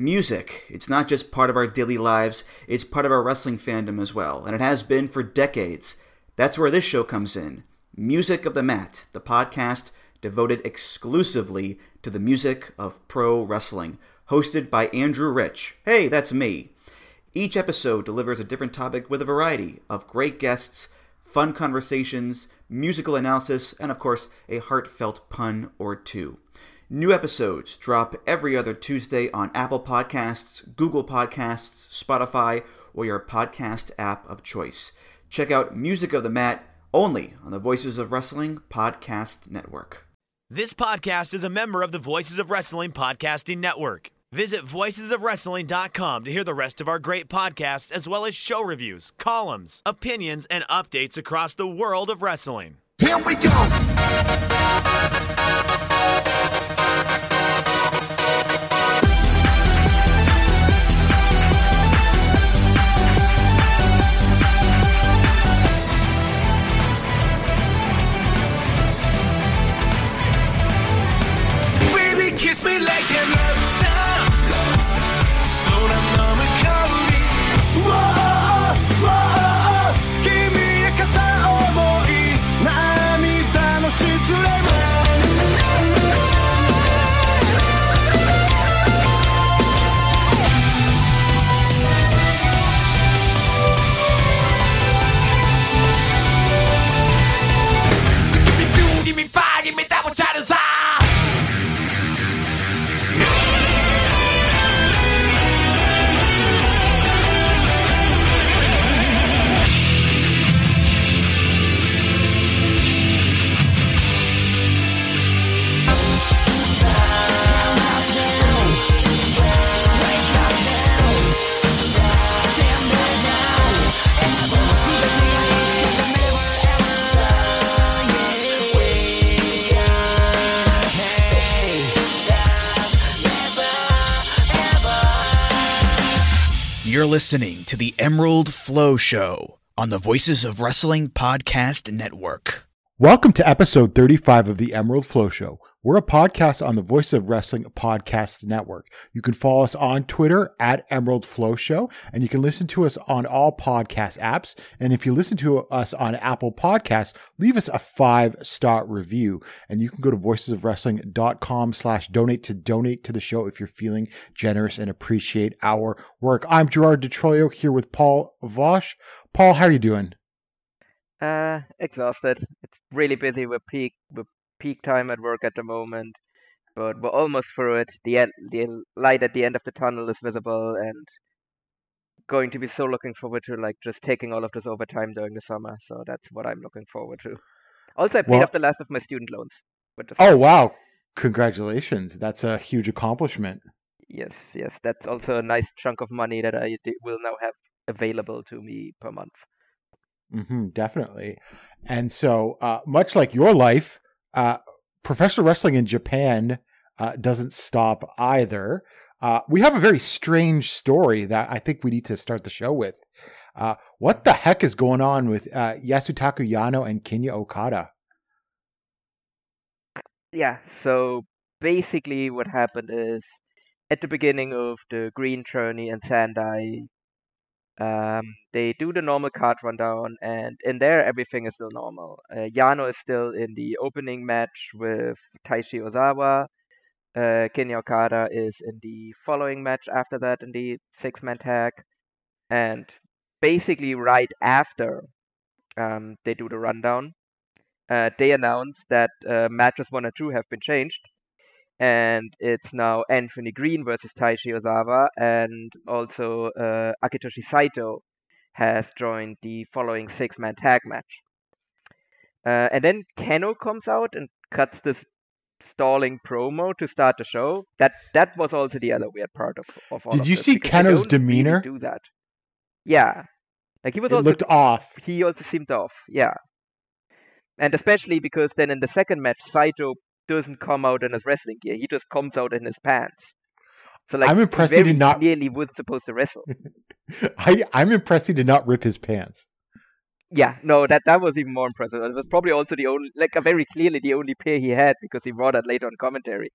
Music. It's not just part of our daily lives, it's part of our wrestling fandom as well, and it has been for decades. That's where this show comes in. Music of the Mat, the podcast devoted exclusively to the music of pro wrestling, hosted by Andrew Rich. Hey, that's me. Each episode delivers a different topic with a variety of great guests, fun conversations, musical analysis, and of course, a heartfelt pun or two. New episodes drop every other Tuesday on Apple Podcasts, Google Podcasts, Spotify, or your podcast app of choice. Check out Music of the Mat only on the Voices of Wrestling Podcast Network. This podcast is a member of the Voices of Wrestling Podcasting Network. Visit voicesofwrestling.com to hear the rest of our great podcasts, as well as show reviews, columns, opinions, and updates across the world of wrestling. Here we go. Listening to the Emerald Flow Show on the Voices of Wrestling Podcast Network. Welcome to episode 35 of the Emerald Flow Show. We're a podcast on the Voice of Wrestling Podcast Network. You can follow us on Twitter at Emerald Flow Show, and you can listen to us on all podcast apps. And if you listen to us on Apple Podcasts, leave us a five star review. And you can go to voicesofwrestling.com slash donate to donate to the show if you're feeling generous and appreciate our work. I'm Gerard DeTroyo here with Paul Vosh. Paul, how are you doing? Uh, exhausted. It's really busy. We're peak. Peak time at work at the moment, but we're almost through it. The end, the light at the end of the tunnel is visible, and going to be so looking forward to like just taking all of this overtime during the summer. So that's what I'm looking forward to. Also, I paid Well- off the last of my student loans. Oh, wow. Congratulations. That's a huge accomplishment. yes, yes, that's also a nice chunk of money that I will now have available to me per month. Mm-hmm, definitely. And so, uh, much like your life, uh, professional wrestling in Japan uh, doesn't stop either. Uh, we have a very strange story that I think we need to start the show with. Uh, what the heck is going on with uh, Yasutaka Yano and Kinya Okada? Yeah, so basically what happened is at the beginning of the Green Journey and Sendai, um, they do the normal card rundown, and in there everything is still normal. Uh, Yano is still in the opening match with Taishi Ozawa. Uh, Kinya Okada is in the following match after that in the six-man tag, and basically right after um, they do the rundown, uh, they announce that uh, matches one and two have been changed, and it's now Anthony Green versus Taishi Ozawa, and also uh, Akitoshi Saito has joined the following six-man tag match. Uh, and then Kenoh comes out and cuts this stalling promo to start the show. That that was also the other weird part of, of all Did of you this, see Kenoh's don't really demeanor? do that. Yeah, like he was It also looked off. he also seemed off, yeah. And especially because then in the second match, Saito doesn't come out in his wrestling gear; he just comes out in his pants. So like, I'm impressed he did not- clearly was supposed to wrestle. I, I'm impressed he did not rip his pants. yeah, no, that that was even more impressive. It was probably also the only, like, a very clearly the only pair he had because he brought that later on commentary.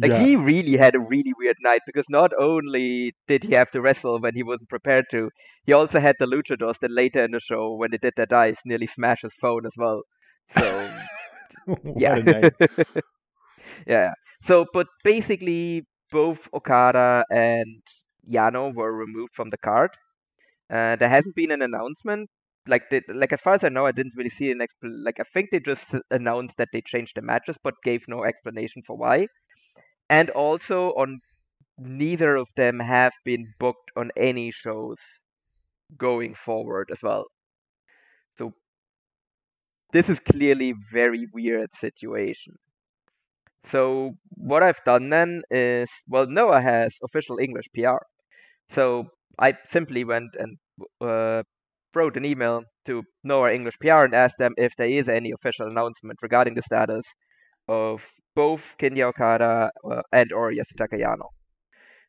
Like Yeah. he really had a really weird night because not only did he have to wrestle when he wasn't prepared to, he also had the luchadors that later in the show when they did their dives nearly smash his phone as well. So yeah. yeah. So, but basically, both Okada and Yano were removed from the card. Uh, there hasn't been an announcement. Like, the, like as far as I know, I didn't really see an expl- like. I think they just announced that they changed the matches, but gave no explanation for why. And also, on neither of them have been booked on any shows going forward as well. This is clearly very weird situation. So what I've done then is, well, Noah has official English PR. So I simply went and uh, wrote an email to Noah English PR and asked them if there is any official announcement regarding the status of both Kinya Okada uh, and or Yasutaka Yano.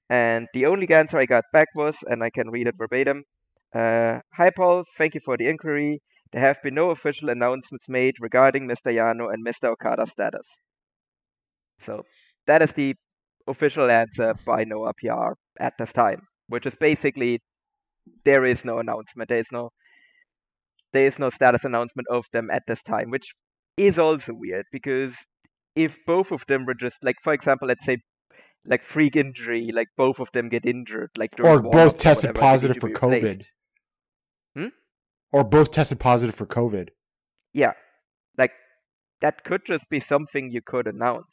And the only answer I got back was, and I can read it verbatim, uh, Hi Paul, thank you for the inquiry. There have been no official announcements made regarding Mr. Yano and Mr. Okada's status. So that is the official answer by Noah PR at this time, which is basically there is no announcement. There is no there is no status announcement of them at this time, which is also weird because if both of them were just like, for example, let's say like freak injury, like both of them get injured, like during or both tested positive for. COVID. Or both tested positive for COVID. Yeah, like that could just be something you could announce.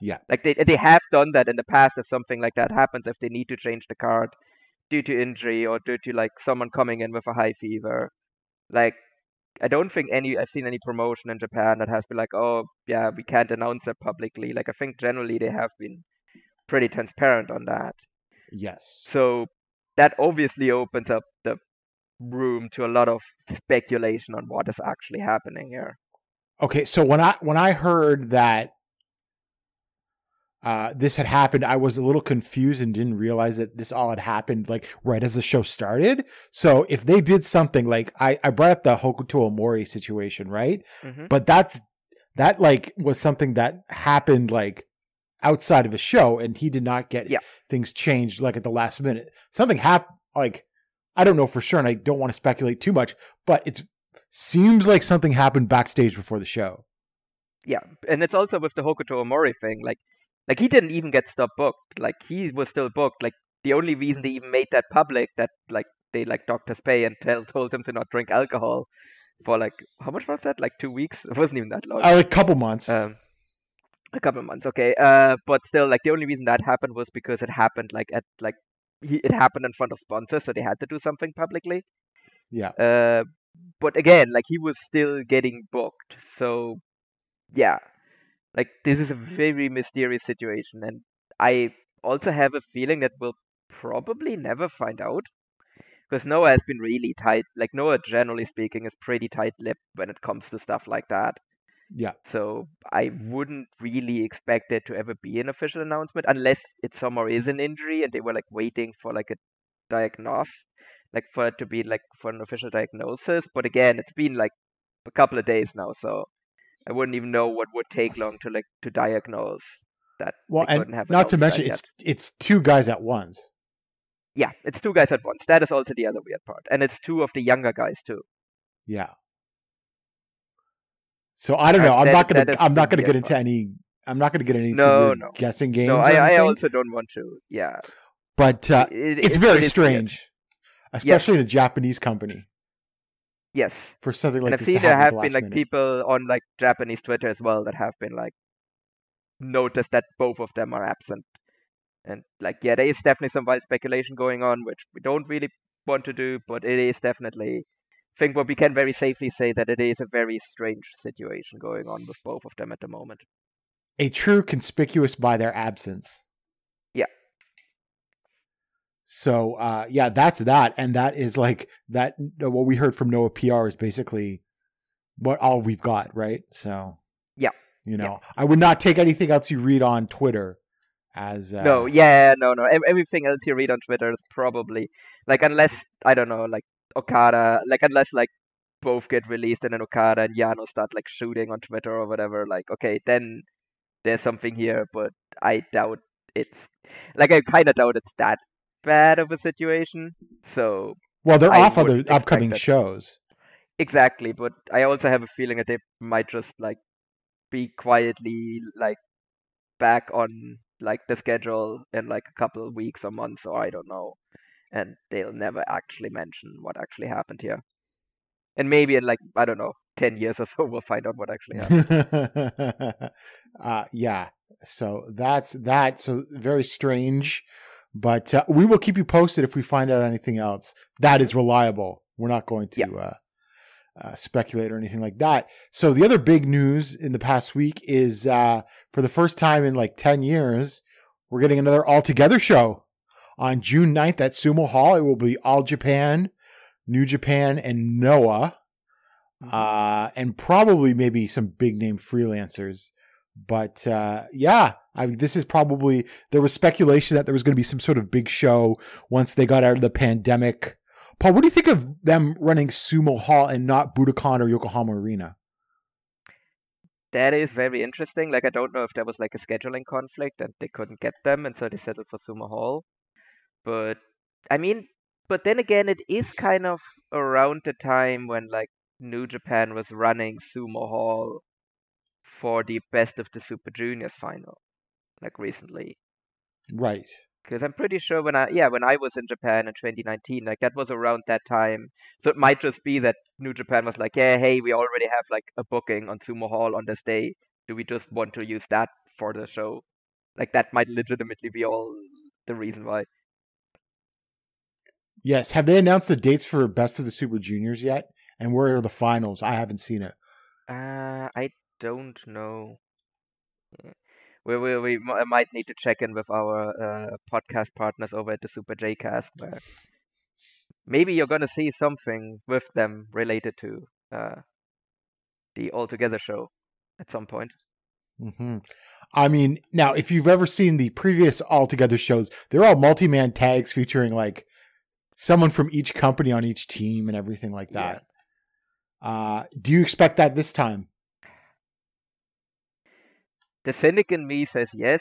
Yeah. Like they they have done that in the past if something like that happens if they need to change the card due to injury or due to like someone coming in with a high fever. Like I don't think any I've seen any promotion in Japan that has been like, oh yeah, we can't announce it publicly. Like I think generally they have been pretty transparent on that. Yes. So that obviously opens up the room to a lot of speculation on what is actually happening here. Okay, so when I when I heard that uh, this had happened, I was a little confused and didn't realize that this all had happened like right as the show started. So if they did something like I, I brought up the Hokuto Omori situation, right? Mhm. But that's that like was something that happened like outside of a show, and he did not get Yeah. things changed like at the last minute. Something happened like I don't know for sure, and I don't want to speculate too much, but it seems like something happened backstage before the show. Yeah, and it's also with the Hokuto Omori thing. Like, like he didn't even get stop booked. Like he was still booked. Like the only reason they even made that public that like they like docked his pay and tell, told him to not drink alcohol for like how much was that? Like two weeks? It wasn't even that long. Uh, a couple months. Um, a couple of months, okay. Uh, but still, like the only reason that happened was because it happened like at like he, it happened in front of sponsors, so they had to do something publicly. yeah. Uh, but again, like he was still getting booked. So yeah, like this is a very mysterious situation, and I also have a feeling that we'll probably never find out because Noah has been really tight. Like Noah, generally speaking, is pretty tight-lipped when it comes to stuff like that. Yeah. So I wouldn't really expect there to ever be an official announcement unless it somewhere is an injury and they were like waiting for like a diagnose, like for it to be like for an official diagnosis. But again, it's been like a couple of days now, so I wouldn't even know what would take long to like to diagnose that. Well, and not to mention, that it's it's two guys at once. yeah, it's two guys at once. That is also the other weird part, and it's two of the younger guys too. Yeah. So I don't know. I'm that- not gonna. I'm not gonna get into any. I'm not gonna get any No, no. guessing games. No, I, I also don't want to. Yeah, But uh, It- it's it- very strange, especially in a Japanese company Yes. for something like and I've seen there have the been like minute. people on like Japanese Twitter as well that have been like noticed that both of them are absent. And like yeah, there is definitely some wild speculation going on, which we don't really want to do, but it is definitely think what we can very safely say that it is a very strange situation going on with both of them at the moment. a true conspicuous by their absence. Yeah. So uh, yeah, that's that, and that is like that. What we heard from Noah PR is basically what all we've got, right? So Yeah. you know, I would not take anything else you read on Twitter as uh, No, yeah, no, no. Everything else you read on Twitter is probably like unless I don't know, like Okada, like unless like both get released and then Okada and Yano start like shooting on Twitter or whatever. Like okay, then there's something here, but I doubt it's like I kind of doubt it's that bad of a situation. So Well, they're I off other upcoming that. shows. exactly, but I also have a feeling that they might just like be quietly like back on like the schedule in like a couple of weeks or months or I don't know, and they'll never actually mention what actually happened here. And maybe in like I don't know ten years or so we'll find out what actually happened. uh, yeah. So that's that. So very strange, but uh, we will keep you posted if we find out anything else that is reliable. We're not going to Yeah. uh, uh, speculate or anything like that. So the other big news in the past week is uh, for the first time in like ten years, we're getting another All Together show on June 9th at Sumo Hall. It will be All Japan, New Japan, and Noah uh, and probably maybe some big name freelancers. But uh, yeah, I mean, this is probably there was speculation that there was going to be some sort of big show once they got out of the pandemic. Paul, what do you think of them running Sumo Hall and not Budokan or Yokohama Arena? That is very interesting. Like I don't know if there was like a scheduling conflict and they couldn't get them, and so they settled for Sumo Hall. But I mean, but then again, it is kind of around the time when like New Japan was running Sumo Hall for the Best of the Super Juniors final, like recently. Right. Because I'm pretty sure when I yeah when I was in Japan in 2019, like that was around that time. So it might just be that New Japan was like, yeah, hey, we already have like a booking on Sumo Hall on this day. Do we just want to use that for the show? Like that might legitimately be all the reason why. Yes. Have they announced the dates for Best of the Super Juniors yet? And where are the finals? I haven't seen it. Uh, I don't know. We, we, we might need to check in with our uh, podcast partners over at the Super J Cast, maybe you're gonna see something with them related to uh, the All Together show at some point. hmm I mean, now if you've ever seen the previous All Together shows, they're all multi-man tags featuring like someone from each company on each team and everything like Yeah. that. Uh, do you expect that this time? The cynic in me says yes.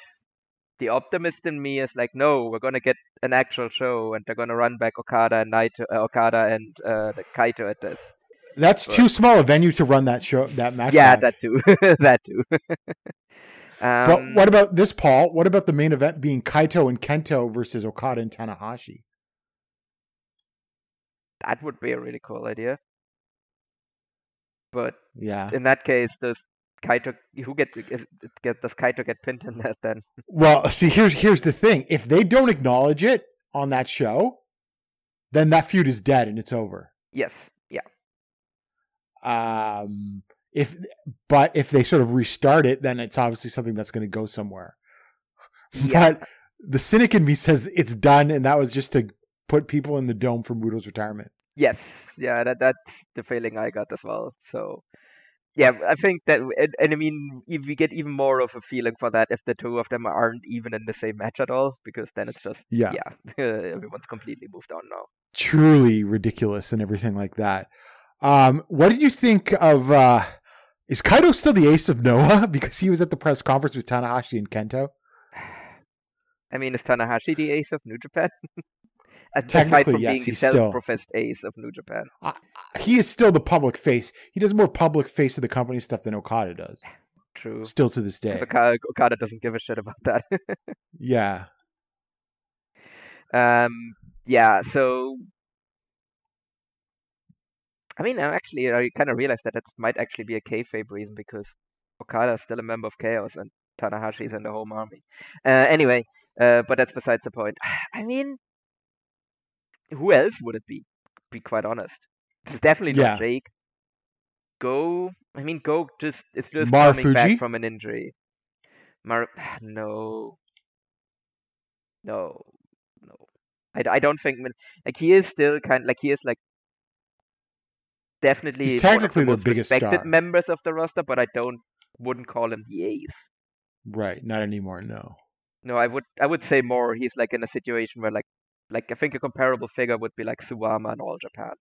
The optimist in me is like, no, we're gonna get an actual show, and they're gonna run back Okada and Naito, uh, Okada and uh, the Kaito at this. That's But- too small a venue to run that show that match. yeah, back. that too, that too. um, But what about this, Paul? What about the main event being Kaito and Kento versus Okada and Tanahashi? That would be a really cool idea. But Yeah. in that case, does Kaito who get, get does Kaito get pinned in that then? Well, see, here's here's the thing. If they don't acknowledge it on that show, then that feud is dead and it's over. Yes, yeah, Um, if but if they sort of restart it, then it's obviously something that's going to go somewhere. Yeah. But the cynic in me says it's done, and that was just to put people in the dome for Muto's retirement. yes, yeah. That that's the feeling I got as well. So. Yeah, I think that, and, and I mean, if we get even more of a feeling for that if the two of them aren't even in the same match at all, because then it's just, Yeah. yeah, everyone's completely moved on now. Truly ridiculous and everything like that. Um, what did you think of? uh Is Kaito still the ace of Noah because he was at the press conference with Tanahashi and Kento? I mean, is Tanahashi the ace of New Japan? Aside Technically, from yes, being the he's still- self-professed ace of New Japan. He is still the public face. He does more public face of the company stuff than Okada does. True. Still to this day. Okada, Okada doesn't give a shit about that. Yeah. um, yeah. So, I mean, I actually, I kind of realized that that might actually be a kayfabe reason because Okada is still a member of Chaos and Tanahashi is in the home army. Uh, anyway, uh, but that's besides the point. I mean, who else would it be? Be quite honest. this is definitely not Yeah. Jake. Go. I mean, Go just is just Marufuji? coming back from an injury. Mar, no, no, no. I, I don't think like he is still kind like he is like definitely He's the technically their most biggest respected star. members of the roster, but I don't wouldn't call him the ace. Right. Not anymore. No. No, I would I would say more. He's like in a situation where like like I think a comparable figure would be like Suwama and All Japan.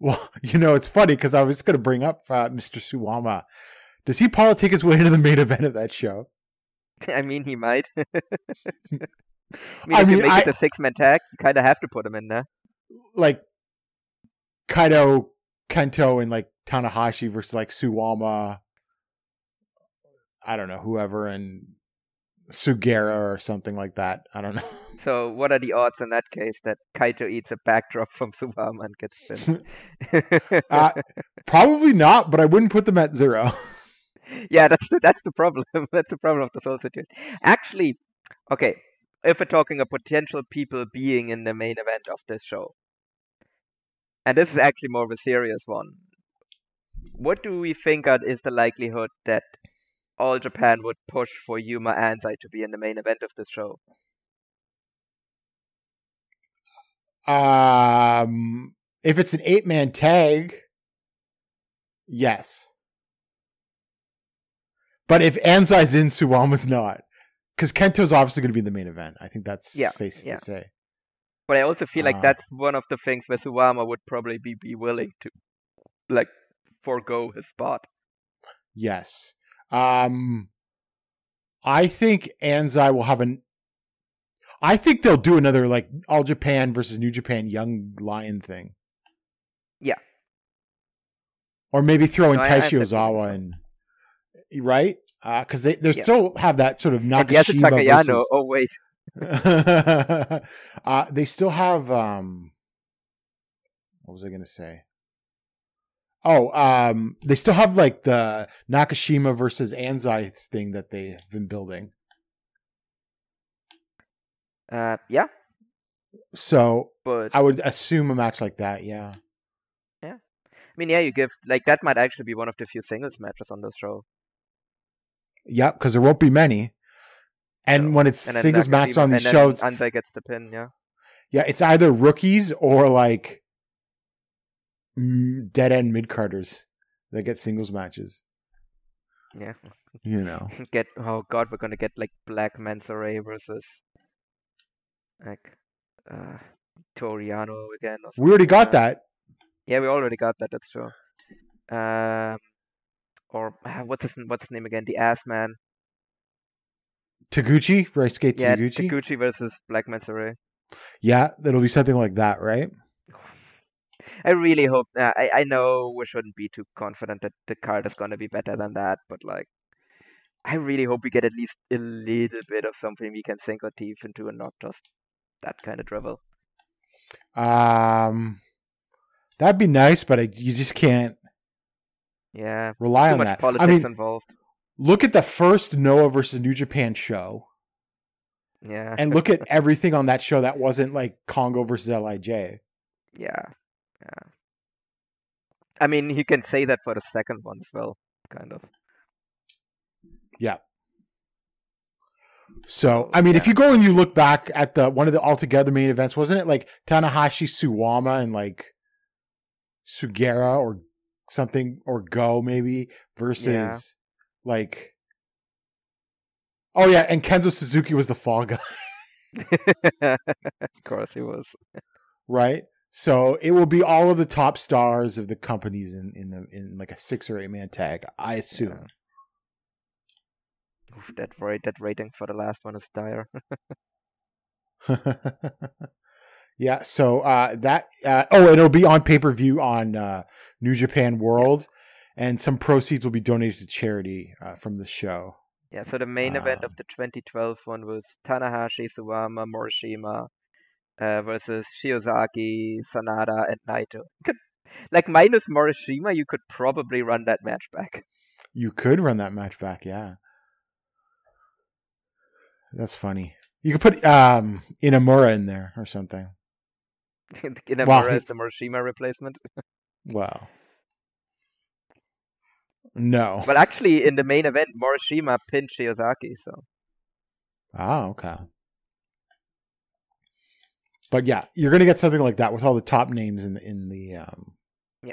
Well, you know, it's funny because I was going to bring up uh, Mr. Suwama Does he politic his way into the main event of that show? I mean, he might. I mean, I if mean, you make I- it a six-man tag, you kind of have to put him in there. Like Kaito, Kento, and like Tanahashi versus like Suwama. I don't know whoever and Sugiura or something like that. I don't know. So, what are the odds in that case that Kaito eats a backdrop from Suwama and gets pinned? Uh, Probably not, but I wouldn't put them at zero. yeah, that's the, that's the problem. that's the problem of the whole situation. Actually, okay, if we're talking of potential people being in the main event of this show, and this is actually more of a serious one, what do we think is the likelihood that All Japan would push for Yuma Anzai to be in the main event of this show? Um, if it's an eight man tag, yes. But if Anzai's in, Suwama's not. Because Kento's obviously going to be in the main event. I think that's Yeah, face yeah. to say. But I also feel like Ah. that's one of the things where Suwama would probably be, be willing to, like, forego his spot. Yes. Um, I think Anzai will have an. I think they'll do another like All Japan versus New Japan Young Lion thing. Yeah. Or maybe throw in No, Taishi Ozawa and right because they they Yeah. still have that sort of Nakashima Takayano, versus. oh wait, uh, they still have um what was I gonna say? Oh, um they still have like the Nakashima versus Anzai thing that they've been building. Uh, yeah, So but I would assume a match like that, yeah. Yeah, I mean, yeah, you give like that might actually be one of the few singles matches on this show. Yep, because there won't be many. And No. when it's And singles matches on and these then shows, Anzai gets the pin. Yeah, yeah, it's either rookies or like dead end mid carders that get singles matches. yeah. You know. Get oh god, we're gonna get like Black Menso-re versus like uh Toriano again. We already got that. Yeah, we already got that. That's true. Um, or ah, what's his what's his name again? The Ass Man. Taguchi, Ryusuke Yeah, Taguchi. Taguchi versus Black Menso-re. Yeah, it'll be something like that, right? I really hope. Uh, I I know we shouldn't be too confident that the card is gonna be better than that, but like, I really hope we get at least a little bit of something we can sink our teeth into and not just that kind of drivel. Um, that'd be nice, but I, you just can't Yeah, rely on that. politics I mean, involved. look at the first Noah versus New Japan show, Yeah, and look at everything on that show that wasn't like Kongo versus LIJ. yeah, yeah. I mean, you can say that for the second one as well, kind of. Yeah. So I mean, if you go and you look back at the one of the altogether main events, wasn't it like Tanahashi Suwama and like Sugiura or something or Go maybe versus Yeah. like Oh yeah, and Kenzo Suzuki was the fall guy, of course, he was. right? So it will be all of the top stars of the companies in in the in like a six or eight man tag, I assume. Oof, that rate, that rating for the last one is dire. yeah, so uh, that uh, oh, and it'll be on pay per view on uh, New Japan World, and some proceeds will be donated to charity uh, from the show. Yeah, so the main event of Um, the 2012 one was Tanahashi, Suwama, Morishima uh, versus Shiozaki, Sanada, and Naito. Could, like minus Morishima, you could probably run that match back. You could run that match back, yeah. That's funny. You could put um Inamura in there or something. Inamura Well, is the Morishima replacement. wow. no. But actually, in the main event, Morishima pinned Shiozaki, so Oh, okay. But yeah, you're gonna get something like that with all the top names in the in the um Yeah.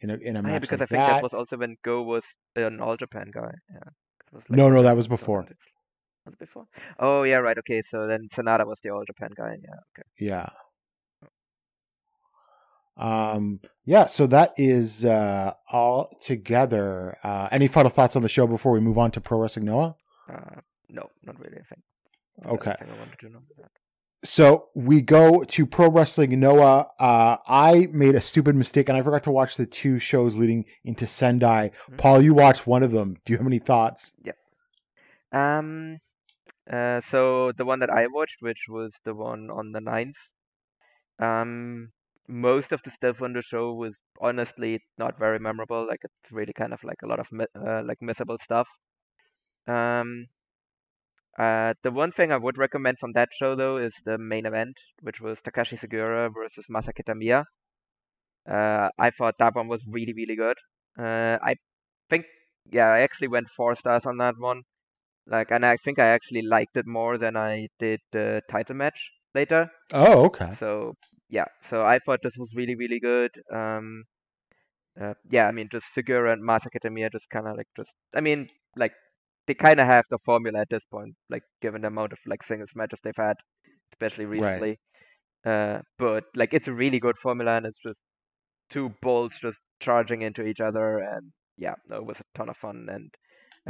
in a in a Oh, match yeah, because like I think that. that was also when Go was an All Japan guy. Yeah. Was No, no, that was before. One. Was it before? Oh yeah, right. Okay, so then Sanada was the All Japan guy. Yeah. Okay. Yeah. Um, yeah, so that is uh, all together. Uh, any final thoughts on the show before we move on to Pro Wrestling Noah? Uh, no, not really. I think. Okay. I wanted to know that. So we go to Pro Wrestling Noah. Uh, I made a stupid mistake and I forgot to watch the two shows leading into Sendai. Mhm. Paul, you watched one of them. Do you have any thoughts? Yep. Um, uh, so the one that I watched, which was the one on the 9th, um, most of the stuff on the show was honestly not very memorable. Like it's really kind of like a lot of uh, like missable stuff. Um, uh, the one thing I would recommend from that show though is the main event, which was Takashi Sugiura versus Masa Kitamiya. Uh, I thought that one was really, really good. Uh, I think, yeah, I actually went four stars on that one. Like, and I think I actually liked it more than I did the title match later. Oh, okay. So yeah, so I thought this was really, really good. Um, uh, yeah, I mean, just Sugiura and Masa Kitamiya just kind of like just, I mean, like they kind of have the formula at this point, like given the amount of like singles matches they've had, especially recently. Right. Uh, but like it's a really good formula, and it's just two bulls just charging into each other, and yeah, no, it was a ton of fun, and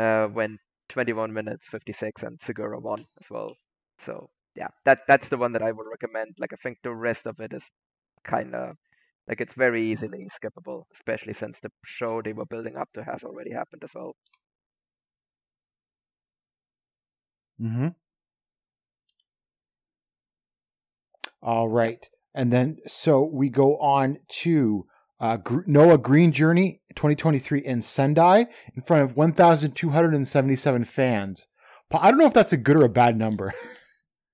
uh, went 21 minutes 56, and Sugiura won as well. So yeah, that that's the one that I would recommend. Like I think the rest of it is kind of like it's very easily skippable, especially since the show they were building up to has already happened as well. Mm-hmm. All right. And then, so we go on to uh, Gr- Noah Green Journey 2023 in Sendai in front of 1,277 fans. Pa- I don't know if that's a good or a bad number.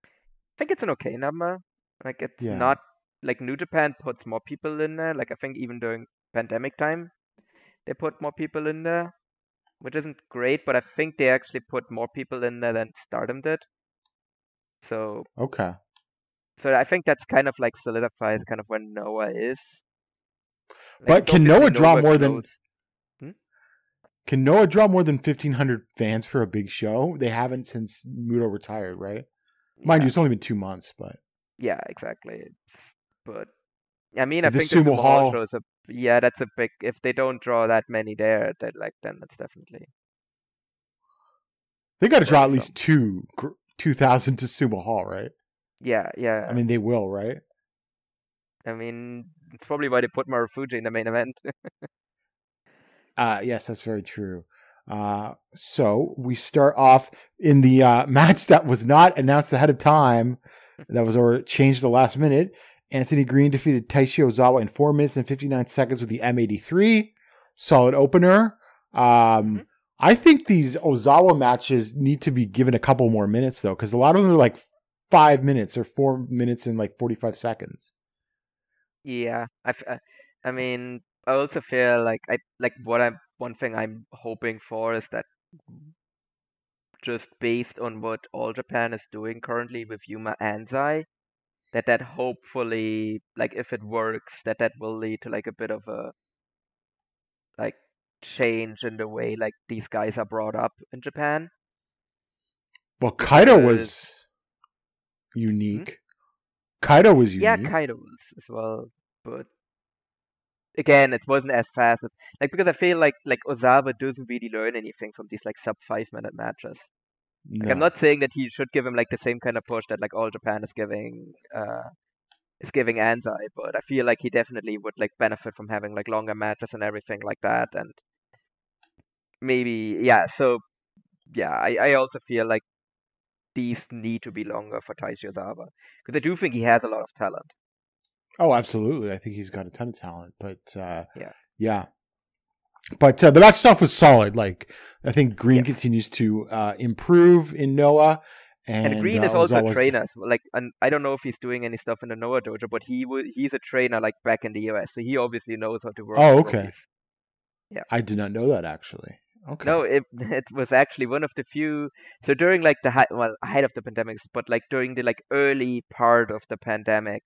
I think it's an okay number. Like it's Yeah. not like New Japan puts more people in there. Like I think even during pandemic time, they put more people in there, which isn't great. But I think they actually put more people in there than Stardom did. So okay. so I think that's kind of like solidifies kind of where Noah is. Like, But hmm? can Noah draw more than- close. Can Noah draw more than 1,500 fans for a big show? They haven't since Muto retired, right? Mind Yeah. you, it's only been two months, but Yeah, exactly. But I mean, I The think the Sumo Hall- shows a yeah, that's a big. If they don't draw that many there, that like then that's definitely they got to draw at least two, 2,000 to Sumo Hall, right? yeah, yeah. I mean, they will, right? I mean, it's probably why they put Marufuji in the main event. Uh, yes, that's very true. Uh, so we start off in the uh, match that was not announced ahead of time, that was or changed the last minute. Anthony Green defeated Taishi Ozawa in four minutes and 59 seconds with the M83. Solid opener. Um, Mhm. I think these Ozawa matches need to be given a couple more minutes though, because a lot of them are like five minutes or four minutes and like 45 seconds. Yeah, I, f- I- I mean, I also feel like I like what I'm one thing I'm hoping for is that just based on what All Japan is doing currently with Yuma Anzai, that that hopefully like if it works, that that will lead to like a bit of a like change in the way like these guys are brought up in Japan. Well, Kaito Because- was hmm? unique. Kaito was unique. Yeah, Kaito was as well, but again, it wasn't as fast as like because I feel like like Ozawa doesn't really learn anything from these like sub five minute matches. Like, I'm not saying that he should give him like the same kind of push that like All Japan is giving uh is giving Anzai, but I feel like he definitely would like benefit from having like longer matches and everything like that, and maybe yeah. So yeah, I I also feel like these need to be longer for Taishi Ozawa because I do think he has a lot of talent. Oh, absolutely. I think he's got a ton of talent, but uh, Yeah. yeah. But uh, the match stuff was solid. Like I think Green Yeah. continues to uh, improve in Noah, and, And Green uh, is also a trainer. so, Like, and I don't know if he's doing any stuff in the Noah dojo, but he would he's a trainer like back in the US, so he obviously knows how to work. Oh, okay. rookies. I did not know that actually. Okay. No, it it was actually one of the few. So during like the height, well, height of the pandemic, but like during the like early part of the pandemic,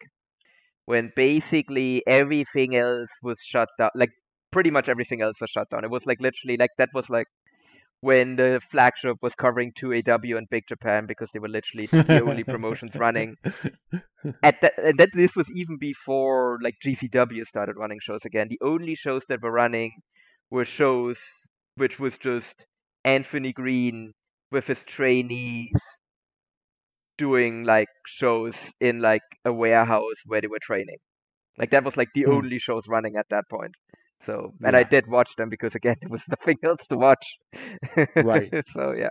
when basically everything else was shut down, like pretty much everything else was shut down. It was like literally like that was like when the flagship was covering 2AW and Big Japan because they were literally the only promotions running. At that, and that this was even before like GCW started running shows again. The only shows that were running were shows which was just Anthony Green with his trainees doing like shows in like a warehouse where they were training. Like that was like the Hmm. only shows running at that point. So and I did watch them because again there was nothing else to watch. Right. so yeah.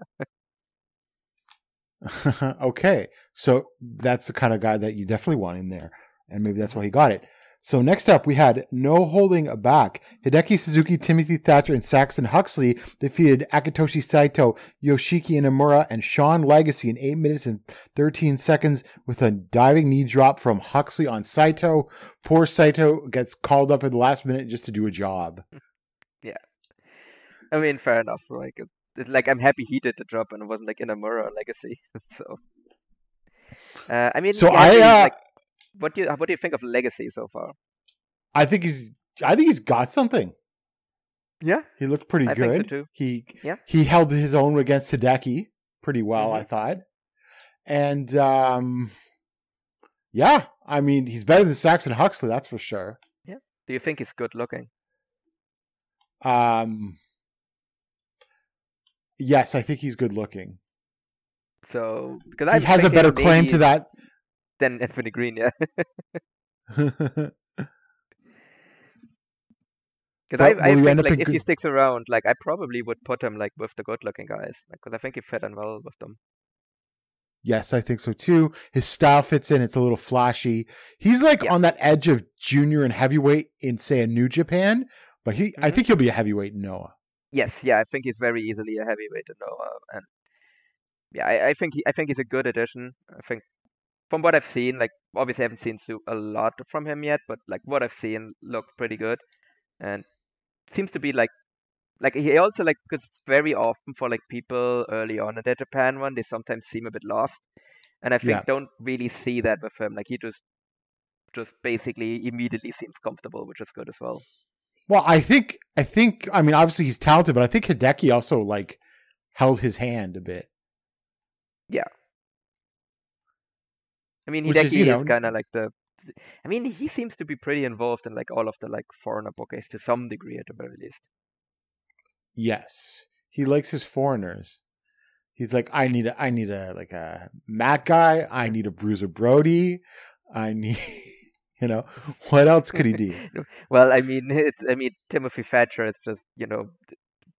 okay, so that's the kind of guy that you definitely want in there, and maybe that's why he got it. So next up, we had no holding back. Hideki Suzuki, Timothy Thatcher, and Saxon Huxley defeated Akitoshi Saito, Yoshiki Inamura, and Sean Legacy in 8 minutes and 13 seconds with a diving knee drop from Huxley on Saito. Poor Saito gets called up at the last minute just to do a job. Yeah. I mean fair enough. Like it's like I'm happy he did the job and it wasn't like Inamura or Legacy. so uh, I mean So yeah, I, uh, like, what do you what do you think of Legacy so far? I think he's, I think he's got something. Yeah. He looked pretty I good. think so too. He Yeah. he held his own against Hideki pretty well, I Mhm. thought. And um yeah, I mean he's better than Saxon Huxley, that's for sure. Yeah. Do you think he's good looking? Um Yes, I think he's good looking. So because He has a better claim to that. Than Anthony Green, yeah. Because I, I think like if he sticks around, like I probably would put him like with the good-looking guys, because I think he fit in well with them. yes, I think so too. His style fits in, it's a little flashy. He's like Yeah. on that edge of junior and heavyweight in say a New Japan, but he I Mhm. think he'll be a heavyweight in Noah. Yes, yeah, I think he's very easily a heavyweight to Noah, and yeah, I, I think he, I think he's a good addition. I think from what I've seen, like obviously I haven't seen a lot from him yet, but like what I've seen looked pretty good, and seems to be like like he also like because very often for like people early on in their Japan run, they sometimes seem a bit lost, and I think Yeah. don't really see that with him. Like he just just basically immediately seems comfortable, which is good as well. Well, I think I think I mean obviously he's talented, but I think Hideki also like held his hand a bit. I mean, Hideki is, you know- is kind of like the. I mean, he seems to be pretty involved in like all of the like foreigner bookings to some degree, at the very least. Yes, he likes his foreigners. He's like, I need a, I need a like a Matt guy. I need a Bruiser Brody. I need, you know, what else could he do? Well, I mean, it's I mean Timothy Thatcher is just you know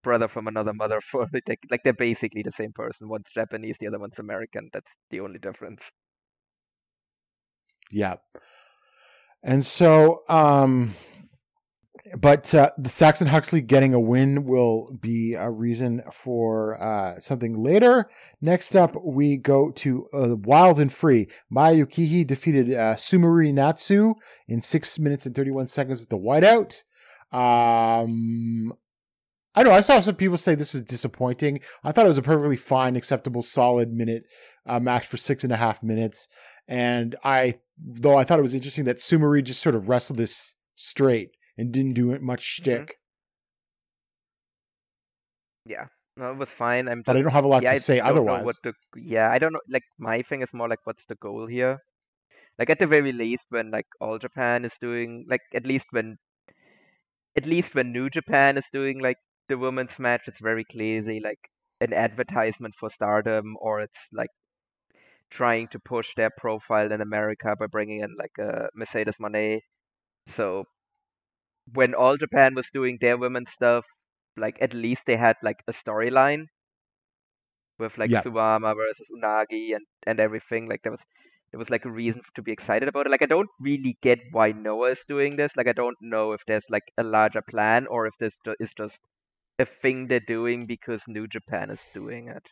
brother from another mother for like like they're basically the same person. One's Japanese, the other one's American. That's the only difference. Yeah. And so, um, but uh, the Saxon Huxley getting a win will be a reason for uh, something later. Next up, we go to uh, Wild and Free. Maya Yukihi defeated uh, Sumire Natsu in six minutes and 31 seconds with the whiteout. Um, I know I saw some people say this was disappointing. I thought it was a perfectly fine, acceptable, solid minute uh, match for six and a half minutes. And I, though I thought it was interesting that Sumire just sort of wrestled this straight and didn't do it much mm-hmm. shtick. Yeah, no, it was fine. I'm But I don't have a lot yeah, to say otherwise. What the, yeah, I don't know. Like my thing is more like, what's the goal here? Like at the very least, when like all Japan is doing, like at least when, at least when New Japan is doing like the women's match, it's very clearly like an advertisement for Stardom, or it's like trying to push their profile in America by bringing in like a Mercedes Moné. So when all Japan was doing their women's stuff, like at least they had like a storyline with like Yeah. Suwama versus Unagi and and everything. Like there was there was like a reason to be excited about it. Like I don't really get why Noah is doing this. Like I don't know if there's like a larger plan or if this is just a thing they're doing because New Japan is doing it.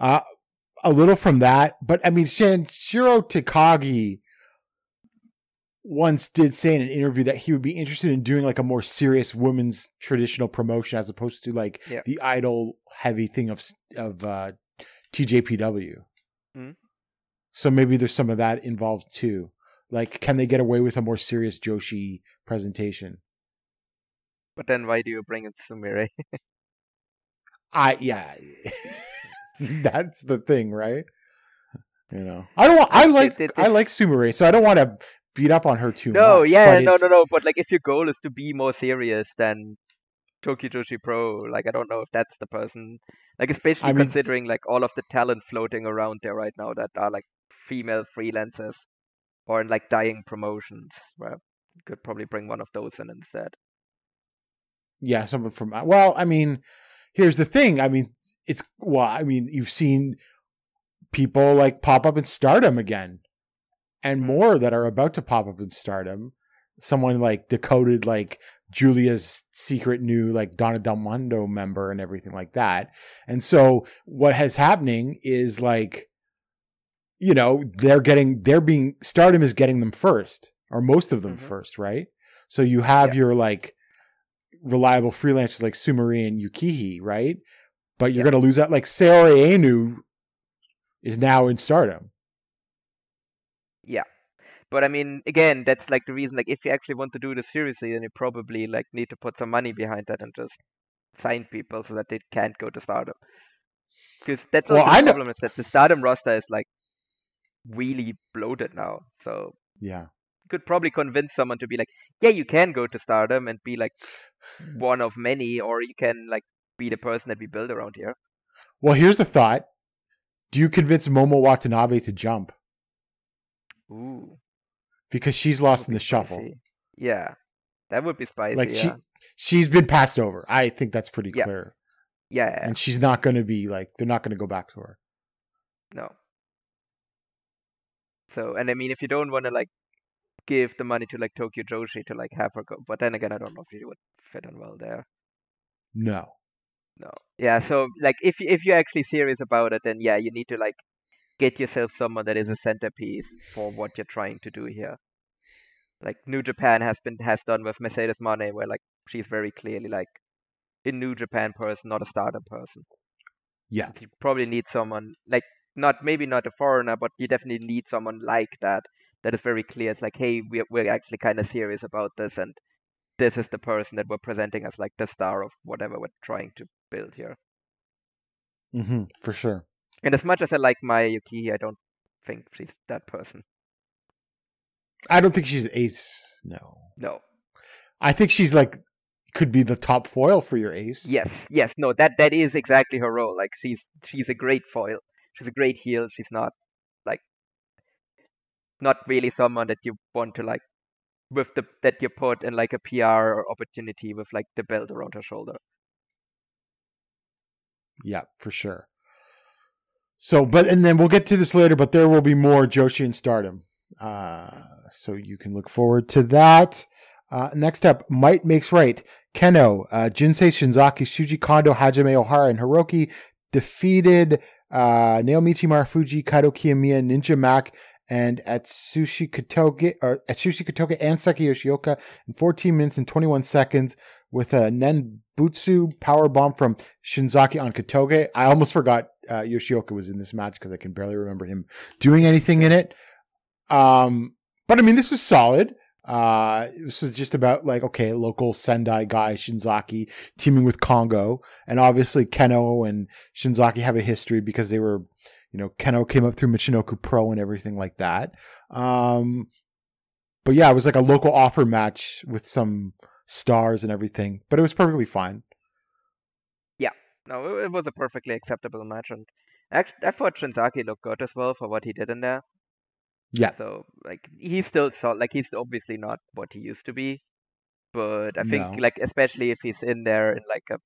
Uh, a little from that, but I mean, Sanshiro Takagi once did say in an interview that he would be interested in doing like a more serious women's traditional promotion as opposed to like Yeah. the idol heavy thing of of uh, TJPW. Mhm. So maybe there's some of that involved too. Like, can they get away with a more serious Joshi presentation? But then why do you bring in Sumire? I yeah, that's the thing, right? You know, I don't. Want, I like it- I it- like Sumire, so I don't want to beat up on her too No, much. No, yeah, no, no, no. But like, if your goal is to be more serious than Tokyo Joshi Pro, like, I don't know if that's the person. Like, especially I mean- considering like all of the talent floating around there right now that are like female freelancers or in like dying promotions. Where you could probably bring one of those in instead. Yeah, someone from well, I mean, here's the thing. I mean, it's well, I mean, you've seen people like pop up in stardom again, and more that are about to pop up in stardom. Someone like decoded like Giulia's secret new like Donna Del Mondo member and everything like that. And so what has happening is like you know, they're getting they're being stardom is getting them first or most of them Mhm. first, right? So you have Yeah. your like reliable freelancers like Sumire and Yukihi, right? But you're Yeah. going to lose out like Saori Anou is now in stardom. Yeah. But I mean, again, that's like the reason. Like, if you actually want to do this seriously, then you probably like need to put some money behind that and just sign people so that they can't go to Stardom. Because that's Well, the I know- problem is that the Stardom roster is like really bloated now. So Yeah. you could probably convince someone to be like, yeah, you can go to Stardom and be like one of many, or you can like be the person that we build around here. Well, here's the thought. Do you convince Momo Watanabe to jump Ooh, because she's lost in the shuffle? spicy. Yeah, that would be spicy. Like she yeah. she's been passed over. I think that's pretty Yeah. clear. yeah, And she's not going to be like they're not going to go back to her. No. So, and I mean, if you don't want to like give the money to like Tokyo Joshi to like have her go, but then again, I don't know if she would fit in well there. No. No. Yeah. So, like, if if you're actually serious about it, then yeah, you need to like get yourself someone that is a centerpiece for what you're trying to do here. Like New Japan has been has done with Mercedes Moné, where like she's very clearly like a New Japan person, not a Stardom person. Yeah. you probably need someone like not maybe not a foreigner, but you definitely need someone like that that is very clear. It's like, hey, we're we're actually kind of serious about this, and this is the person that we're presenting as like the star of whatever we're trying to build here. Mm-hmm, for sure. And as much as I like Maya Yuki, I don't think she's that person. I don't think she's ace. No. No. I think she's like could be the top foil for your ace. Yes, yes, no, that that is exactly her role. Like she's she's a great foil. She's a great heel. She's not like not really someone that you want to like with the that you put in like a PR opportunity with like the belt around her shoulder. Yeah, for sure. So, but and then we'll get to this later, but there will be more Joshi and Stardom. Uh, so you can look forward to that. Uh, next up, Might Makes Right. Kenoh, uh, Jinsei Shinzaki, Shuji Kondo, Hajime Ohara, and Hiroki defeated uh, Naomichi Marufuji, Kaito Kiyomiya, Ninja Mack, and Atsushi Kotoge, or Atsushi Kotoge and Saki Yoshioka in 14 minutes and 21 seconds with a Nenbutsu power bomb from Shinzaki on Kotoge. I almost forgot uh, Yoshioka was in this match because I can barely remember him doing anything in it. Um, but I mean, this was solid. Uh, this was just about like, okay, local Sendai guy, Shinzaki, teaming with Kongo. And obviously, Kenoh and Shinzaki have a history because they were, you know, Kenoh came up through Michinoku Pro and everything like that. Um, but yeah, it was like a local offer match with some stars and everything, but it was perfectly fine. Yeah, no, it, it was a perfectly acceptable match, and actually, I thought Shinzaki looked good as well for what he did in there. Yeah. So like he's still so like he's obviously not what he used to be, but I think No. like especially if he's in there in like a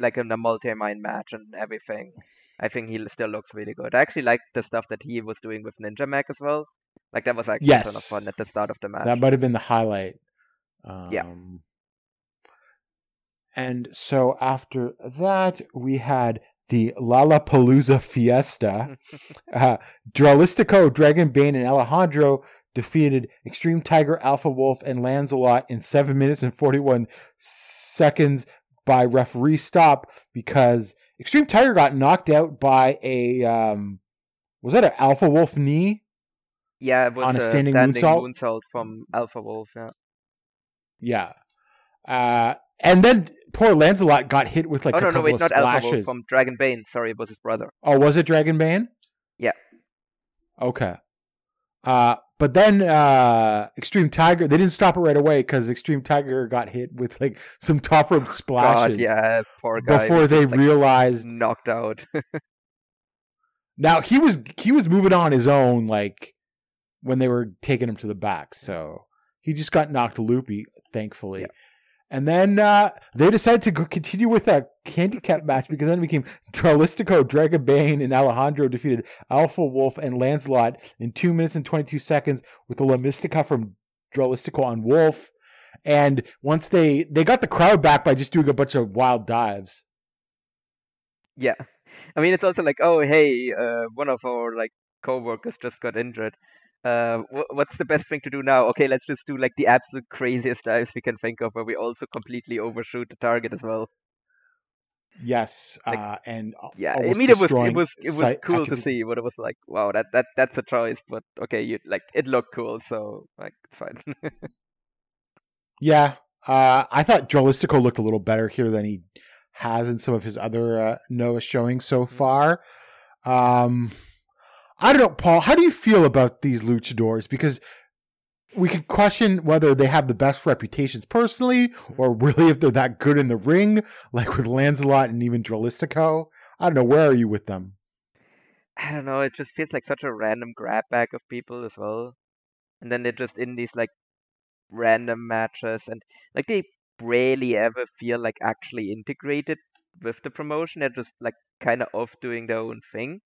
like in a multi-mind match and everything, I think he still looks really good. I actually liked the stuff that he was doing with Ninja Mack as well. Like that was actually a ton of fun at the start of the match. That might have been the highlight. Um, Yeah. And so after that, we had the Lollapalooza Fiesta. uh, Dralistico, Dragon Bane, and Alejandro defeated Extreme Tiger, Alpha Wolf, and Lancelot in 7 minutes and 41 seconds by referee stop because Extreme Tiger got knocked out by a. Um, was that an Alpha Wolf knee? yeah, it was on a a standing standing moonsault? moonsault from Alpha Wolf. Yeah. Yeah. Uh, and then poor Lancelot got hit with like oh a no, no, couple wait, of not Alpha Wolf, from Dragon Bane. Sorry, it was his brother. Oh, was it Dragon Bane? Yeah. Okay. Uh, but then uh, Extreme Tiger, they didn't stop it right away because Extreme Tiger got hit with like some top rope splashes God, yeah, poor guy. before they like, realized. knocked out. Now he was he was moving on his own, like when they were taking him to the back. So he just got knocked loopy, thankfully. Yeah. And then uh, they decided to continue with that handicap match because then it became Dralistico, Dragon Bane, and Alejandro defeated Alpha Wolf and Lancelot in two minutes and twenty two seconds with the La Mystica from Dralistico on Wolf. And once they they got the crowd back by just doing a bunch of wild dives. yeah, I mean it's also like, oh hey, uh, one of our like co-workers just got injured. Uh, wh- what's the best thing to do now? Okay, let's just do like the absolute craziest dives we can think of, where we also completely overshoot the target as well. Yes, Like, uh, and Yeah, I mean it was it was it was cool to see, but it was like, wow, that that that's a choice. But okay, you like it looked cool, so like it's fine. Yeah, uh, I thought Dralistico looked a little better here than he has in some of his other uh, Noah showings so far. Um, I don't know, Paul. How do you feel about these luchadors? Because we could question whether they have the best reputations personally, or really if they're that good in the ring, like with Lancelot and even Dralistico. I don't know. Where are you with them? I don't know, it just feels like such a random grab bag of people as well. And then they're just in these like random matches and like they rarely ever feel like actually integrated with the promotion. They're just like kind of off doing their own thing.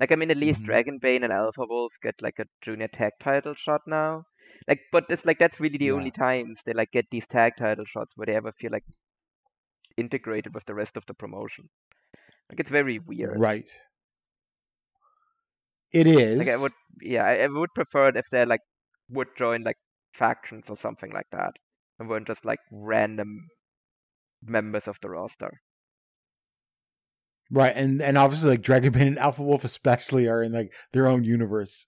Like I mean at least Mhm. Dragon Bane and Alpha Wolf get like a junior tag title shot now. Like but it's like that's really the Yeah. only times they like get these tag title shots where they ever feel like integrated with the rest of the promotion. Like it's very weird. Right. It is. Like I would, yeah, I, I would prefer it if they like would join like factions or something like that, and weren't just like random members of the roster. Right, and and obviously like Dragon Bane and Alpha Wolf especially are in like their own universe.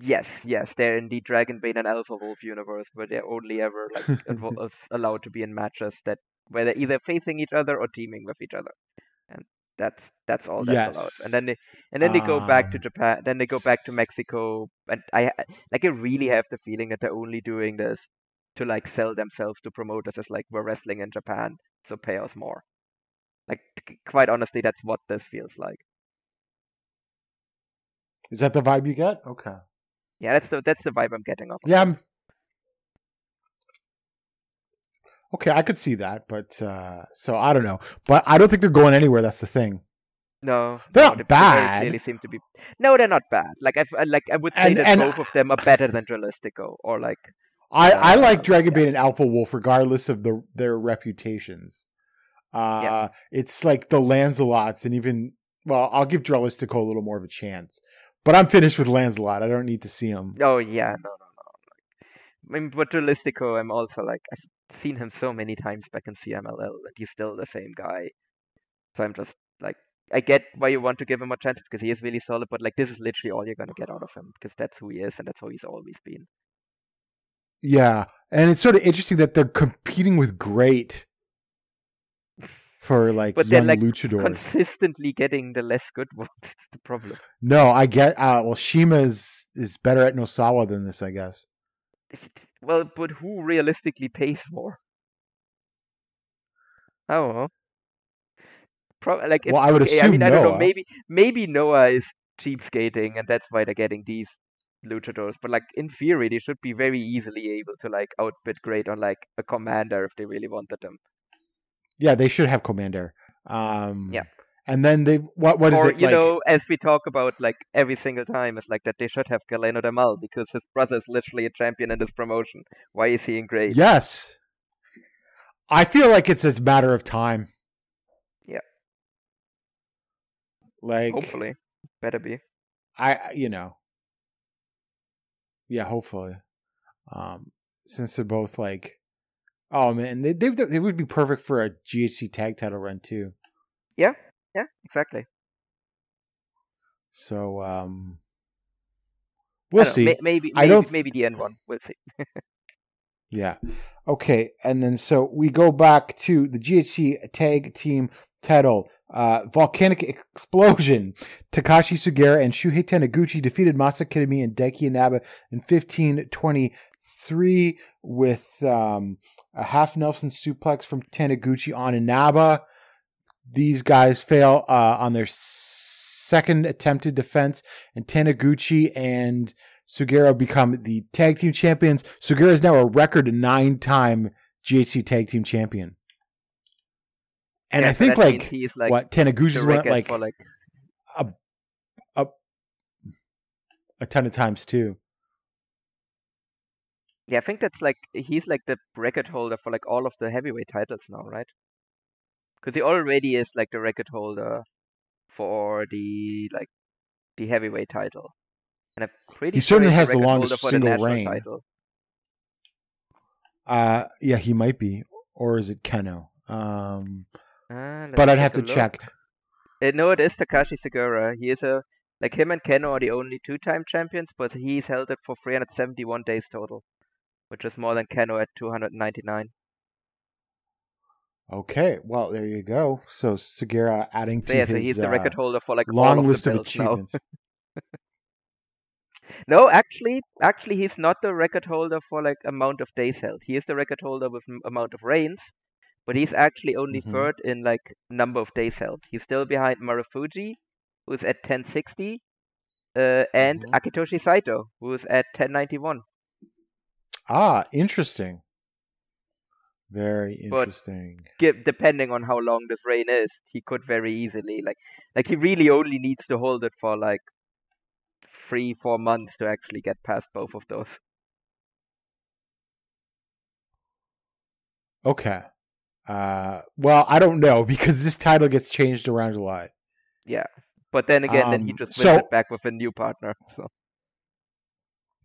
Yes, yes, they're in the Dragon Bane and Alpha Wolf universe where they're only ever like invo- uh, allowed to be in matches that where they're either facing each other or teaming with each other, and that's that's all that's allowed. And then they and then they go back to Um, Japan, then they go back to Mexico, and I I- like I really have the feeling that they're only doing this to like sell themselves to promoters as like we're wrestling in Japan, so pay us more. Like quite honestly, that's what this feels like. Is that the vibe you get? Okay. Yeah, that's the that's the vibe I'm getting off. of Yeah. I'm... Okay, I could see that, but uh so I don't know. But I don't think they're going anywhere, that's the thing. No, They're no, not they, they bad. clearly seem to be. No, they're not bad. Like I, I- like I would say And- that and- both of them are better than Dralistico, or like I I like Uh, Dragon yeah. And Alpha Wolf regardless of the their reputations. Uh Yeah. it's like the Lancelots and even well, I'll give Dralistico a little more of a chance. But I'm finished with Lancelot. I don't need to see him. oh yeah, no, no, no. Like, I mean, but Dralistico, I'm also like I've seen him so many times back in CMLL, and he's still the same guy. So I'm just like, I get why you want to give him a chance because he is really solid, but like this is literally all you're gonna get out of him because that's who he is and that's how he's always been. Yeah, and it's sort of interesting that they're competing with GLEAT for like But young like luchadors. consistently getting the less good ones. That's the problem. No, I get. Uh, well, Shima is is better at Nosawa than this, I guess. Well, but who realistically pays more? I don't know. Pro- like if, Well, I would okay, I mean, assume I don't know. Maybe maybe Noah is cheapskating, and that's why they're getting these luchadors. But like in theory, they should be very easily able to like outbid GLEAT on like a commander if they really wanted them. Yeah, they should have Commander. Um, Yeah. and then they what what is or it you like? know, as we talk about like every single time, it's like that they should have Galeno del Mal because his brother is literally a champion in this promotion. Why is he in GLEAT? Yes, I feel like it's a matter of time. Yeah. Like Hopefully, better be. I, you know, yeah, hopefully, um, since they're both like, oh man, they they they would be perfect for a GHC tag title run too. Yeah, yeah, exactly. So um, we'll know, see. may- maybe I maybe, don't maybe the end one. We'll see. Yeah. Okay, and then so we go back to the GHC tag team title. Uh, volcanic explosion. Takashi Sugiura and Shuhei Taniguchi defeated Masa Kitamiya and Daiki Inaba in 1523 with um, a half Nelson suplex from Taniguchi on Inaba. These guys fail uh, on their second attempted defense, and Taniguchi and Sugiura become the tag team champions. Sugiura is now a record nine time GHC tag team champion. And Yeah, I think like, like what Taniguchi's went record like for like a ton of times too. Yeah, I think that's like he's like the record holder for like all of the heavyweight titles now, right? Because he already is like the record holder for the like the heavyweight title, and I'm pretty He sure certainly has the record longest holder for the single national reign. title. Uh yeah, he might be. Or is it Kenoh? Um Ah, but I'd have to a check. look. Uh, no, it is Takashi Sugiura. He is a like him and Kenoh are the only two-time champions, but he's held it for 371 days total, which is more than Kenoh at 299. Okay, well there you go. So Sugiura adding to So yeah, so his he's the uh, record holder for like long of list of achievements. No, actually, actually, he's not the record holder for like amount of days held. He is the record holder with m- amount of reigns, but he's actually only Mhm. third in like number of days held. He's still behind Marufuji, who's at 1060, uh, and Mhm. Akitoshi Saito, who's at 1091. Ah, interesting. Very interesting. Gi- depending on how long this reign is, he could very easily like like he really only needs to hold it for like three, four months to actually get past both of those. Okay. Uh, well, I don't know because this title gets changed around a lot. Yeah. But then again, then he Um, just wins so- it back with a new partner. So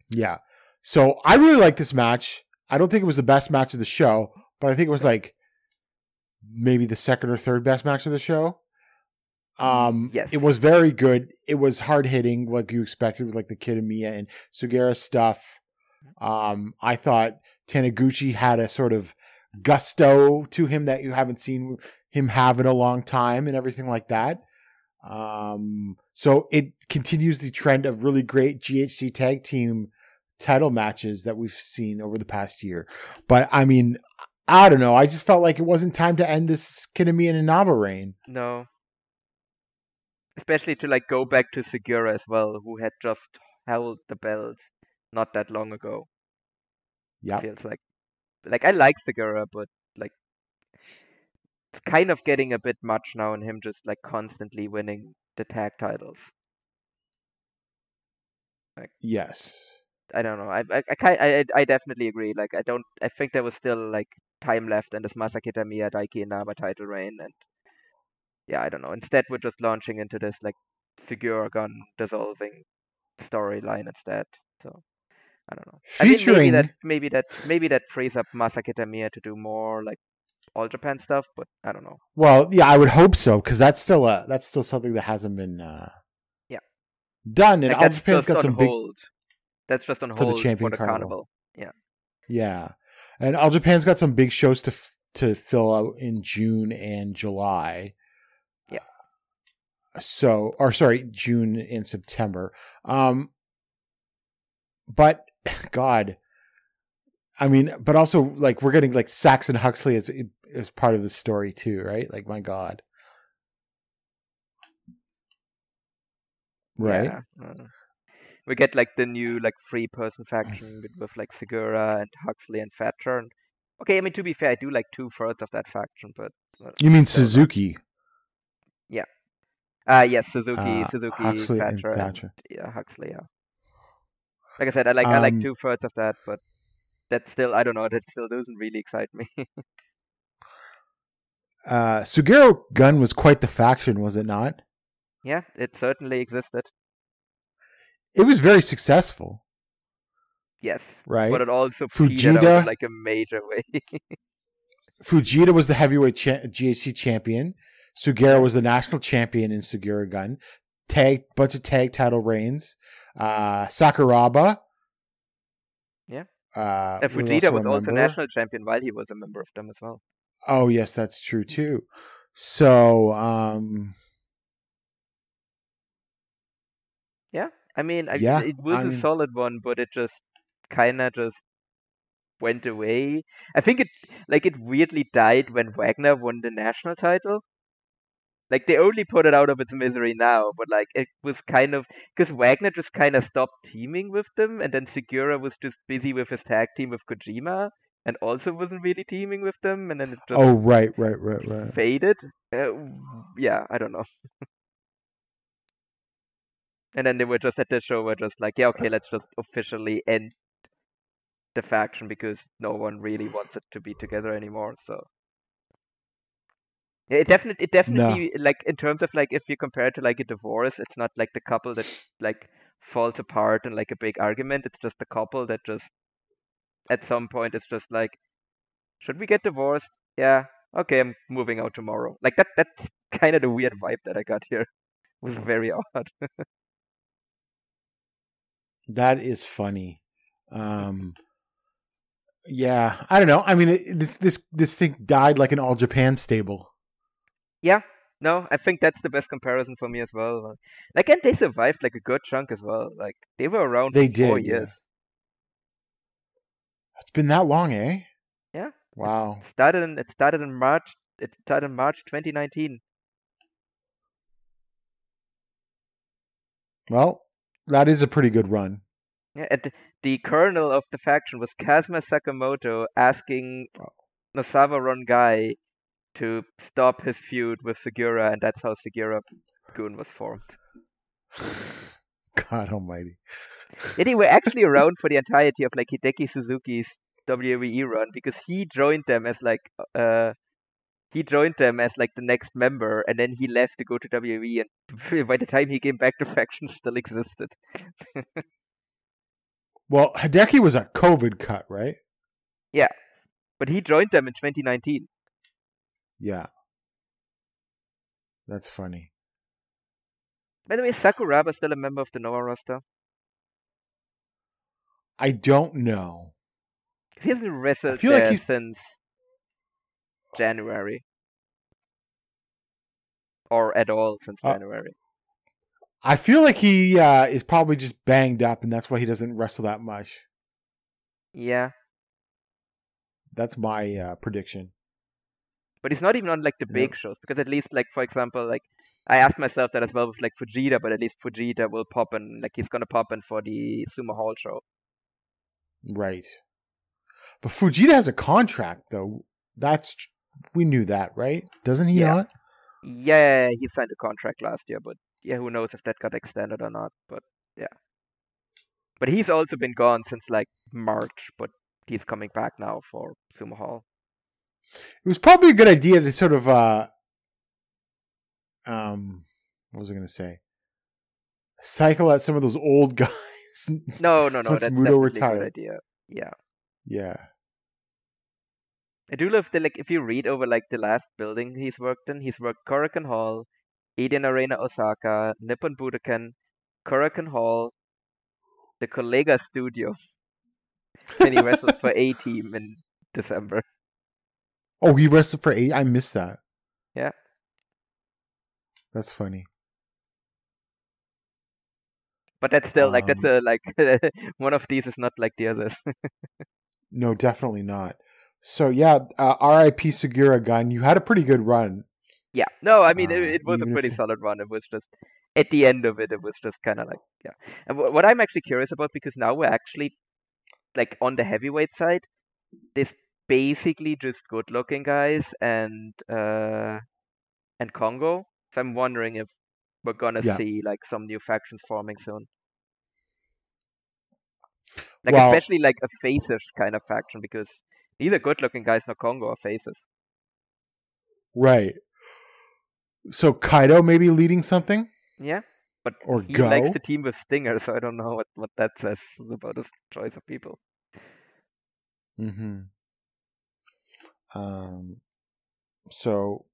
Yeah. So I really like this match. I don't think it was the best match of the show, but I think it was like maybe the second or third best match of the show. Um, Yes. it was very good. It was hard hitting, like you expected, with like the Kitamiya and Sugiura stuff. Um, I thought Taniguchi had a sort of gusto to him that you haven't seen him have in a long time, and everything like that. Um, so it continues the trend of really great GHC tag team title matches that we've seen over the past year. But I mean, I don't know. I just felt like it wasn't time to end this Kitamiya and Inaba reign. no. Especially to like go back to Sugiura as well, who had just held the belt not that long ago. Yeah. Feels like like I like Sugiura, but like it's kind of getting a bit much now and him just like constantly winning the tag titles. Yes. I don't know. I I I, I, I definitely agree. Like I don't. I think there was still like time left in this Masa Kitamiya Daiki Inaba title reign, and yeah, I don't know. Instead, we're just launching into this like Sugiura gun dissolving storyline instead. So I don't know. I mean, maybe Featuring that maybe that maybe that frees up Masa Kitamiya to do more like all Japan stuff, but I don't know. well, yeah, I would hope so because that's still a that's still something that hasn't been uh, Yeah. done. And Like All Japan's got some big hold. That's just on for the Champion for the Carnival. carnival. Yeah, Yeah, and All Japan's got some big shows to f- to fill out in June and July. Yeah. So, or sorry, June and September. Um, but God, I mean, but also like we're getting like Saxon Huxley as as part of the story too, right? Like, my God, right? Yeah, uh, we get like the new like three person faction with, with like Sugiura and Huxley and Thatcher. And okay, I mean to be fair, I do like two thirds of that faction, but You mean enough. Suzuki? uh yes, Suzuki, Uh, Suzuki, Huxley and Thatcher, and, yeah, Huxley, yeah. Like I said, I like I like Um, two thirds of that, but that still I don't know, that still doesn't really excite me. Uh, Sugiura Gun was quite the faction, was it not? yeah, it certainly existed. It was very successful, Yes, right? but it also Fujita- in like a major way. Fujita was the heavyweight cha- GHC champion. Sugiura was the national champion in Sugiura Gun. Tag bunch of tag title reigns. Uh, Sakuraba. Yeah. Uh, And Fujita was also national champion while he was a member of them as well. Oh yes, that's true too. So um, I mean, I, Yeah, it was I a mean- solid one, but it just kind of just went away. I think it like it weirdly died when Wagner won the national title. Like they only put it out of its misery now, but like it was kind of because Wagner just kind of stopped teaming with them, and then Sugiura was just busy with his tag team with Kojima, and also wasn't really teaming with them, and then it just oh right, right, right, right. faded. Uh, yeah, I don't know. and then they were just at the show were just like, yeah, okay, let's just officially end the faction because no one really wants it to be together anymore. So yeah, it definitely, it definitely like in terms of like if you compare it to like a divorce, it's not like the couple that like falls apart in like a big argument. It's just the couple that just at some point it's just like, should we get divorced? Yeah, okay, I'm moving out tomorrow. Like that that's kind of the weird vibe that I got here. It was very odd. That is funny. Um, yeah, I don't know. I mean, it, this this this thing died like an all Japan stable. Yeah, no, I think that's the best comparison for me as well. Like, and they survived like a good chunk as well. Like they were around They for four did, yeah. years. It's been that long, eh? Yeah. Wow. It Started in it started in March. It started in March 2019. Well, that is a pretty good run. Yeah, and the- kernel of the faction was Kazuma Sakamoto asking Nosawa Rongai to stop his feud with Sugiura, and that's how Sugiura Gun was formed. God Almighty. Yeah, they were actually around for the entirety of like Hideki Suzuki's WWE run because he joined them as like uh he joined them as like the next member and then he left to go to WWE and by the time he came back the faction still existed. Well, Hideki was a COVID cut, right? Yeah, but he joined them in 2019. Yeah. That's funny. By the way, is Sakuraba still a member of the Noah roster? I don't know. he hasn't wrestled feel like he's- since January. Or at all since Uh, January. I feel like he uh, is probably just banged up, and that's why he doesn't wrestle that much. Yeah. That's my uh, prediction. But he's not even on like the Yeah. big shows because at least like for example like I asked myself that as well with like Fujita, but at least Fujita will pop in like he's gonna pop in for the Sumo Hall show. Right. But Fujita has a contract, though. That's we knew that, right? Doesn't he Yeah. not? Yeah, he signed a contract last year, but yeah, who knows if that got extended or not. But yeah. But he's also been gone since like March, but he's coming back now for Sumo Hall. It was probably a good idea to sort of uh um what was I gonna say? Cycle out some of those old guys. No, no, no, Once that's Muto definitely a retired. good idea. Yeah. yeah. I do love the like if you read over like the last building he's worked in, he's worked Korakuen Hall, Edion Arena Osaka, Nippon Budokan, Korakuen Hall, the Collega Studio. and he wrestled for A Team in December. Oh, he wrestled for A. I missed that. Yeah. That's funny. But that's still like that's Um, a like one of these is not like the others. No, definitely not. So yeah, uh, R.I.P. Sugiura gun. You had a pretty good run. yeah. No, I mean it, Uh, it was a pretty if- solid run. It was just at the end of it, it was just kind of like yeah. And wh- what I'm actually curious about because now we're actually like on the heavyweight side, there's basically just good-looking guys and uh and Kongo. So I'm wondering if we're gonna Yeah. see like some new factions forming soon. Like Well- especially like a faces kind of faction because neither good-looking guys nor Kongo are faces. Right. So Kaito maybe leading something Yeah, but or he go. likes to team with Stinger, so I don't know what, what that says about his choice of people. Mm-hmm. Um, so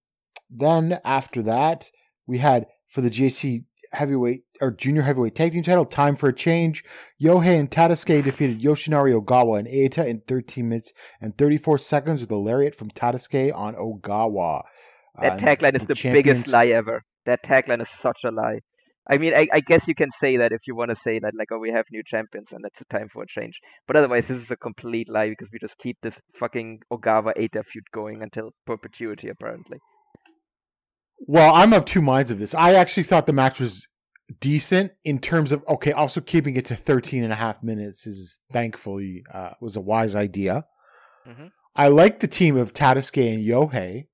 then after that, we had for the GHC heavyweight or junior heavyweight tag team title. Time for a change. Yohei and Tadasuke defeated Yoshinari Ogawa and Eita in 13 minutes and 34 seconds with a lariat from Tadasuke on Ogawa. That Uh, tagline is the biggest lie ever. That tagline is such a lie. I mean, I, I guess you can say that if you want to say that, like, oh, we have new champions and it's a time for a change. But otherwise, this is a complete lie because we just keep this fucking Ogawa Eita feud going until perpetuity, apparently. Well, I'm of two minds of this. I actually thought the match was decent in terms of okay, also keeping it to 13 and a half minutes is thankfully uh, was a wise idea. Mhm. I like the team of Tadasuke and Yohei.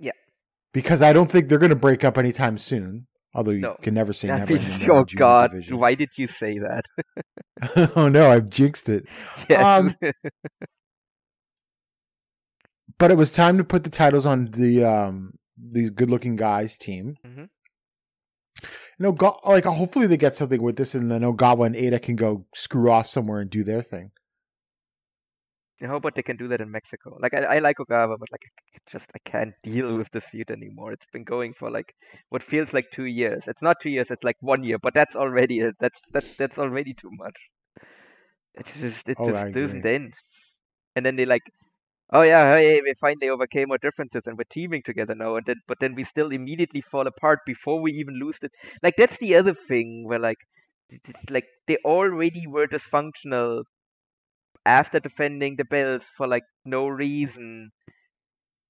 Yeah. Because I don't think they're going to break up anytime soon. Although you No. can never say never. oh God, division. why did you say that? oh no, I've jinxed it. Yes. Um, But it was time to put the titles on the um these good-looking guys team. Mhm. You know, like hopefully they get something with this, and then Ogawa and Eita can go screw off somewhere and do their thing. I hope that they can do that in Mexico. Like I, I like Ogawa, but like I just I can't deal with this feud anymore. It's been going for like what feels like two years. It's not two years. It's like one year. But that's already it. That's that's that's already too much. It's just it Oh, just doesn't end. And then they like, oh yeah, hey, we finally overcame our differences and we're teaming together now. And then but then we still immediately fall apart before we even lose it. Like that's the other thing where like like they already were dysfunctional after defending the belts for like no reason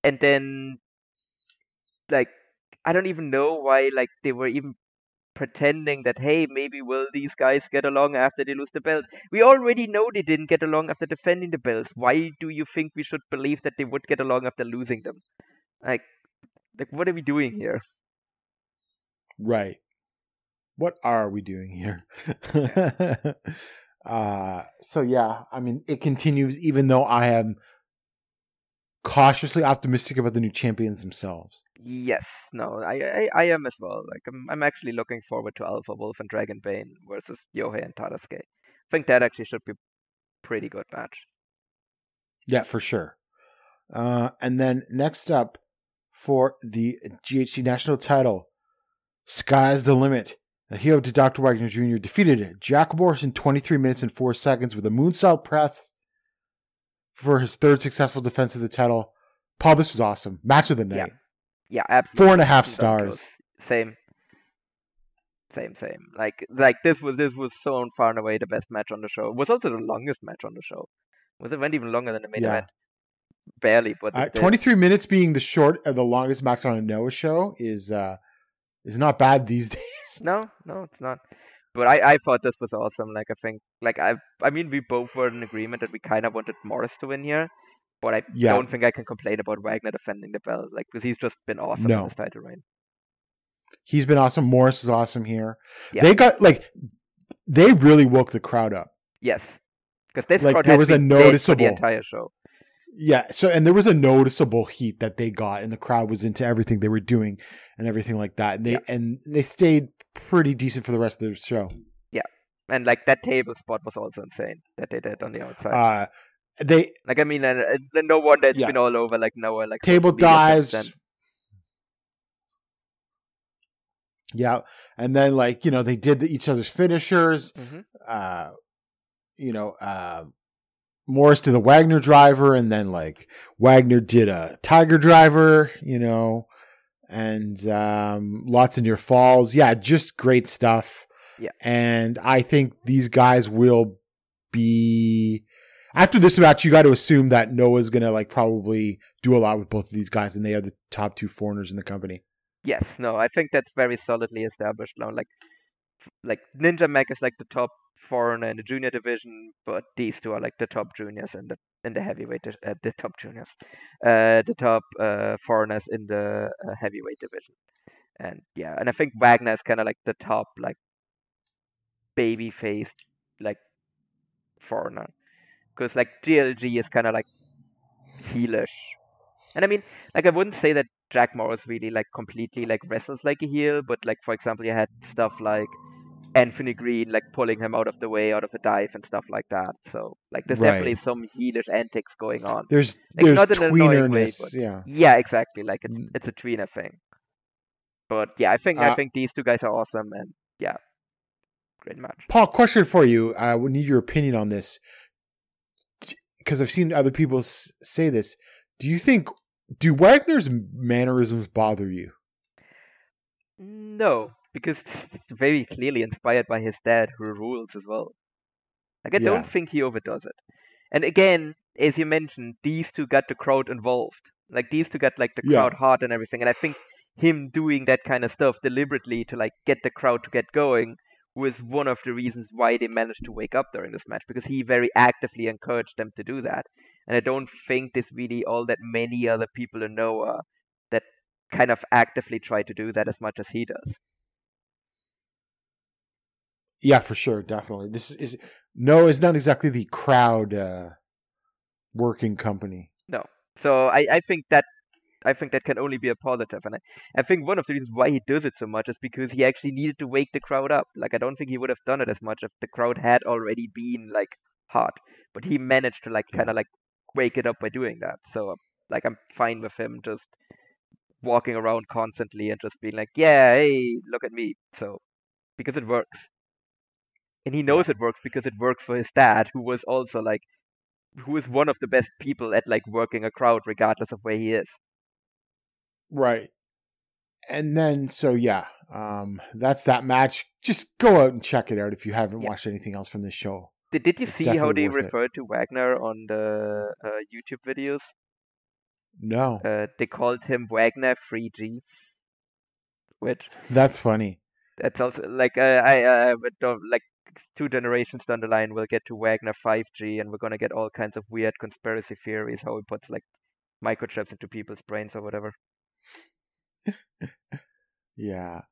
and then like i don't even know why like they were even pretending that hey maybe will these guys get along after they lose the belts we already know they didn't get along after defending the belts. Why do you think we should believe that they would get along after losing them? Like like what are we doing here? Right. What are we doing here? uh so yeah, I mean it continues even though I am cautiously optimistic about the new champions themselves. Yes, no, I, I I am as well. Like I'm I'm actually looking forward to Alpha Wolf and Dragon Bane versus Yohei and Tadasuke. I think that actually should be a pretty good match. Yeah, for sure. Uh and then next up for the GHC national title, Sky's the Limit. The heel to Dr. Wagner Jr. defeated Jack Morris in 23 minutes and 4 seconds with a moonsault press for his third successful defense of the title. Paul, this was awesome. Match of the night. Yeah, absolutely. Four and a half stars. Same. Same, same. Like like this was this was so far and away the best match on the show. It was also the longest match on the show. Was it went even longer than the main Yeah. event? Barely, but Uh, 23 minutes being the short uh, the longest match on a Noah show is uh is not bad these days. No, no, it's not. But I, I thought this was awesome. Like I think, like I, I mean, we both were in agreement that we kind of wanted Morris to win here, but I Yeah. don't think I can complain about Wagner defending the belt, like because he's just been awesome No. in this title reign. He's been awesome. Morris is awesome here. Yeah. They got like they really woke the crowd up. Yes, because this Like, crowd there was a noticeable- the entire show. Yeah, so and there was a noticeable heat that they got, and the crowd was into everything they were doing and everything like that. And they Yeah. and they stayed pretty decent for the rest of the show. Yeah, and like that table spot was also insane that they did on the outside. Uh, they like I mean, uh, no wonder it's yeah. been all over like Noah, like table social media since dives. Yeah, and then like you know they did the, each other's finishers. Mhm. Uh, you know, uh, Morris did the Wagner driver, and then like Wagner did a Tiger driver. You know, and um, lots of near falls. Yeah, just great stuff. Yeah. and I think these guys will be. After this match, you got to assume that Noah's gonna like probably do a lot with both of these guys, and they are the top two foreigners in the company. Yes, no, I think that's very solidly established now. Like, like Ninja Mack is like the top foreigner in the junior division, but these two are like the top juniors in the in the heavyweight, uh, the top juniors, uh, the top uh, foreigners in the uh, heavyweight division. And yeah, and I think Wagner is kind of like the top like baby faced like foreigner, because like GLG is kind of like heelish. And I mean, like I wouldn't say that Jack Morris really like completely like wrestles like a heel, but like for example, you had stuff like Anthony Green like pulling him out of the way, out of a dive and stuff like that. So like there's Right. definitely some heelish antics going on. There's Like, there's not annoying way, yeah. Yeah, exactly. Like it's Mm. it's a tweener thing. But yeah, I think Uh, I think these two guys are awesome, and yeah, great match. Paul, question for you. I would need your opinion on this because I've seen other people say this. Do you think do Wagner's mannerisms bother you? No, because it's very clearly inspired by his dad, who rules as well. Like I Yeah. don't think he overdoes it. And again, as you mentioned, these two got the crowd involved. Like these two got like the Yeah. crowd hot and everything. And I think him doing that kind of stuff deliberately to like get the crowd to get going was one of the reasons why they managed to wake up during this match because he very actively encouraged them to do that. And I don't think there's really all that many other people in Noah that kind of actively try to do that as much as he does. Yeah, for sure, definitely. This is no, it's not exactly the crowd uh, working company. No. So I, I think that I think that can only be a positive. positive, and I, I think one of the reasons why he does it so much is because he actually needed to wake the crowd up. Like I don't think he would have done it as much if the crowd had already been like hot, but he managed to like kind of like wake it up by doing that. So like I'm fine with him just walking around constantly and just being like, yeah, hey, look at me. So because it works, and he knows it works because it works for his dad, who was also like who is one of the best people at like working a crowd regardless of where he is. Right. And then so yeah, um that's that match. Just go out and check it out if you haven't Yeah. watched anything else from this show. Did, did you It's see how they worth it. referred to Wagner on the uh, YouTube videos? No. Uh, they called him Wagner 3G, which That's funny. that's also like uh, I uh, like two generations down the line we'll get to Wagner 5G and we're gonna get all kinds of weird conspiracy theories how he puts like microchips into people's brains or whatever. Yeah.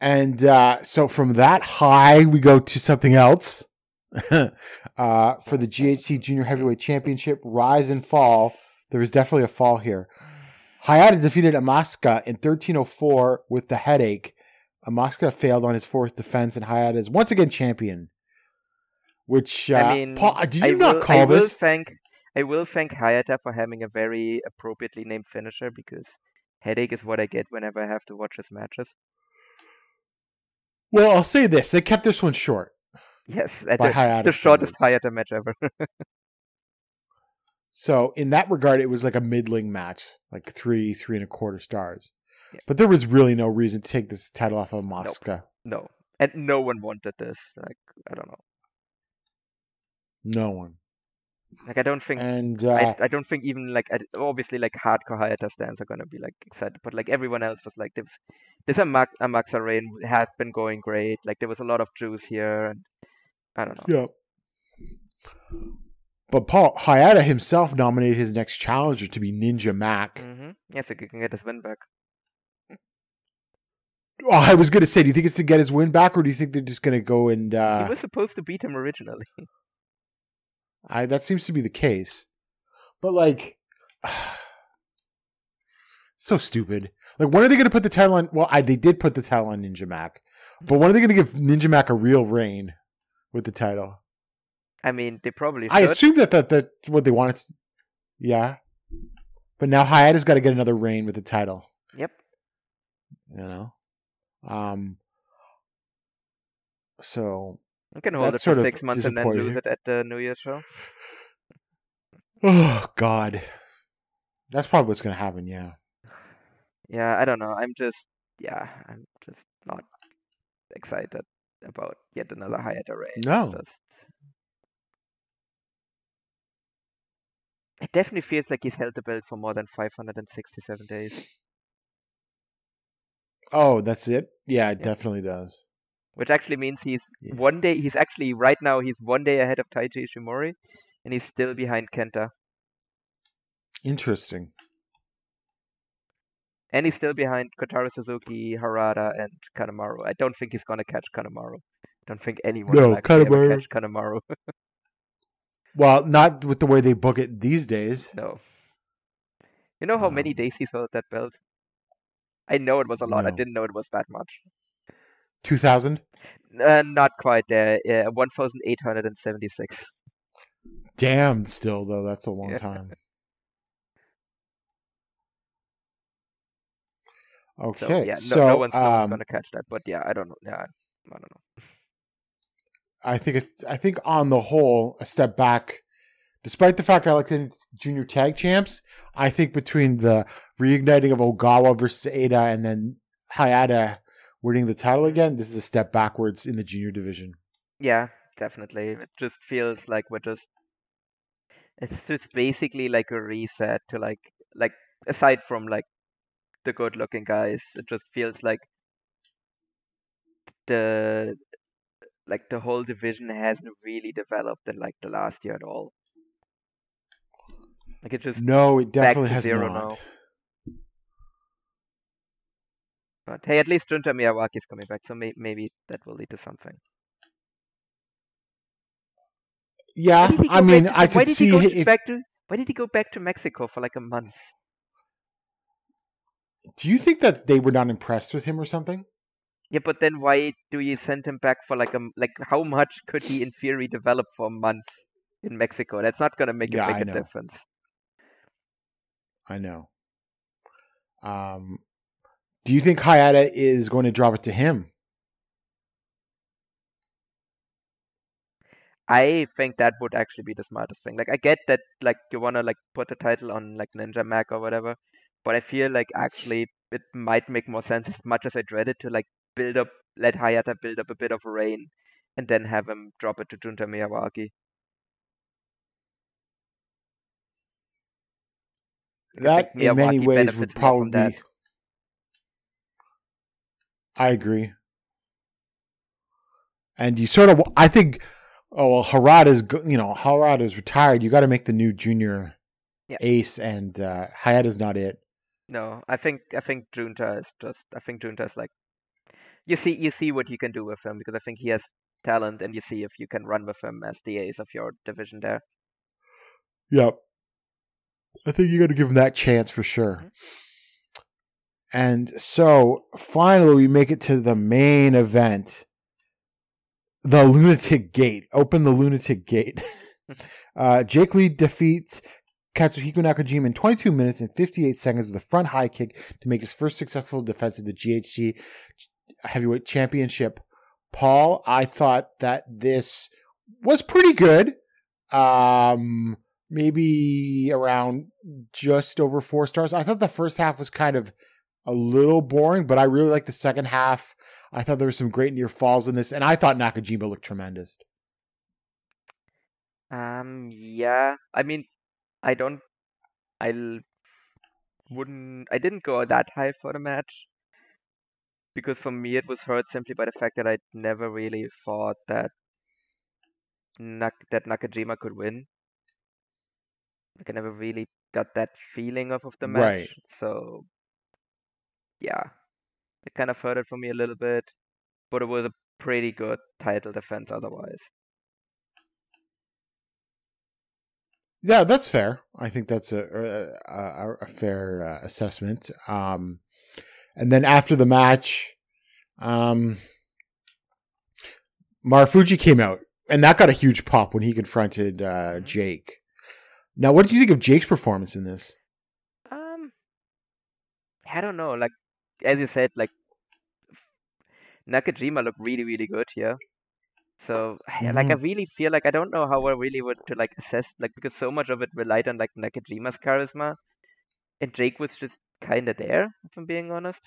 And uh, so from that high, we go to something else. uh, for the GHC Junior Heavyweight Championship, rise and fall. There was definitely a fall here. Hayata defeated Amakusa in 1304 with the headache. Amakusa failed on his fourth defense, and Hayata is once again champion. Which uh, I mean, Paul, did I you not will, call I will this? thank I will thank Hayata for having a very appropriately named finisher because headache is what I get whenever I have to watch his matches. Well, I'll say this: they kept this one short. Yes, By. Hayata the shortest standards. Hayata match ever. So in that regard, it was like a middling match, like three, three and a quarter stars. Yeah. But there was really no reason to take this title off of Mosca. no, and no one wanted this. Like I don't know. No one. Like I don't think And uh, I, I don't think even like obviously like hardcore Hayata stands are gonna be like excited, but like everyone else was like this. This Amax Amaxa reign had been going great. Like there was a lot of juice here, and I don't know. yeah. But Paul Hayata himself nominated his next challenger to be Ninja Mack. hmm Yes, he can get his win back. Oh, I was going to say, do you think it's to get his win back, or do you think they're just going to go and? Uh, he was supposed to beat him originally. I that seems to be the case. But like, so stupid. Like, when are they going to put the title on? Well, I, they did put the title on Ninja Mack, but when are they going to give Ninja Mack a real reign with the title? I mean, they probably I assume that, that that's what they wanted. To, yeah, but now Hayata's got to get another reign with the title. Yep. You know, um. So, You can hold it for sort of six months and then lose it at the New Year's show. oh God, that's probably what's going to happen. Yeah. Yeah, I don't know. I'm just, yeah, I'm just not excited about yet another Hayata reign. No. Just... It definitely feels like he's held the belt for more than 567 days, Oh, that's it. Yeah, it Yeah. definitely does. which actually means he's Yeah. one day, he's actually, right now, he's one day ahead of Taiji Ishimori, and he's still behind Kenta. Interesting. And he's still behind Kotaro Suzuki, Harada, and Kanemaru. I don't think he's gonna catch Kanemaru. I don't think anyone No, will actually ever Kanemaru- catch Kanemaru. Well, not with the way they book it these days. no. You know how many days he's held that belt? I know it was a lot. I didn't know it was that much. Two thousand. Uh, not quite there. Yeah, 1,876. Damn. Still though, that's a long time. Okay. So yeah, no, so no one's, no one's um, gonna catch that. But yeah, I don't know. Yeah, I I don't know. I think it's, I think on the whole, a step back. Despite the fact I like the junior tag champs, I think between the reigniting of Ogawa versus Eita and then Hayata winning the title mm-hmm. again, this is a step backwards in the junior division. Yeah, definitely. It just feels like we're just it's just basically like a reset to like like aside from like the good looking guys, it just feels like the like the whole division hasn't really developed in like the last year at all. Like it just No, it definitely has zero not. now. But hey, at least Junta Miyawaki is coming back, so may- maybe that will lead to something. Yeah, Why did he I mean, back to, I why could did see he go if, back to why did he go back to Mexico for like a month? Do you think that they were not impressed with him or something? Yeah, but then why do you send him back for like a like how much could he in theory develop for a month in Mexico? That's not gonna make Yeah, a big a difference. I know. Um, do you think Hayata is going to drop it to him? I think that would actually be the smartest thing. Like I get that like you wanna like put the title on like Ninja Mack or whatever, but I feel like actually it might make more sense as much as I dread it to like build up let Hayata build up a bit of a reign and then have him drop it to Junta Miyawaki. That in many ways would probably that. be. I agree. And you sort of, I think, oh well, Harada's, go- you know, Harad is retired. You got to make the new junior Yeah. ace, and uh, Hayata's not it. No, I think I think Junta is just I think Junta is like you see you see what you can do with him because I think he has talent and you see if you can run with him as the ace of your division there. Yep. I think you got to give him that chance for sure. And so finally, we make it to the main event the Lunatic Gate. Open the Lunatic Gate. uh, Jake Lee defeats Katsuhiko Nakajima in 22 minutes and 58 seconds with a front high kick to make his first successful defense of the GHC Heavyweight Championship. Paul, I thought that this was pretty good. Um, maybe around just over four stars. I thought the first half was kind of a little boring, but I really liked the second half. I thought there was some great near falls in this, and I thought Nakajima looked tremendous. Um yeah, I mean I don't I wouldn't I didn't go that high for the match because for me it was hurt simply by the fact that I never really thought that Nak- that Nakajima could win. Like I never really got that feeling off of the match. Right. So yeah, it kind of hurt it for me a little bit, but it was a pretty good title defense otherwise. Yeah, that's fair. I think that's a a, a, a fair uh, assessment. Um, and then after the match, um, Marufuji came out, and that got a huge pop when he confronted uh, Jake. Now, what do you think of Jake's performance in this? Um, I don't know. Like as you said, like Nakajima looked really, really good here. So yeah, like I really feel like I don't know how I really would to like assess like because so much of it relied on like Nakajima's charisma, and Jake was just kind of there. If I'm being honest,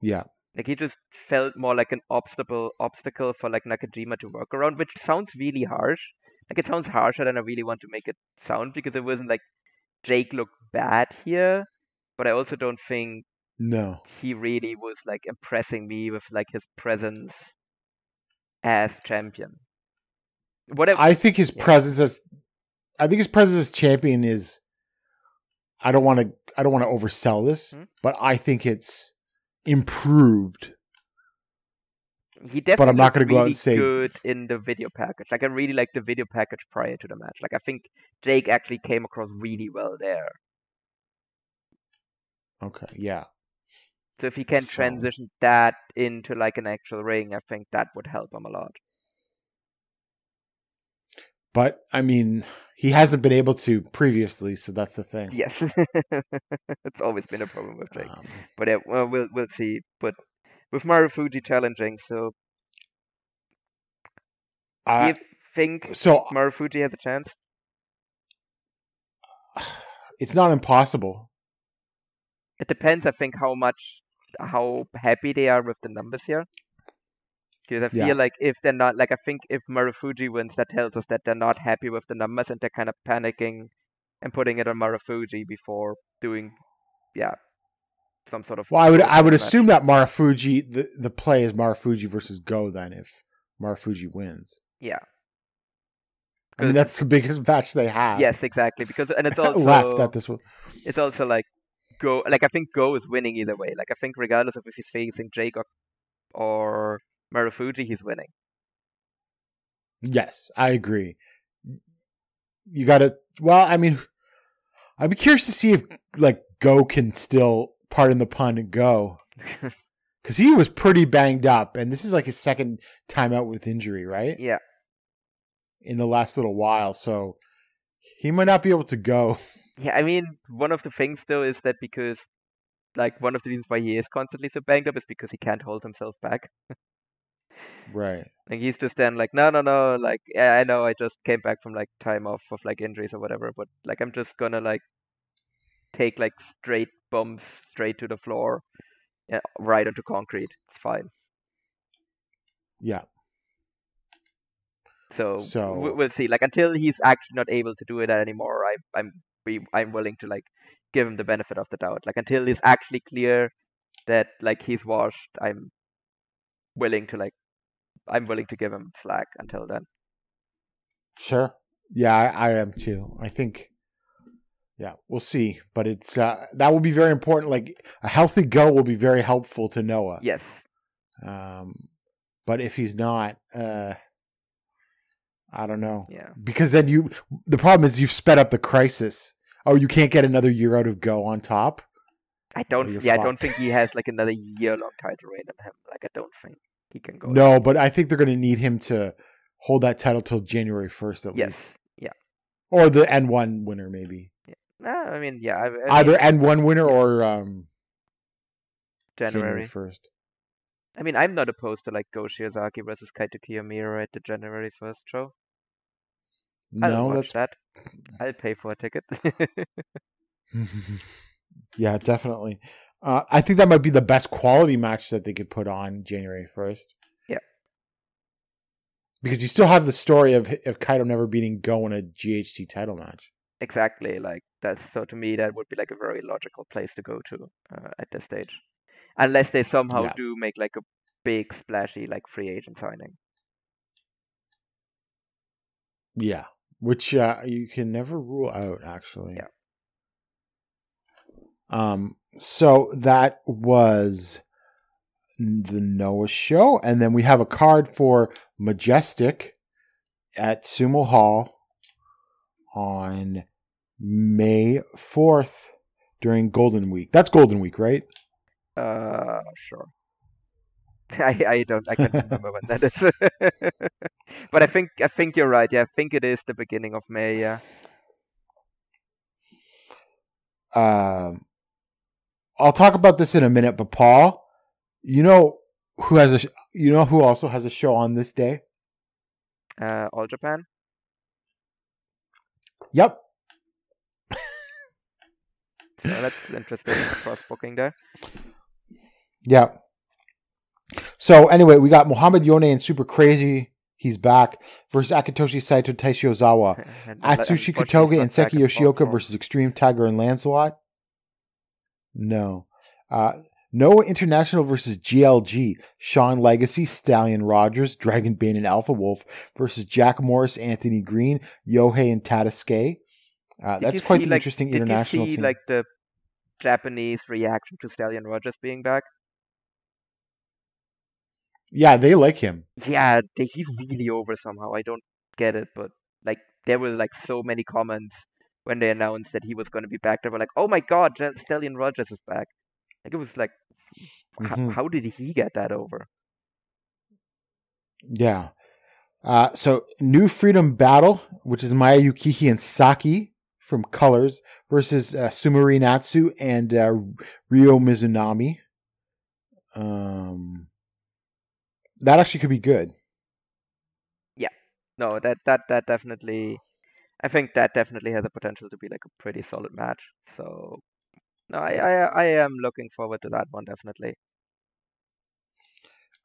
Yeah, like he just felt more like an obstacle obstacle for like Nakajima to work around, which sounds really harsh. Like it sounds harsher than I really want to make it sound because it wasn't like Jake looked bad here, but I also don't think no, he really was like impressing me with like his presence as champion. Whatever. I think his Yeah. presence as I think his presence as champion is. I don't want to. I don't want to oversell this, Hmm? but I think it's improved. He definitely But I'm not gonna go out really and say- good in the video package. Like I really liked the video package prior to the match. Like I think Jake actually came across really well there. Okay, yeah. So if he can So- transition that into like an actual ring, I think that would help him a lot. But I mean, he hasn't been able to previously, so that's the thing. Yes, it's always been a problem with Jake. Um, But yeah, well, we'll we'll see. But with Marufuji challenging, so do I- you think so Marufuji has a chance? it's not impossible. It depends, I think, how much, how happy they are with the numbers here. Because I feel Yeah. like if they're not, like I think if Marufuji wins, that tells us that they're not happy with the numbers and they're kind of panicking and putting it on Marufuji before doing, yeah, some sort of. Well, I would I would match. assume that Marufuji the the play is Marufuji versus Go then if Marufuji wins. Yeah. I mean that's the biggest match they have. Yes, exactly. Because and it's also left at this one. it's also like Go. Like I think Go is winning either way. Like I think regardless of if he's facing Jake or, or Marufuji, he's winning. Yes, I agree. You got to. Well, I mean, I'd be curious to see if like Go can still, pardon the pun, go because he was pretty banged up, and this is like his second time out with injury, right? yeah. In the last little while, so he might not be able to go. Yeah, I mean, one of the things though is that because, like, one of the reasons why he is constantly so banged up is because he can't hold himself back. Right. Like he's just then like, no, no, no, like, yeah, I know, I just came back from like time off of like injuries or whatever, but like, I'm just gonna like take like straight bumps straight to the floor, yeah, right onto concrete. It's fine. Yeah. So, So- we- we'll see. Like until he's actually not able to do it anymore, I, I'm we, I'm willing to like give him the benefit of the doubt. Like until he's actually clear that like he's washed, I'm willing to like I'm willing to give him slack until then. Sure. Yeah, I, I am too. I think. Yeah, we'll see, but it's uh, that will be very important. Like a healthy go will be very helpful to Noah. Yes. Um, but if he's not, uh, I don't know. Yeah. Because then you, the problem is you've sped up the crisis. Oh, you can't get another year out of go on top. I don't. Yeah, I don't think he has like another year long title reign in him. Like I don't think he can go. No, but I think they're going to need him to hold that title till January first at Yes. least, Yeah. or the N one winner maybe. No, I mean, yeah. I, I Either mean, N one winner or um, January. First. I mean, I'm not opposed to like Go Shiozaki versus Kaito Kiyomiya at the January first show. I'll No, watch that's that. I'll pay for a ticket. yeah, definitely. Uh, I think that might be the best quality match that they could put on January first. Yeah. because you still have the story of of Kaito never beating Go in a GHC title match. Exactly. Like that's so to me that would be like a very logical place to go to uh, at this stage, unless they somehow Yeah. do make like a big splashy like free agent signing. Yeah, which uh, you can never rule out, actually. Yeah. Um. So that was the Noah show, and then we have a card for Majestic at Sumo Hall on May fourth during Golden Week. That's Golden Week, right? Uh, sure. I I don't I can't remember when that is. but I think I think you're right. Yeah, I think it is the beginning of May. Yeah. Um, I'll talk about this in a minute, but Paul, you know who has a sh- you know who also has a show on this day? Uh, All Japan. Yep. So that's interesting cross booking there. Yeah. So anyway, we got Muhammad Yone and Super Crazy. He's back versus Akitoshi Saito, Taishi Ozawa, Atsushi Kotoge, and Seki back and forth Yoshioka versus Extreme Tiger and Lancelot. No. Uh, Noah International versus GLG. Sean Legacy, Stallion Rogers, Dragon Bane, and Alpha Wolf versus Jack Morris, Anthony Green, Yohei, and Tadasuke. Uh, that's quite see, the like- interesting did international you see, team. like the Japanese reaction to Stallion Rogers being back? yeah, they like him. Yeah, they, he's really over somehow. I don't get it, but like there were like so many comments when they announced that he was going to be back. They were like, "Oh my God, Stallion Rogers is back!" Like it was like, h- Mhm. how did he get that over? Yeah. Uh, so new freedom battle which is Maya Yukihi and Saki from Colors versus uh, Sumire Natsu and uh, Ryo Mizunami. Um, that actually could be good. Yeah. No, that that that definitely. I think that definitely has the potential to be like a pretty solid match. So, no, I I, I am looking forward to that one definitely.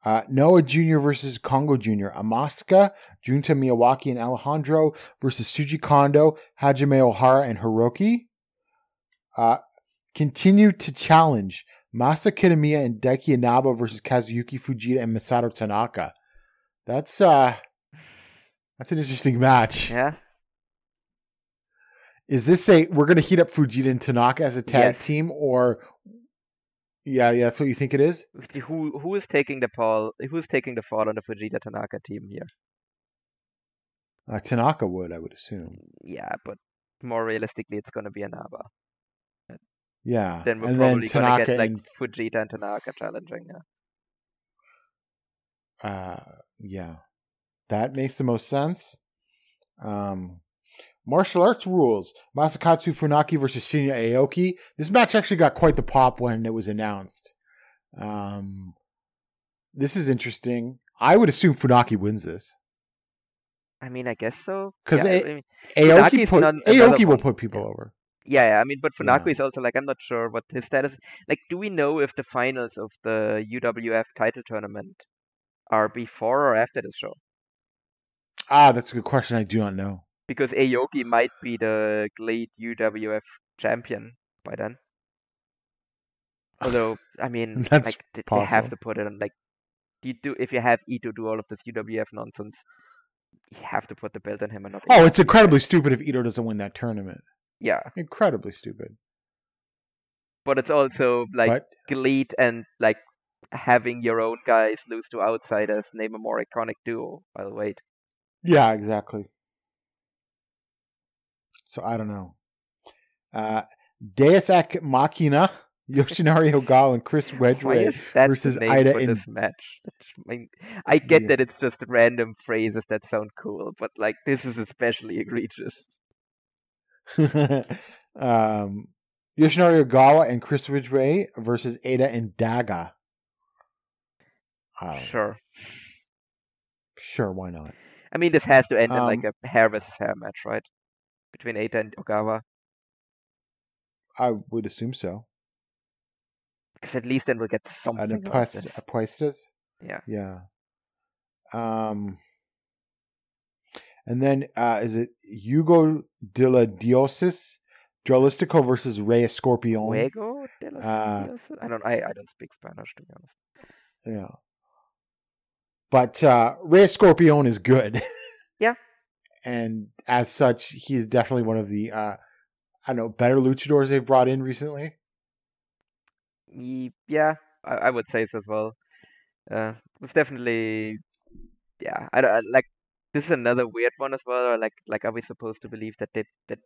Uh, Noah Jr. versus Kongo Jr. Amakusa, Junta Miyawaki and Alejandro versus Shuji Kondo, Hajime Ohara, and Hiroki. Uh, continue to challenge Masa Kitamiya and Daiki Inaba versus Kazuyuki Fujita and Masato Tanaka. That's uh that's an interesting match. Yeah. Is this a we're gonna heat up Fujita and Tanaka as a tag Yes. team or yeah, yeah, that's what you think it is? Who who is taking the fall? Who's taking the fall on the Fujita Tanaka team here? Uh, Tanaka would, I would assume. Yeah, but more realistically, it's gonna be Inaba. Yeah. Then we're and then probably gonna Tanaka get like and Fujita and Tanaka challenging. Yeah. Uh, yeah, that makes the most sense. Um, martial arts rules: Masakatsu Funaki versus Shinya Aoki. This match actually got quite the pop when it was announced. Um, this is interesting. I would assume Funaki wins this I mean, I guess so. 'Cause yeah, A- I mean, Aoki put Aoki will one. put people Yeah. over. yeah, yeah, I mean, but Funaki Yeah. is also like I'm not sure what his status. Like, do we know if the finals of the UWF title tournament are before or after the show? Ah, that's a good question. I do not know. Because Aoki might be the GLEAT UWF champion by then. Although, I mean, That's like th- they have to put it on like you do if you have Ito do all of this UWF nonsense, you have to put the belt on him and not. Oh, it's incredibly stupid if Ito doesn't win that tournament. Yeah, Incredibly stupid. but it's also like but and like having your own guys lose to outsiders name a more iconic duo. By the way. Yeah, exactly. So I don't know. Uh, Deus Ex Machina, Yoshinari Ogawa and Chris Why Wedgway is that versus Ida in- this match? I, mean, I get Yeah. that it's just random phrases that sound cool, but like this is especially egregious. um, Yoshinari Ogawa and Chris Ridgway versus Eita and Daga. Um, Sure. Sure, why not? I mean, this has to end in like Um, a hair versus hair match, right? Between Eita and Ogawa. I would assume so. Because at least then we'll get something. An of Apuestas? Yeah. Yeah. Um, and then uh, is it Hugo de la Diosis, Dralistico versus Rey Scorpion? Fuego de los Uh? I don't. I, I don't speak Spanish to be honest. Yeah. But uh, Rey Scorpion is good. And as such, he is definitely one of the uh, I don't know better luchadors they've brought in recently. Yeah, I, I would say so as well. Uh, it's definitely, yeah. I, don't- I like this is another weird one as well. Or like, like, are we supposed to believe that they, that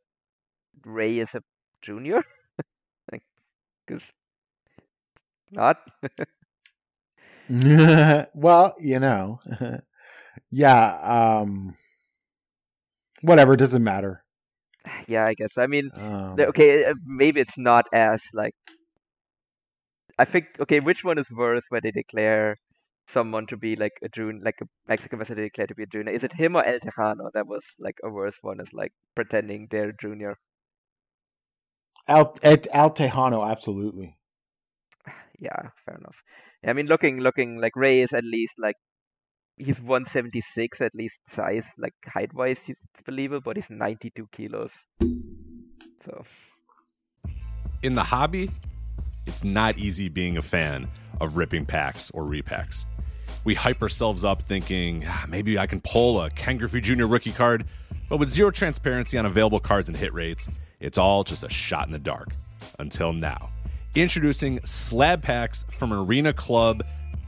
Rey is a junior? like, because not. well, you know, yeah. Um, whatever, it doesn't matter. yeah, I guess. I mean, Um, okay, uh, maybe it's not as like. I think okay, which one is worse where they declare someone to be like a junior, like a Mexican wrestler they declare to be a junior? Is it him or El Tejano? That was like a worse one, is like pretending they're junior. Al, Al Tejano, absolutely. Yeah, fair enough. I mean, looking looking like Rey is at least like he's 176 at least size, like height wise, he's believable, but he's 92 kilos. So In the hobby, it's not easy being a fan of ripping packs or repacks. We hype ourselves up thinking "Ah, maybe I can pull a Ken Griffey Jr. rookie card, but with zero transparency on available cards and hit rates, it's all just a shot in the dark. Until now. Introducing Slab Packs from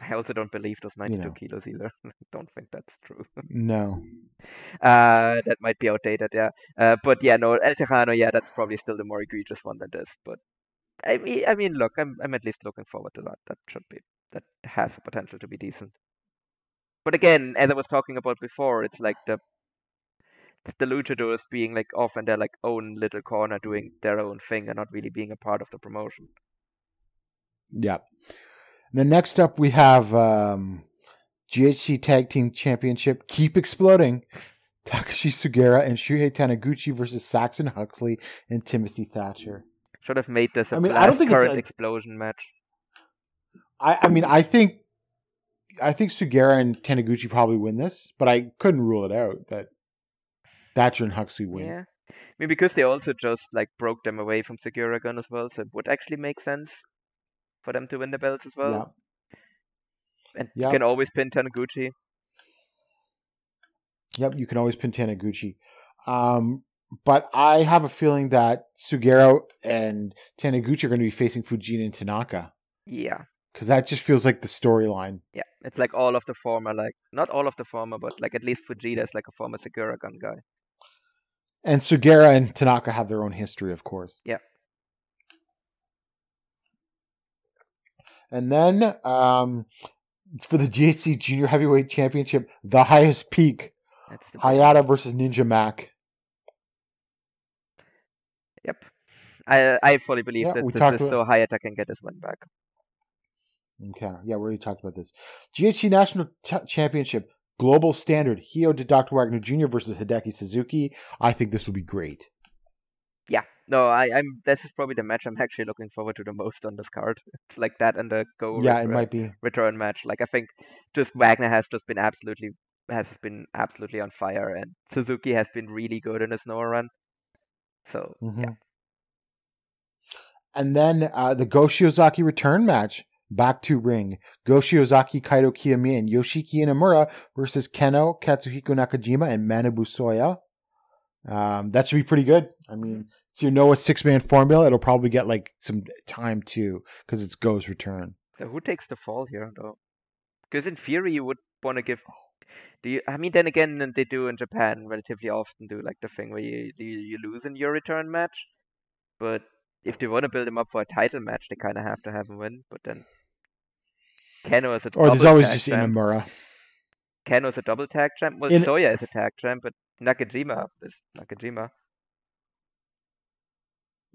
I also don't believe those 92 know. kilos either. don't think that's true. no. Uh, that might be outdated, yeah. Uh, but yeah, no, El Tejano, yeah, that's probably still the more egregious one than this. But I mean, I mean, look, I'm I'm at least looking forward to that. That should be that has the potential to be decent. But again, as I was talking about before, it's like the it's the luchadors being like off in their like own little corner doing their own thing and not really being a part of the promotion. Yeah. Then next up we have um, GHC Tag Team Championship. Keep exploding. Takashi Sugiura and Shuhei Taniguchi versus Saxon Huxley and Timothy Thatcher. Should have made this a I mean, I don't think it's current a- explosion match. I, I mean, I think, I think Sugera and Taniguchi probably win this, but I couldn't rule it out that Thatcher and Huxley win. Yeah. I mean, because they also just like broke them away from Sugiura Gun as well, so it would actually make sense for them to win the belts as well. Yeah. And you can always pin Taniguchi. Yep, you can always pin Taniguchi. Um, but I have a feeling that Sugiura and Taniguchi are going to be facing Fujita and Tanaka Yeah. because that just feels like the storyline. Yeah. It's like all of the former, like not all of the former, but like at least Fujita is like a former Sugiura Gun guy. And Sugiura and Tanaka have their own history, of course. Yeah. And then um, for the GHC Junior Heavyweight Championship, the highest peak, the Hayata versus Ninja Mack. Yep. I I fully believe Yeah, that we this talked is about- so Hayata can get his win back. Okay, yeah, we already talked about this. GHC National T- Championship, Global Standard, Hijo de Dr. Wagner Jr. versus Hideki Suzuki. I think this will be great. No, I, I'm this is probably the match I'm actually looking forward to the most on this card. It's like that and the go yeah, it might be. return match. Like I think just Wagner has just been absolutely has been absolutely on fire and Suzuki has been really good in his Noah run. So Mhm. yeah. And then uh, the Go Shiozaki return match. Back to ring. Go Shiozaki, Kaito Kiyomi, and Yoshiki Inamura versus Kenoh, Katsuhiko Nakajima, and Manabu Soya. Um, that should be pretty good. I mean, so you know a six man formula. It'll probably get like some time too because it's Go's return. So who takes the fall here though? Because in theory you would want to give. Do you? I mean, then again, they do in Japan relatively often do like the thing where you you, lose in your return match, but if they want to build him up for a title match, they kind of have to have him win. But then Kenoh is a Or there's always just champ. Inamura. Kenoh's a double tag champ. Well, In- Soya is a tag champ, but Nakajima is Nakajima.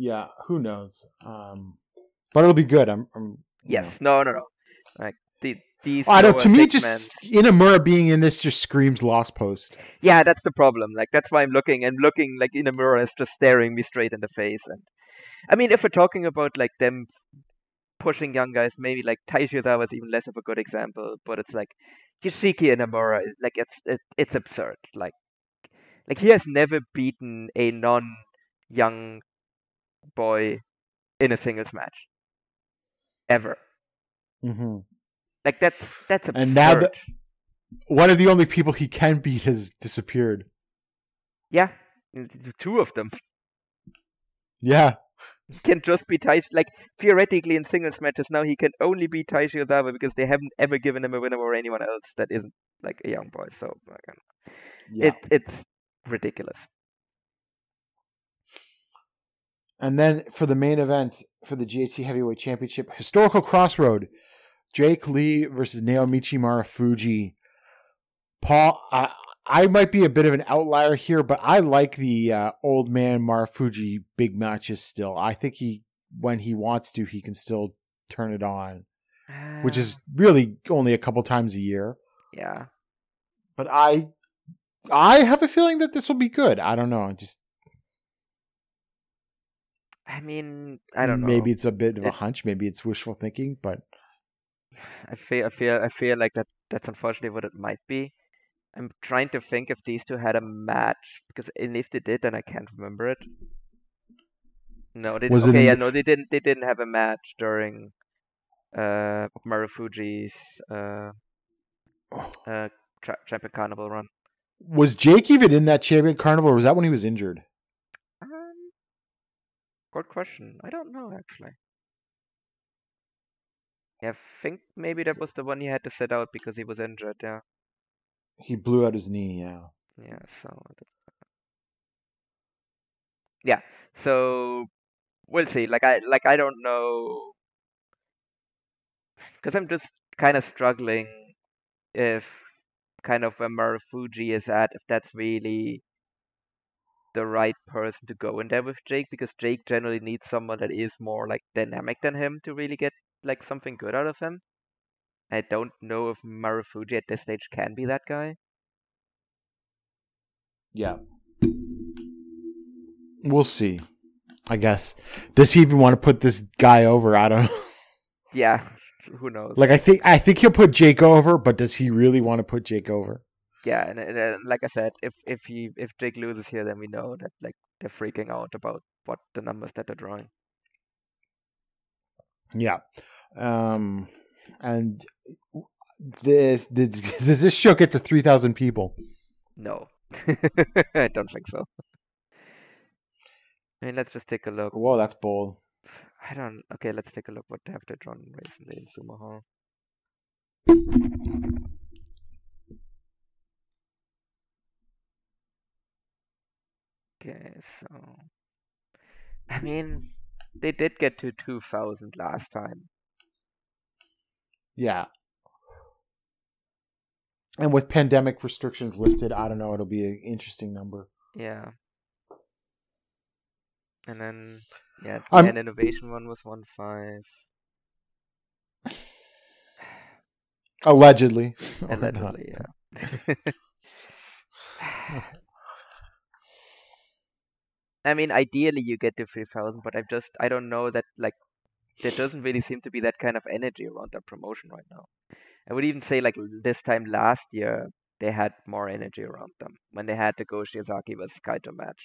Yeah, who knows? Um, but it'll be good. I'm. I'm Yes, no, no, no. Like the, these. I don't. To me, just Inamura being in this just screams lost post. Yeah, that's the problem. Like that's why I'm looking and looking like Inamura is just staring me straight in the face. And I mean, if we're talking about like them pushing young guys, maybe like Taishi Ozawa is even less of a good example. But it's like Yoshiki Inamura, like it's it, it's absurd. Like like he has never beaten a non-young boy in a singles match ever. hmm Like that's that's absurd. And now the- One of the only people he can beat has disappeared. yeah, two of them. Yeah. He can just be Taishi. Like theoretically, in singles matches now, he can only be Taishi Ozawa because they haven't ever given him a winner or anyone else that isn't like a young boy. So Yeah. it it's ridiculous. And then for the main event for the GHC Heavyweight Championship, historical crossroad, Jake Lee versus Naomichi Marufuji. Paul, I, I might be a bit of an outlier here, but I like the uh, old man Marufuji big matches still. I think he, when he wants to, he can still turn it on, which is really only a couple times a year. yeah. But I, I have a feeling that this will be good. I don't know. Just I mean, I don't know. maybe it's a bit of a It- hunch. Maybe it's wishful thinking, but I feel I feel I feel like that that's unfortunately what it might be. I'm trying to think if these two had a match because if they did, then I can't remember it. No, they Was it okay. Yeah, no, they didn't. They didn't have a match during uh Marufuji's uh uh tra- Champion Carnival run. Was Jake even in that champion carnival, or was that when he was injured? Good question. I don't know actually. Yeah, I think maybe that was the one he had to sit out because he was injured. Yeah, He blew out his knee. Yeah. yeah. So yeah, so we'll see. Like I like I don't know because I'm just kind of struggling if kind of where Marufuji is at, if that's really the right person to go in there with Jake, because Jake generally needs someone that is more like dynamic than him to really get like something good out of him. I don't know if Marufuji at this stage can be that guy. Yeah. We'll see. I guess. Does he even want to put this guy over? I don't know. Yeah, who knows? Like I think I think he'll put Jake over, but does he really want to put Jake over? Yeah, and, and, uh, like I said, if if he if Jake loses here, then we know that like they're freaking out about what the numbers that they're drawing. Yeah. Um and the, the does this show get to 3000 people? No, I don't think so. I mean, let's just take a look. Whoa, that's bold. I don't. Okay, let's take a look. What have they drawn recently in Sumo Hall? Okay, so I mean, they did get to 2,000 last time. Yeah. And with pandemic restrictions lifted, I don't know, it'll be an interesting number. Yeah. And then, yeah, I'm- and innovation one was one five. Allegedly. Allegedly, yeah. I mean, ideally you get to 3,000, but I'm just, I don't know that, like, there doesn't really seem to be that kind of energy around that promotion right now. I would even say, like, mm-hmm. this time last year, they had more energy around them when they had the Go Shiozaki vs Kaito match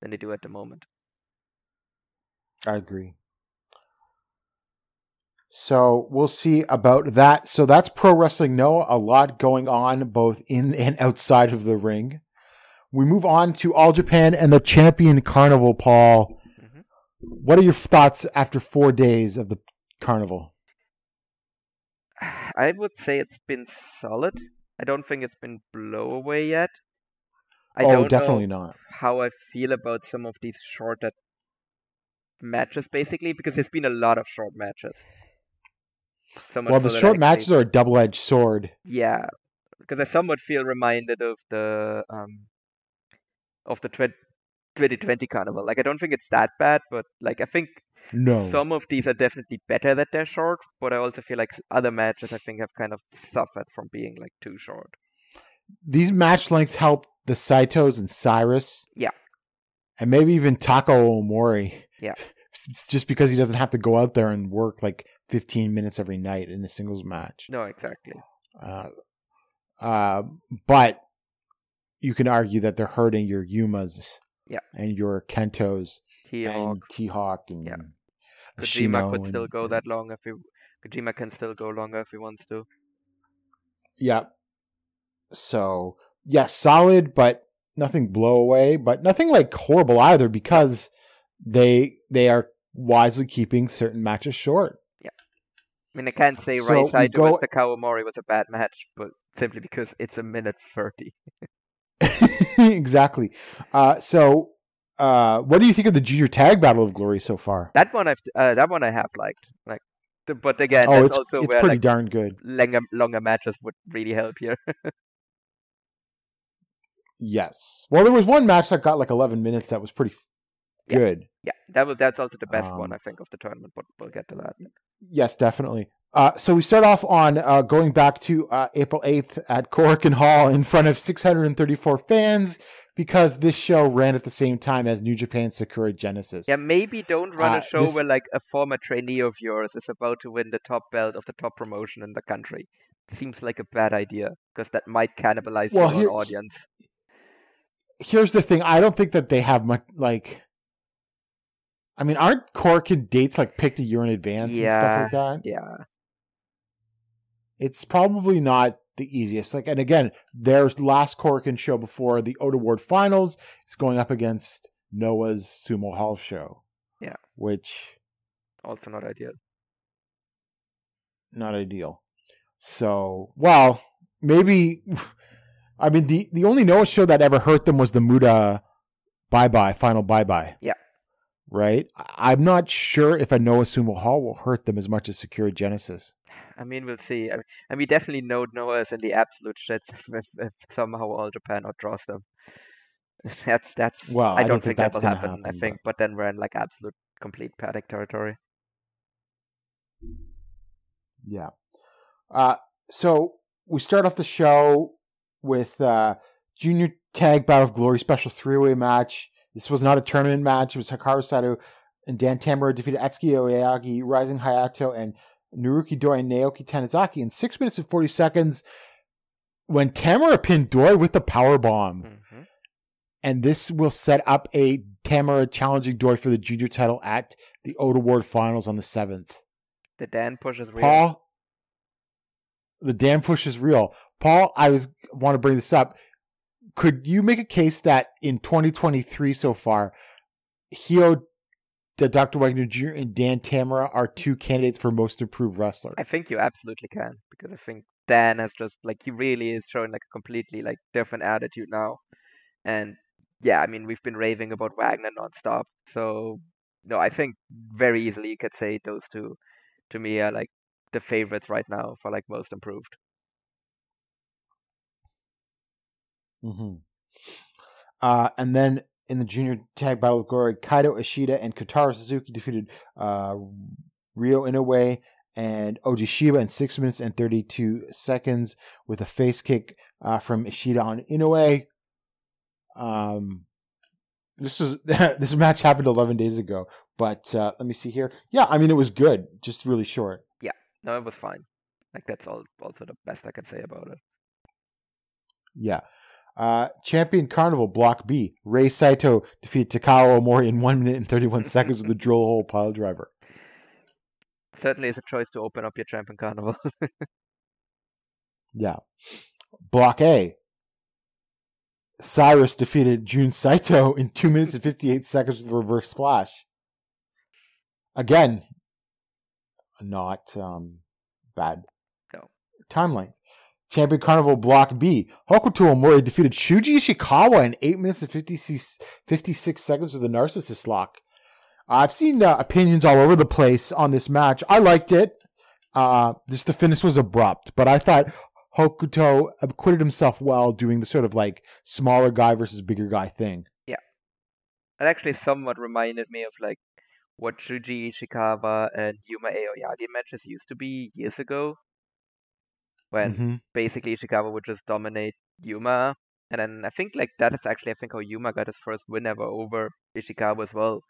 than they do at the moment. I agree. So we'll see about that. So that's pro wrestling. No, a lot going on both in and outside of the ring. We move on to All Japan and the Champion Carnival. Paul, Mhm. what are your thoughts after four days of the carnival? I would say it's been solid. I don't think it's been blow away yet. I oh, don't definitely not. how I feel about some of these shorter matches, basically, because there's been a lot of short matches. So Well, the short matches are a double edged sword. Yeah, because I somewhat feel reminded of the um of the twen- 2020 carnival. Like I don't think it's that bad, but like I think No. some of these are definitely better that they're short. But I also feel like other matches I think have kind of suffered from being like too short. These match lengths help the Saitos and Cyrus. Yeah. And maybe even Takao Omori. Yeah. Just because he doesn't have to go out there and work like 15 minutes every night in a singles match. No, exactly. Uh, uh, but you can argue that they're hurting your Yumas Yeah. and your Kentos T-Hawk, and T-Hawk and Yeah. Kojima could still go that long if he. Kojima can still go longer if he wants to. Yeah. So yeah, solid, but nothing blow away, but nothing like horrible either because they they are wisely keeping certain matches short. Yeah. I mean, I can't say So right side go- versus Kawamori was a bad match, but simply because it's a minute thirty. exactly. Uh, so, uh, what do you think of the junior tag battle of glory so far? That one I've uh, that one I have liked. Like, the, but again, oh, it's also it's where pretty like darn good. longer longer matches would really help here. Yes. Well, there was one match that got like 11 minutes that was pretty f- Yeah. good. yeah, that was that's also the best one Um, I think of the tournament. But we'll get to that. Yes, definitely. Uh, so we start off on uh, going back to uh, April 8th at Korakuen Hall in front of 634 fans because this show ran at the same time as New Japan Sakura Genesis. Yeah, maybe don't run Uh, a show this- where like a former trainee of yours is about to win the top belt of the top promotion in the country. Seems like a bad idea because that might cannibalize Well, your here- audience. Here's the thing I don't think that they have much, like. I mean, aren't Korakuen dates like picked a year in advance and stuff like that? Yeah, It's probably not the easiest. Like, and again, their last Korakuen show before the Oda Award Finals is going up against Noah's Sumo Hall show. Yeah. Which also not ideal. not ideal. So, well, maybe. I mean, the the only Noah show that ever hurt them was the Muto Bye Bye Final Bye Bye. Yeah. Right. I'm not sure if a Noah Sumo Hall will hurt them as much as Sakura Genesis. I mean, we'll see. I, and we definitely know Noah is in the absolute shits if, if somehow All Japan outdraws them. That's that's. Well, I don't, think, that's that will gonna happen. I think, but then we're in like absolute complete panic territory. Yeah. Uh, so we start off the show with uh, Junior Tag Battle of Glory special three way match. This was not a tournament match. It was Hikaru Sato and Dan Tamura defeated Atsuki Aoyagi, Rising Hayato, and Naruki Doi and Naoki Tanizaki in six minutes and 40 seconds when Tamura pinned Doi with the power bomb. hmm And this will set up a Tamura challenging Doi for the junior title at the Oda Award Finals on the 7th. The Dan push is real. Paul, the Dan push is real. Paul, I was want to bring this up. Could you make a case that in 2023 so far, Hio, Dr. Wagner Jr. and Dan Tamura are two candidates for most improved wrestler? I think you absolutely can because I think Dan has just like he really is showing like a completely like different attitude now, and yeah, I mean we've been raving about Wagner nonstop, so no, I think very easily you could say those two to me are like the favorites right now for like most improved. Mm-hmm. Uh, and then in the junior tag battle of glory, Kaido Ishida and Kotaro Suzuki defeated uh, Ryo Inoue and Oji Shiba in six minutes and 32 seconds with a face kick uh, from Ishida on Inoue. Um, this was this match happened 11 days ago, but uh, let me see here. Yeah, I mean it was good, just really short. Yeah, no, it was fine. Like that's all also the best I can say about it. Yeah. Uh, Champion Carnival Block B. Rei Saito defeated Takao Omori in 1 minute and 31 seconds with a drill hole pile driver. Certainly is a choice to open up your champion carnival. Yeah. Block A. Cyrus defeated Jun Saito in 2 minutes and 58 seconds with a reverse splash. Again, not um, bad. No. Time length. Champion Carnival Block B. Hokuto Omori defeated Shuji Ishikawa in 8 minutes and 56, 56 seconds with the narcissist lock. I've seen uh, opinions all over the place on this match. I liked it. Uh, just the finish was abrupt, but I thought Hokuto acquitted himself well doing the sort of like smaller guy versus bigger guy thing. Yeah. It actually somewhat reminded me of like what Shuji Ishikawa and Yuma Aoyagi matches used to be years ago. When Mhm. basically Ishikawa would just dominate Yuma. And then I think like that is actually I think how Yuma got his first win ever over Ishikawa as well.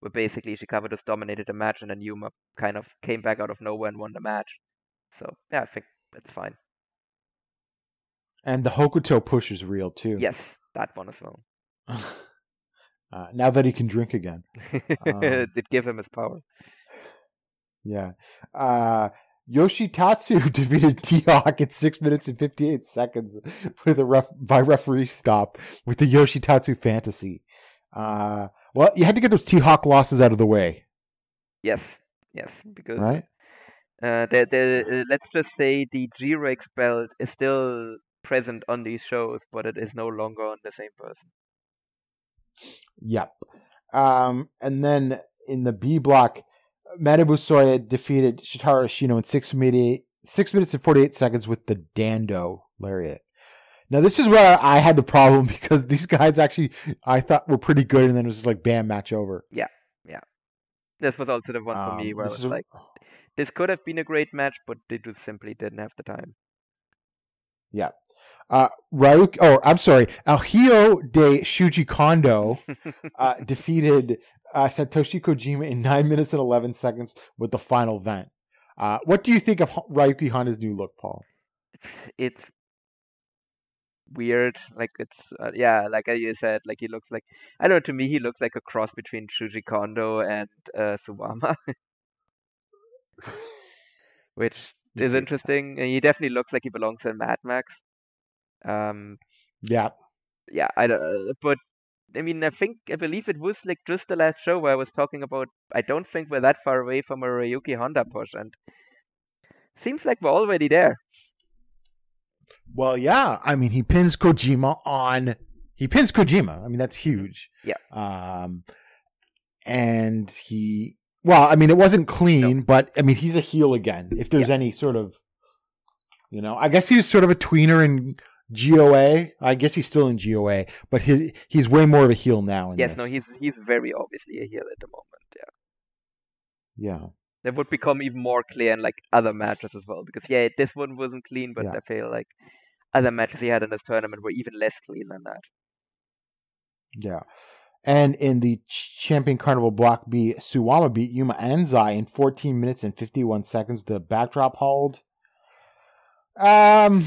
Where basically Ishikawa just dominated the match and then Yuma kind of came back out of nowhere and won the match. So yeah, I think that's fine. And the Hokuto push is real too. Yes, that one as well. uh, now that he can drink again. Um, it gave him his power. Yeah. Uh, Yoshitatsu defeated T-Hawk in 6 minutes and 58 seconds with a ref- by referee stop with the Yoshitatsu fantasy. Uh, well, you had to get those T-Hawk losses out of the way, Yes, yes, because right? Uh, the, the, uh, let's just say the G-Rex belt is still present on these shows, but it is no longer on the same person. Yep. Um, and then in the B block, Manabu Soya defeated Shotaro Ashino in six, minute, six minutes and 48 seconds with the Dando Lariat. Now, this is where I had the problem because these guys actually, I thought were pretty good, and then it was just like, bam, match over. Yeah, yeah. This was also the one for me Um, where I was like, this could have been a great match, but they just simply didn't have the time. Yeah. Uh, Ryuk, oh, I'm sorry. El Hijo de Shuji Kondo uh, defeated uh, Satoshi Kojima in 9 minutes and 11 seconds with the final vent. Uh, what do you think of Ryuki Honda's new look, Paul? it's weird. Like it's uh, yeah, like you said, like he looks like I don't know. To me, he looks like a cross between Shuji Kondo and uh, Suwama, which is interesting. And he definitely looks like he belongs in Mad Max. Um, Yeah. yeah, I don't, uh, but I mean, I think I believe it was like just the last show where I was talking about. I don't think we're that far away from a Ryuki Honda push, and seems like we're already there. Well, yeah. I mean, he pins Kojima on. He pins Kojima. I mean, that's huge. Yeah. Um, and he. Well, I mean, it wasn't clean, but I mean, he's a heel again. If there's any sort of, you know, I guess he was sort of a tweener in GOA. I guess he's still in GOA, but he he's way more of a heel now. In Yes, this. no, he's he's very obviously a heel at the moment. Yeah. Yeah. that would become even more clear in like other matches as well. Because yeah, this one wasn't clean, but Yeah. I feel like other matches he had in this tournament were even less clean than that. Yeah. And in the Champion Carnival Block B, Suwama beat Yuma Anzai in 14 minutes and 51 seconds. The backdrop hold. Um,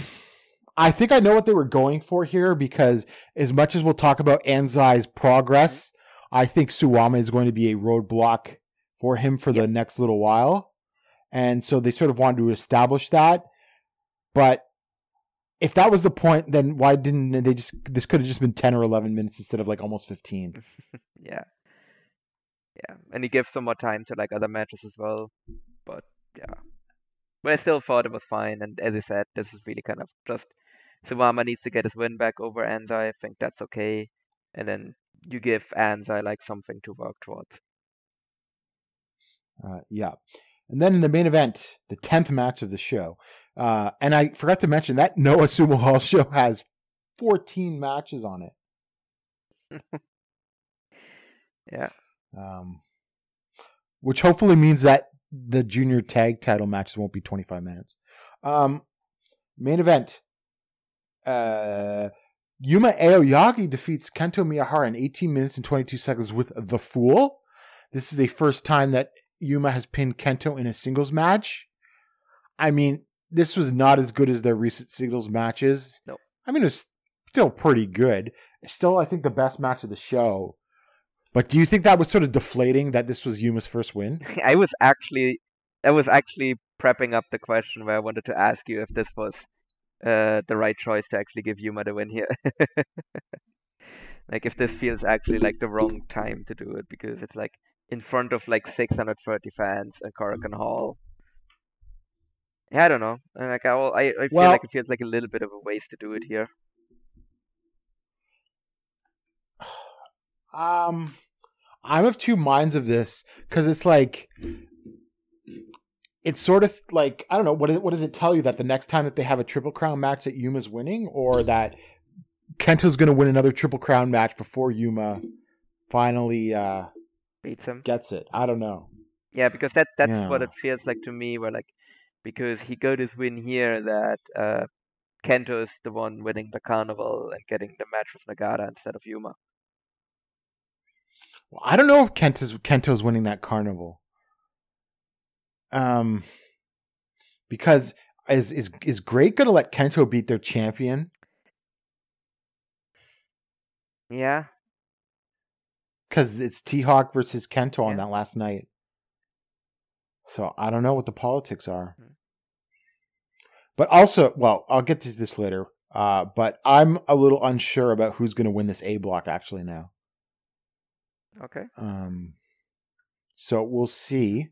I think I know what they were going for here because as much as we'll talk about Anzai's progress, mm-hmm. I think Suwama is going to be a roadblock for him for the next little while. And so they sort of wanted to establish that. But if that was the point, then why didn't they just? This could have just been ten or eleven minutes instead of like almost fifteen. Yeah, yeah, and he gives some more time to like other matches as well. But yeah, but I still thought it was fine. And as I said, this is really kind of just Suwama needs to get his win back over Anzai. I think that's okay, and then you give Anzai like something to work towards. Uh, yeah, and then in the main event, the tenth match of the show, uh, and I forgot to mention that Noah Sumo Hall show has fourteen matches on it, Yeah, um, which hopefully means that the junior tag title matches won't be twenty five minutes. Um, main event. Uh, Yuma Aoyagi defeats Kento Miyahara in 18 minutes and 22 seconds with the Fool. This is the first time that Yuma has pinned Kento in a singles match. I mean, this was not as good as their recent singles matches. No. I mean, it was still pretty good. Still, I think the best match of the show. But do you think that was sort of deflating that this was Yuma's first win? I was actually, I was actually prepping up the question where I wanted to ask you if this was uh, the right choice to actually give Yuma the win here. like if this feels actually like the wrong time to do it because it's like in front of like 630 fans at Korakuen Hall. Yeah, I don't know. And, Like I, I, I feel Well- like it feels like a little bit of a waste to do it here. Um, I'm of two minds of this because it's like it's sort of like I don't know what is, what does it tell you that the next time that they have a triple crown match that Yuma's winning, or that Kento's going to win another triple crown match before Yuma finally uh, Beats him. gets it. I don't know. Yeah, because that that's what it feels like to me. Where like because he got his win here, that uh, Kento is the one winning the carnival and getting the match with Nagata instead of Yuma. Well, I don't know if Kento's Kento's winning that carnival. Um, because is is is GLEAT going to let Kento beat their champion? Yeah, Because it's T Hawk versus Kento on that last night. So I don't know what the politics are. Hmm. But also, well, I'll get to this later. Uh, but I'm a little unsure about who's going to win this A block actually now. okay. Um, so we'll see.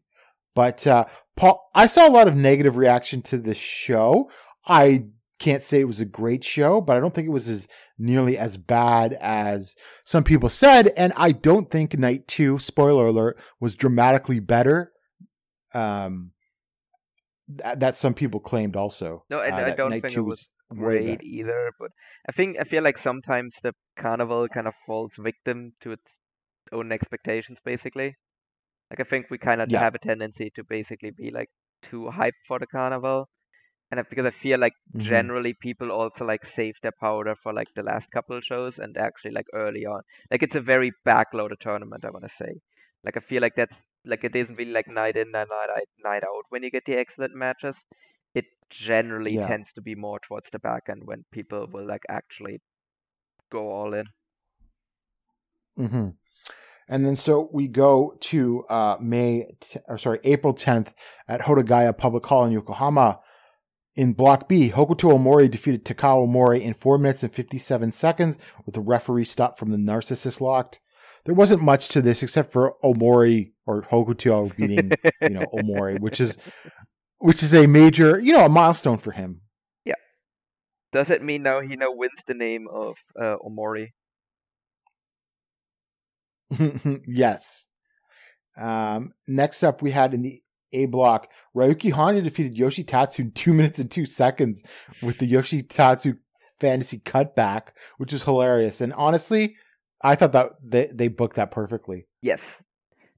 But uh, Paul, I saw a lot of negative reaction to the show. I can't say it was a great show, but I don't think it was as nearly as bad as some people said. And I don't think night two, spoiler alert, was dramatically better. Um, that, that some people claimed also. No, and uh, I don't night think it was great either. But I think I feel like sometimes the carnival kind of falls victim to its own expectations, basically. Like I think we kind of Yeah. have a tendency to basically be like too hyped for the carnival, and I, because I feel like Mhm. generally people also like save their powder for like the last couple of shows and actually like early on. Like it's a very backloaded tournament, I want to say. Like I feel like that's like it isn't really like night in and night out, night out when you get the excellent matches. It generally Yeah. tends to be more towards the back end when people will like actually go all in. hmm And then so we go to uh, May, t- or sorry, April 10th at Hodogaya Public Hall in Yokohama. In Block B, Hokuto Omori defeated Takao Omori in 4 minutes and 57 seconds with the referee stop from the Narcissist locked. There wasn't much to this except for Omori or Hokuto beating, you know, Omori, which is which is a major, you know, a milestone for him. Yeah. Does it mean now he now wins the name of uh, Omori? yes. Um, next up, we had in the A block, Ryuki Honda defeated Yoshitatsu in two minutes and two seconds with the Yoshitatsu fantasy cutback, which is hilarious. And honestly, I thought that they, they booked that perfectly. Yes.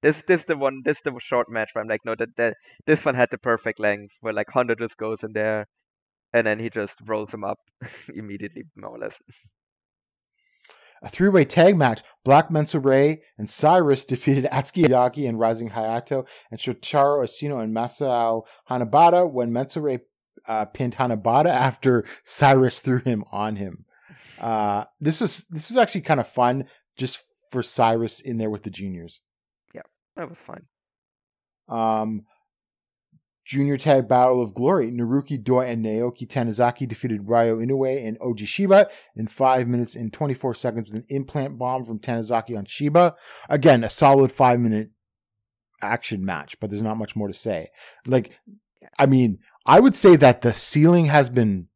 This this the one this the short match where I'm like no that, that this one had the perfect length where like Honda just goes in there and then he just rolls him up immediately more or less. A three way tag match, Black Menso-re and Cyrus defeated Atsuki Yagi and Rising Hayato and Shotaro Ashino and Masao Hanahata when Menso-re uh, pinned Hanahata after Cyrus threw him on him. Uh, this was this was actually kind of fun just for Cyrus in there with the juniors. Yeah, that was fun. Um, junior tag battle of glory: Naruki Doi and Naoki Tanizaki defeated Ryo Inoue and Oji Shiba in five minutes and twenty four seconds with an implant bomb from Tanizaki on Shiba. Again, a solid five minute action match, but there's not much more to say. Like, I mean, I would say that the ceiling has been,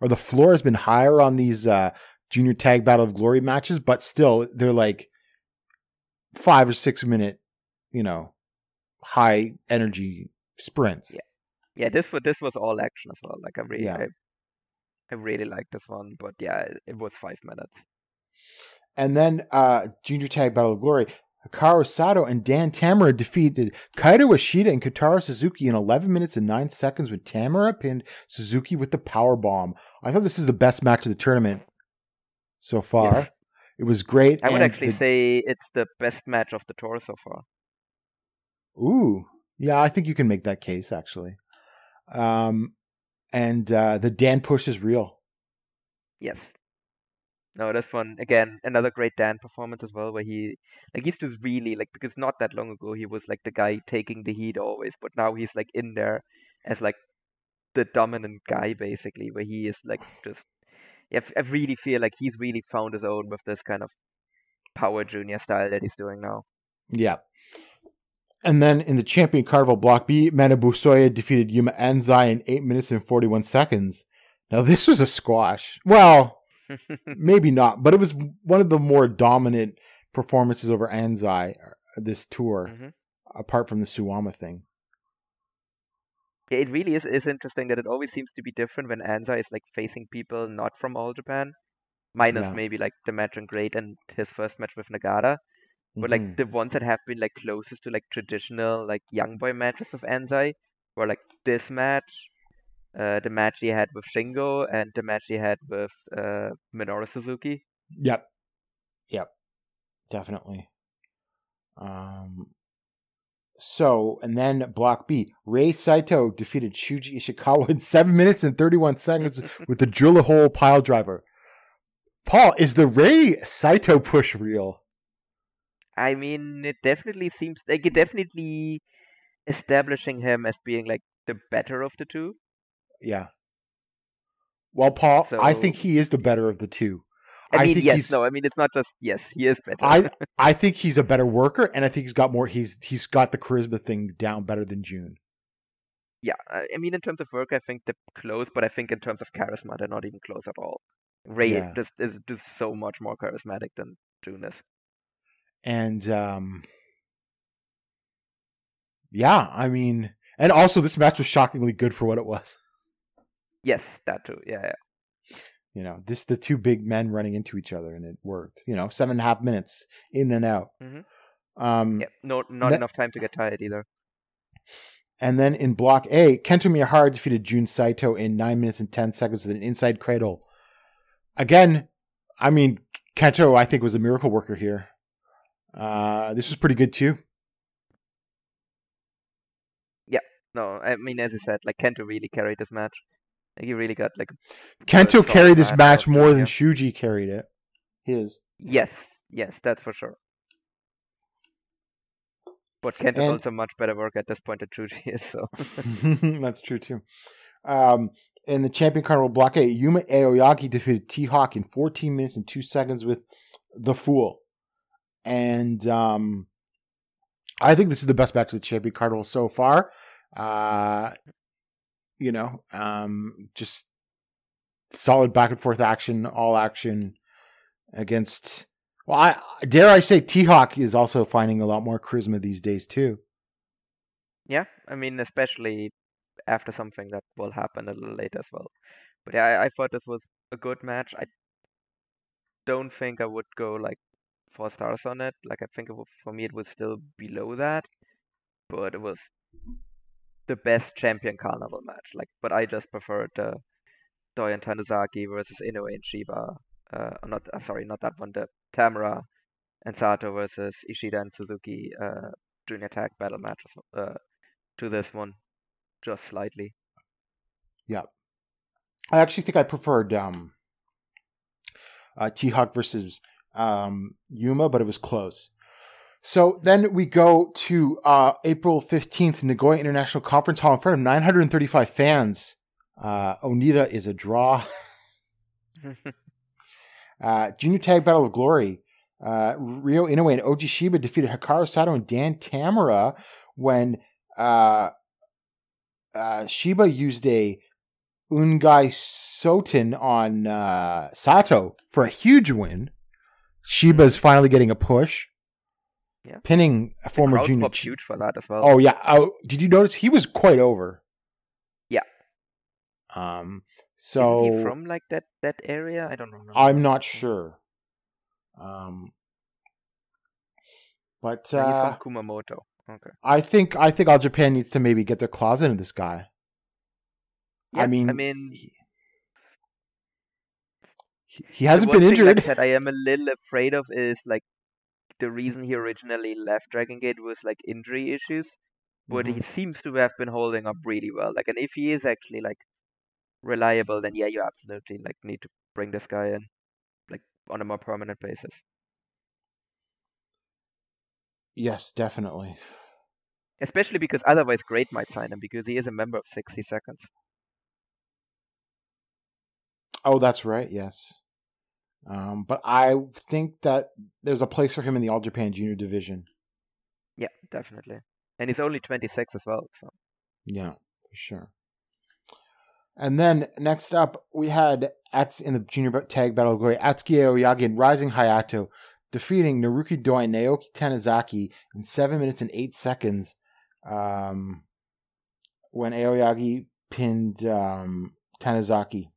or the floor has been higher on these uh, junior tag battle of glory matches, but still, they're like five or six minute, you know, high energy sprints. Yeah. Yeah, this was this was all action as well. Like I really Yeah. I, I really liked this one, but yeah, it, it was five minutes. And then uh, Junior Tag Battle of Glory, Hikaru Sato and Dan Tamura defeated Kaito Ishida and Kotaro Suzuki in 11 minutes and 9 seconds with Tamura pinned Suzuki with the power bomb. I thought this is the best match of the tournament so far. It was great. I would actually the- say it's the best match of the tour so far. Ooh, yeah, I think you can make that case actually. Um, and uh, the Dan push is real. Yes. No, this one again, another great Dan performance as well, where he like he's just really like because not that long ago he was like the guy taking the heat always, but now he's like in there as like the dominant guy basically, where he is like just yeah, I really feel like he's really found his own with this kind of power junior style that he's doing now. Yeah. And then in the champion carnival block B, Manabu Soya defeated Yuma Anzai in 8 minutes and 41 seconds. Now, this was a squash. Well, maybe not, but it was one of the more dominant performances over Anzai uh, this tour, Mhm. apart from the Suwama thing. Yeah, it really is is interesting that it always seems to be different when Anzai is like facing people not from all Japan, minus Yeah. maybe like the match on Great and his first match with Nagata. But like Mhm. the ones that have been like closest to like traditional like young boy matches of Anzai were like this match, uh, the match he had with Shingo, and the match he had with uh, Minoru Suzuki. Yep. Yep. Definitely. Um so and then block B, Rei Saito defeated Shuji Ishikawa in seven minutes and thirty one seconds with the drill a hole pile driver. Paul, is the Rei Saito push real? I mean, it definitely seems like it definitely establishing him as being like the better of the two. Yeah. Well, Paul, I think he is the better of the two. I, I mean, think yes, he's- no, I mean it's not just yes, he is better. I I think he's a better worker, and I think he's got more. He's he's got the charisma thing down better than Jun. yeah, I I mean in terms of work, I think they're close, but I think in terms of charisma, they're not even close at all. Rei Yeah. just is just so much more charismatic than Jun is. And um yeah, I mean, and also this match was shockingly good for what it was. Yes, that too. Yeah, yeah. You know, this the two big men running into each other, and it worked. You know, seven and a half minutes in and out. Mm-hmm. Um, yeah. No, not that- enough time to get tired either. And then in Block A, Kento Miyahara defeated Jun Saito in 9 minutes and 10 seconds with an inside cradle. Again, I mean, Kento, I think, was a miracle worker here. Uh, this was pretty good too. Yeah, no, I mean as I said, like Kento really carried this match. Like he really got like. Kento carried this match more than. Shuji carried it. His. Yes, yes, that's for sure. But Kento And- also much better work at this point than Shuji is. So That's true too. Um, in the Champion Carnival Block A, Yuma Aoyagi defeated T Hawk in 14 minutes and 2 seconds with The Fool. And um, I think this is the best match of the Champion Carnival so far. Uh, you know, um, just solid back and forth action, all action against. Well, I dare I say T Hawk is also finding a lot more charisma these days too. yeah, I mean especially after something that will happen a little later as well. But yeah, I, I thought this was a good match. I don't think I would go like four stars on it. Like I think would, for me it was still below that, but it was the best champion carnival match. Like, but I just preferred the Doi and Tanizaki versus Inoue and Shiba. Uh, not uh, sorry, not that one. The Tamura and Sato versus Ishida and Suzuki uh, junior tag battle match uh, to this one, just slightly. Yeah, I actually think I preferred um, uh, T Hawk versus um, Yuma, but it was close. So then we go to uh, April 15th, Nagoya International Conference Hall in front of 935 fans. Uh, Onita is a draw. Uh, Junior Tag Battle of Glory. Uh, Ryo Inoue and Oji Shiba defeated Hikaru Sato and Dan Tamura when uh, uh, Shiba used a Ungai Soten on uh, Sato for a huge win. Shiba's finally getting a push, Yeah. pinning a former Crowd junior. huge for that as well. Oh yeah. Oh, did you notice he was quite over? Yeah. Um. Isn't So he from like that that area? I don't know. I'm not sure. Um. But uh, from Kumamoto. Okay. I think I think All Japan needs to maybe get their claws into this guy. Yeah, I mean, I mean, he, he- hasn't been injured. Like that I am a little afraid of is like the reason he originally left Dragon Gate was like injury issues, but Mhm. he seems to have been holding up really well. Like, and if he is actually like reliable, then yeah, you absolutely like need to bring this guy in, like on a more permanent basis. Yes, definitely. Especially because otherwise, GLEAT might sign him because he is a member of 60 Seconds. Oh, that's right. Yes. Um, but I think that there's a place for him in the All Japan Junior Division. Yeah, definitely. And he's only 26 as well. So Yeah, for sure. And then next up, we had Ats in the junior tag battle of glory, Atsuki Aoyagi and Rising Hayato defeating Naruki Doi and Naoki Tanizaki in seven minutes and eight seconds. Um, when Aoyagi pinned um, Tanizaki.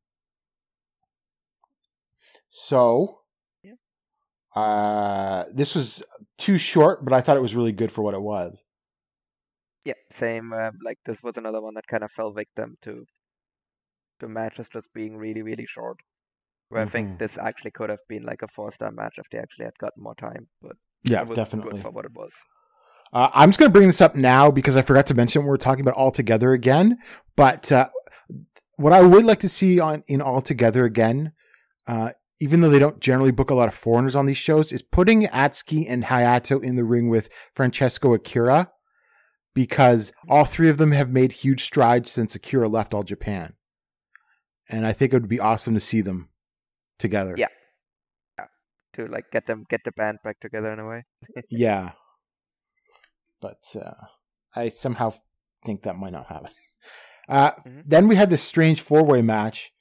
So, Yeah. uh, this was too short, but I thought it was really good for what it was. Yeah, same. Um, like this was another one that kind of fell victim to to matches just being really, really short. Where I Mhm. think this actually could have been like a four-star match if they actually had gotten more time. But Yeah, definitely. good for what it was. Uh, I'm just going to bring this up now because I forgot to mention when we are talking about All Together again. But uh, what I would like to see on in All Together again, uh, even though they don't generally book a lot of foreigners on these shows, is putting Atsuki and Hayato in the ring with Francesco Akira because all three of them have made huge strides since Akira left All Japan. And I think it would be awesome to see them together. Yeah. yeah. To like get them get the band back together in a way. yeah. But uh, I somehow think that might not happen. Uh, Mhm. Then we had this strange four way match,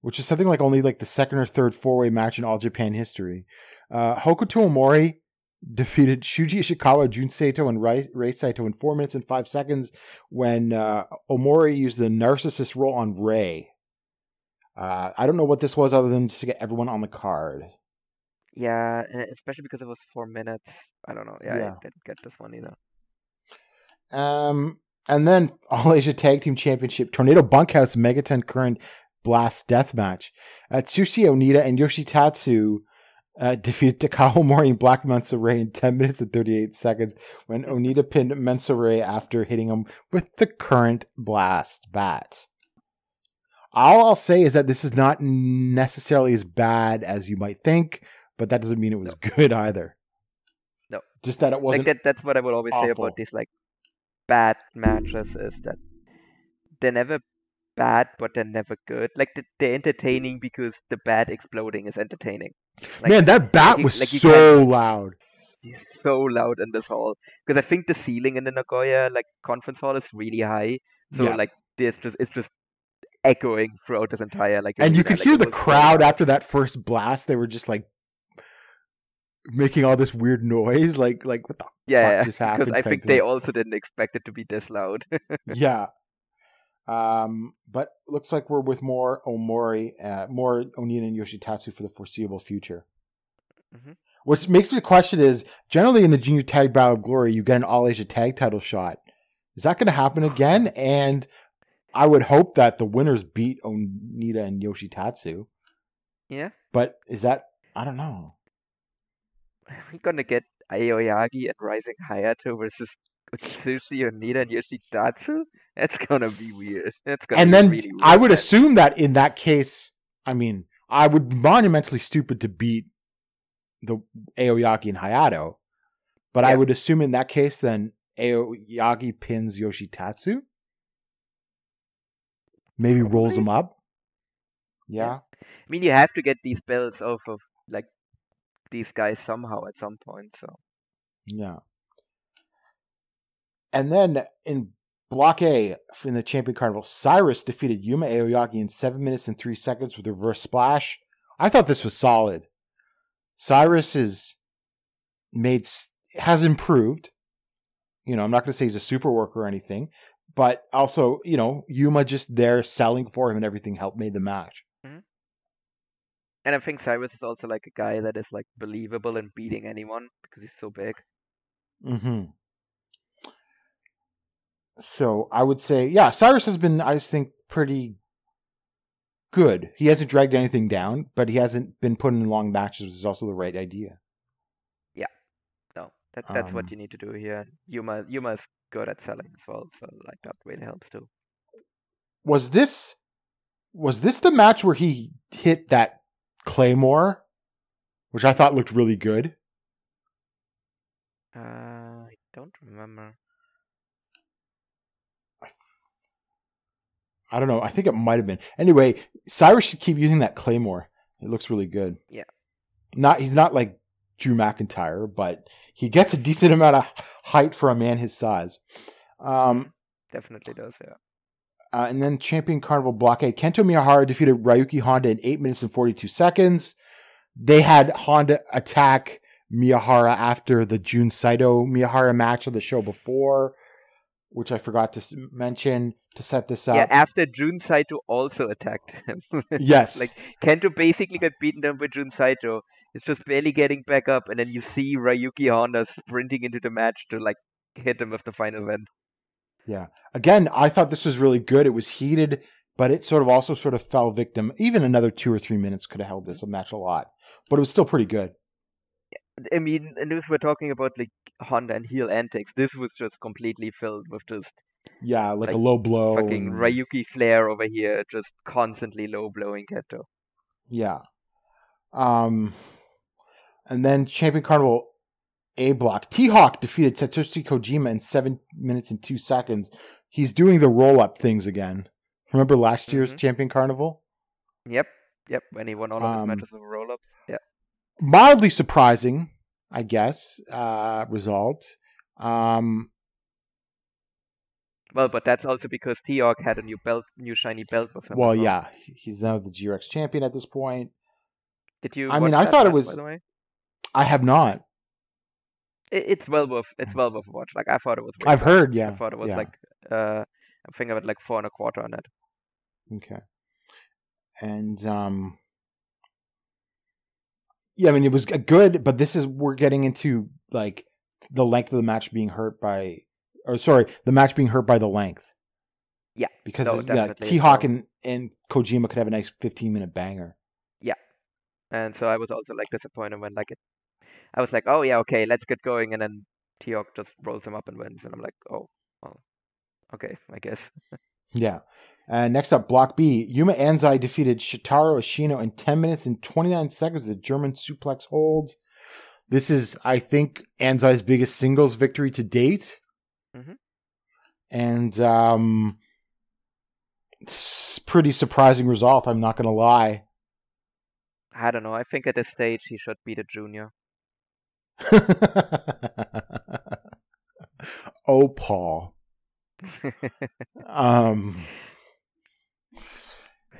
which is something like only like the second or third four way match in all Japan history. Uh, Hokuto Omori defeated Shuji Ishikawa, Jun Saito, and Rei Saito in four minutes and five seconds when uh, Omori used the narcissist role on Rei. Uh, I don't know what this was other than just to get everyone on the card. Yeah, especially because it was four minutes. I don't know. Yeah, Yeah. I didn't get this one either. Um, and then All Asia Tag Team Championship Tornado Bunkhouse Megaton Current Blast Death Match. Uh, Atsushi Onita and Yoshitatsu uh, defeated Takao Omori and Black Menso-re in 10 minutes and 38 seconds when Onita pinned Menso-re after hitting him with the current blast bat. All I'll say is that this is not necessarily as bad as you might think, but that doesn't mean it was good either. No. Just that it wasn't like that that's what I would always say about these like bad matches is that they're never bad but they're never good. Like th- they're entertaining because the bad exploding is entertaining. Like, Man, that bat you- was like so loud. It's so loud in this hall because I think the ceiling in the Nagoya like conference hall is really high. So Yeah. like this just it's just echoing throughout this entire like and you could like, hear the crowd after that first blast. They were just like making all this weird noise, like like what the yeah, fuck yeah, just because? I think they also didn't expect it to be this loud. yeah. Um, but looks like we're with more Omori, uh, more Onita and Yoshitatsu for the foreseeable future. Mhm. What makes me question is generally in the Junior Tag Battle of Glory, you get an All Asia Tag Title shot. Is that going to happen again? And I would hope that the winners beat Onita and Yoshitatsu. yeah, But is that I don't know. Are we're gonna get Aoyagi and Rising Hayato versus Atsushi Onita and Yoshitatsu. That's gonna be weird. That's gonna and be then really weird. I would assume that in that case, I mean, I would be monumentally stupid to beat the Aoyagi and Hayato, but I would assume in that case, then Aoyagi pins Yoshitatsu, maybe rolls him up. Yeah, I mean, you have to get these belts off of like these guys somehow at some point. So yeah. And then in Block A in the Champion Carnival, Cyrus defeated Yuma Aoyagi in seven minutes and three seconds with a reverse splash. I thought this was solid. Cyrus is made has improved. You know, I'm not going to say he's a super worker or anything, but also, you know, Yuma just there selling for him and everything helped made the match. and I think Cyrus is also like a guy that is like believable in beating anyone because he's so big. hmm So I would say, yeah, Cyrus has been, I think, pretty good. He hasn't dragged anything down, but he hasn't been put in long matches, which is also the right idea. Yeah, no, that that's Um, what you need to do here. Yuma Yuma is good at selling as well, so like that really helps too. Was this was this the match where he hit that claymore, which I thought looked really good? Uh, I don't remember. I don't know. I think it might have been. Anyway, Cyrus should keep using that claymore. It looks really good. Yeah. Not he's not like Drew McIntyre, but he gets a decent amount of height for a man his size. Um, Definitely does, yeah. uh, and then Champion Carnival Block A, Kento Miyahara defeated Ryuki Honda in 8 minutes and 42 seconds. They had Honda attack Miyahara after the Jun Saito Miyahara match of the show before. Which I forgot to mention to set this up. Yeah, after Jun Saito also attacked him. yes. like Kento basically got beaten down by Jun Saito. It's just barely getting back up, and then you see Ryuki Honda sprinting into the match to like hit him with the final win. Yeah. Again, I thought this was really good. It was heated, but it sort of also sort of fell victim. Even another two or three minutes could have held this match a lot, but it was still pretty good. I mean, and if we're talking about like Honda and heel antics, this was just completely filled with just Yeah, like, Like, a low blow. fucking and- Ryuki Flair over here, just constantly low blowing Kento. Yeah. Um, and then Champion Carnival A block. T Hawk defeated Satoshi Kojima in seven minutes and two seconds. He's doing the roll up things again. Remember last year's Mhm. Champion Carnival? Yep, yep. When he won all of his Um, matches with roll ups. Yeah. Mildly surprising, I guess, uh, result. Um, Well, but that's also because T-Hawk had a new belt, new shiny belt with him. well, yeah, he's now the G-REX champion at this point. Did you? I mean, I thought it was- By the way, I have not. it's well worth. It's well worth a watch. Like I thought it was. I've heard, yeah. I thought it was yeah. like. Uh, I think I had like four and a quarter on it. Okay. And um Yeah, I mean it was good, but this is we're getting into like the length of the match being hurt by or sorry, the match being hurt by the length. Yeah. Because No, yeah. T Hawk and, and Kojima could have a nice fifteen minute banger. Yeah, and so I was also like disappointed when like it. I was like, oh yeah, okay, let's get going, and then T-Hawk just rolls him up and wins, and I'm like, oh, well, okay, I guess. Yeah. Uh, next up, Block B. Yuma Anzai defeated Shotaro Ashino in 10 minutes and 29 seconds. The German suplex hold. This is, I think, Anzai's biggest singles victory to date. Mhm. And um, it's pretty surprising result. I'm not going to lie. I don't know. I think at this stage he should beat a junior. oh, Paul. Um,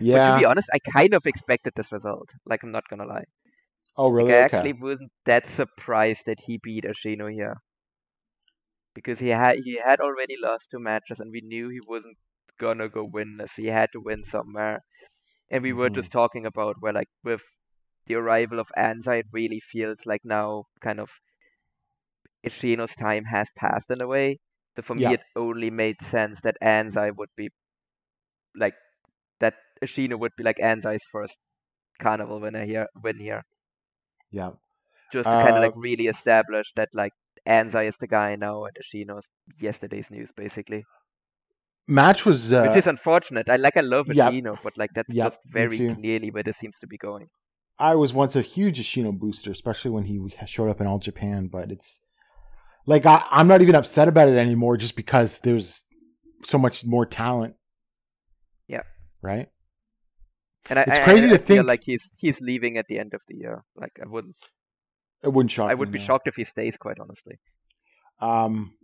yeah. to be honest, I kind of expected this result. Like I'm not gonna lie. oh, really? Like, I okay. actually wasn't that surprised that he beat Ashino here. Because he had he had already lost two matches and we knew he wasn't gonna go winless. He had to win somewhere. And we were Mhm. just talking about where like with the arrival of Anzai it really feels like now kind of Ashino's time has passed in a way. So for Yeah. me it only made sense that Anzai would be like that Ashino would be like Anzai's first carnival winner here win here yeah. just to kind Uh, of like really establish that like Anzai is the guy now and Ashino's yesterday's news basically. Match was. Uh, Which is unfortunate. I like I love yeah. But like that's Yeah, just very clearly where this seems to be going. I was once a huge Ashino booster, especially when he showed up in All Japan. But it's like I, I'm not even upset about it anymore, just because there's so much more talent. Yeah. Right. And I, It's I- crazy I, to think- like he's he's leaving at the end of the year. Like I wouldn't It wouldn't shock. I would me, be no. shocked if he stays quite honestly. Um,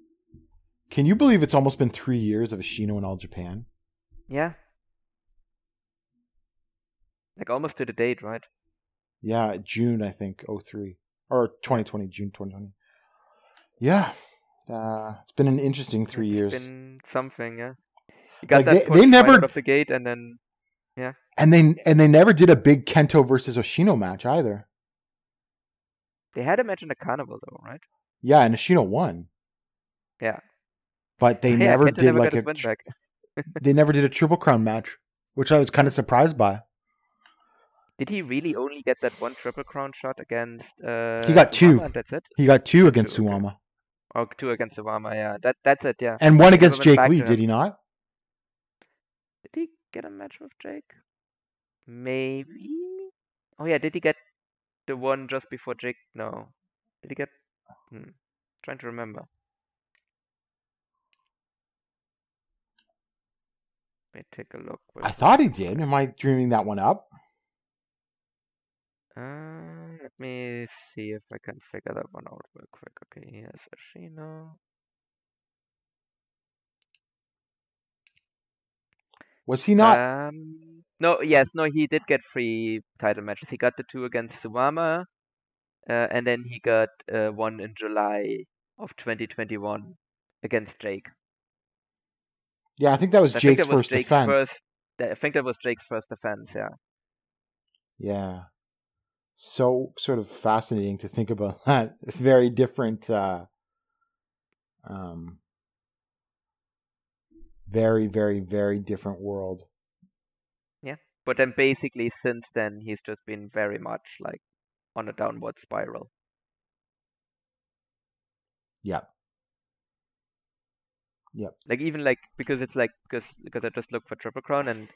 can you believe it's almost been three years of Ashino in All Japan? Yeah. Like almost to the date, right? Yeah, June I think, 03. or 2020, June 2020. Yeah, uh, it's been an interesting three It's years. been something, yeah. You got Like, that they- they right never- out of the gate and then And they and they never did a big Kento versus Ashino match either. they had a match in the carnival though, right? Yeah, and Ashino won. Yeah. But they Yeah, never Kenta did never like a they never did a triple crown match, which I was kind of surprised by. Did he really only get that one triple crown shot against? Uh, He got two. Suwama that's it. He got two against Two. Suwama Or two against Suwama. Yeah, that that's it. Yeah. and one against Jake Lee, did he not? Did he get a match with Jake? Maybe. Oh yeah, did he get the one just before Jake? No. Did he get? Hmm. Trying to remember. Let me take a look. I thought he did. Am I dreaming that one up? Uh, let me see if I can figure that one out real quick. Okay, here's Ashino. Was he not? Um, no, yes, no, he did get three title matches. He got the two against Suwama, uh, and then he got uh, one in July of 2021 against Jake. Yeah, I think that was I Jake's that was first Jake's defense. first. I think that was Jake's first defense. Yeah. Yeah. So sort of fascinating to think about that. Very different uh um very, very, very different world. But then basically since then he's just been very much like on a downward spiral. Yeah. Yeah. Like even like because it's like because because I just looked for Triple Crown and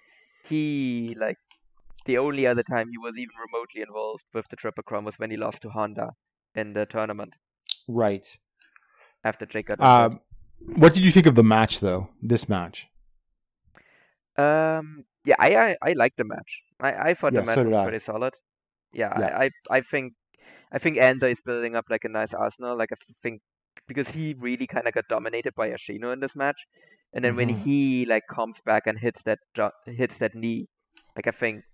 he like the only other time he was even remotely involved with the Triple Crown was when he lost to Honda in the tournament Right. after Jake got. Um what did you think of the match though? This match? Um, yeah, I I, I liked the match. I, I thought Yeah, the match so was pretty solid. Yeah, Yeah. I, I I think I think Anzai is building up like a nice arsenal. Like I think because he really kind of got dominated by Ashino in this match, and then when Mhm. he like comes back and hits that hits that knee, like I think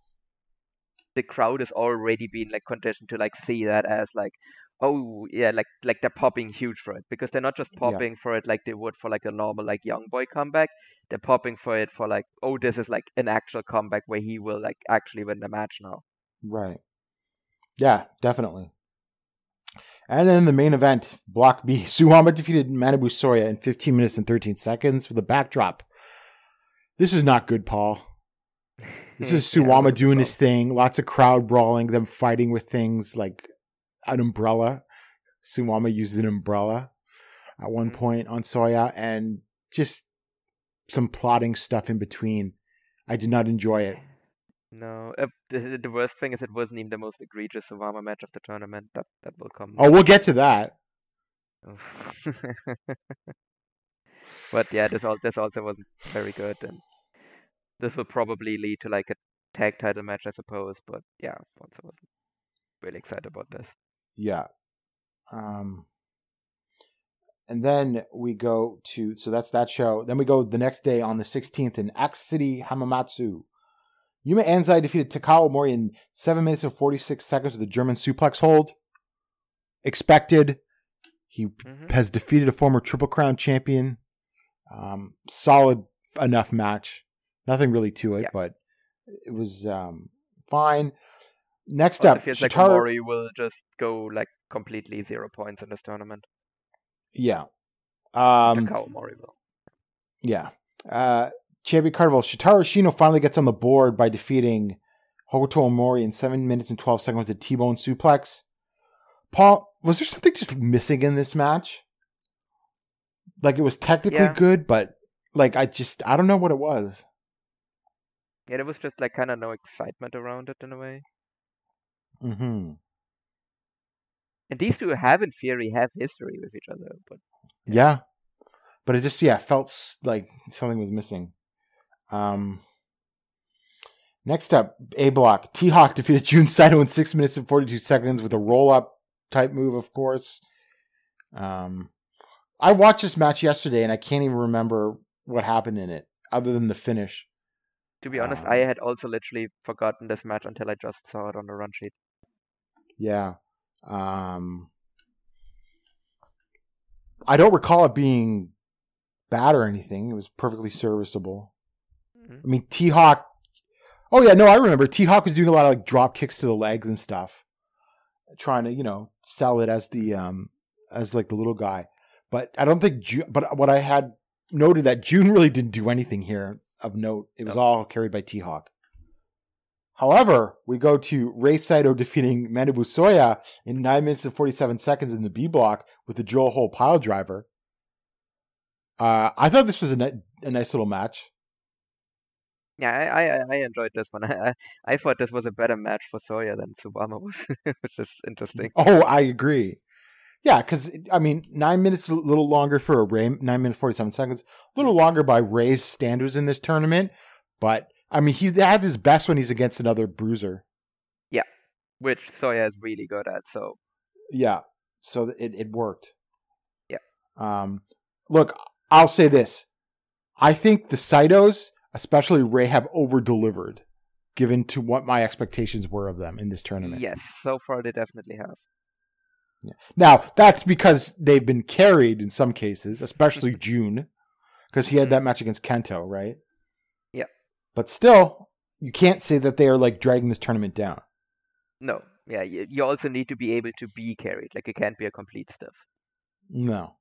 the crowd has already been like conditioned to like see that as like oh yeah like like they're popping huge for it because they're not just Yeah. popping for it like they would for like a normal like young boy comeback they're popping for it for like oh this is like an actual comeback where he will like actually win the match now Right. Yeah, definitely. And then the main event, Block B, Suwama defeated Manabu Soya in 15 minutes and 13 seconds with a backdrop. This was not good, Paul. This was Yeah, Suwama not doing his thing, lots of crowd brawling, them fighting with things like an umbrella. Suwama used an umbrella at one Mhm. point on Soya and just some plotting stuff in between. I did not enjoy it. no uh, the, the worst thing is it wasn't even the most egregious Suwama match of the tournament that that will come Oh, we'll get to that. but yeah this all this also wasn't very good and this will probably lead to like a tag title match I suppose but yeah also wasn't really excited about this Yeah. Um and then we go to so that's that show. Then we go the next day on the 16th in Act City Hamamatsu. Yuma Anzai defeated Takao Omori in 7 minutes and 46 seconds with a German suplex hold. Expected. He Mhm. has defeated a former Triple Crown champion. Um, solid enough match. Nothing really to it, Yeah. but it was um, fine. Next up, feels like Shitaru- Mori will just go like completely zero points in this tournament. Yeah. Um, Takao Omori will. yeah. Uh, Champion Carnival, Shotaro Ashino finally gets on the board by defeating Hokuto Omori in 7 minutes and 12 seconds with a T-bone suplex. Paul, was there something just missing in this match? Like it was technically Yeah. good, but like I just I don't know what it was. Yeah, there was just like kind of no excitement around it in a way. Mm-hmm. And these two have, in theory, have history with each other, but Yeah. But it just yeah, felt like something was missing. Um Next up, A block. T Hawk defeated Jun Saito in six minutes and forty two seconds with a roll up type move, of course. Um I watched this match yesterday and I can't even remember what happened in it, other than the finish. to be honest, Um, I had also literally forgotten this match until I just saw it on the run sheet. Yeah. Um I don't recall it being bad or anything. It was perfectly serviceable. Mhm. I mean, T Hawk. Oh yeah, no, I remember T Hawk was doing a lot of like drop kicks to the legs and stuff, trying to you know sell it as the um as like the little guy. But I don't think. Jun, but what I had noted that Jun really didn't do anything here of note. It was No. all carried by T Hawk. However, we go to Rei Saito defeating Manabu Soya in nine minutes and forty-seven seconds in the B block with the drill hole pile driver. Uh, I thought this was a, ni- a nice little match. Yeah, I, I, I enjoyed this one. I, I, thought this was a better match for Soya than Suwama was, which is interesting. Oh, I agree. Yeah, because I mean, nine minutes a little longer for a Ray, nine minutes forty-seven seconds, a little longer by Rei's standards in this tournament. But I mean, he had his best when he's against another bruiser. Yeah, which Soya is really good at. So Yeah, so it it worked. Yeah. Um, look, I'll say this: I think the Saitos, especially Rei, have over delivered, given to what my expectations were of them in this tournament. yes, so far they definitely have. Yeah. Now, that's because they've been carried in some cases, especially Jun. because he had that match against Kento, right? But still, you can't say that they are like dragging this tournament down. No, yeah, you, you also need to be able to be carried. Like, it can't be a complete stuff. No.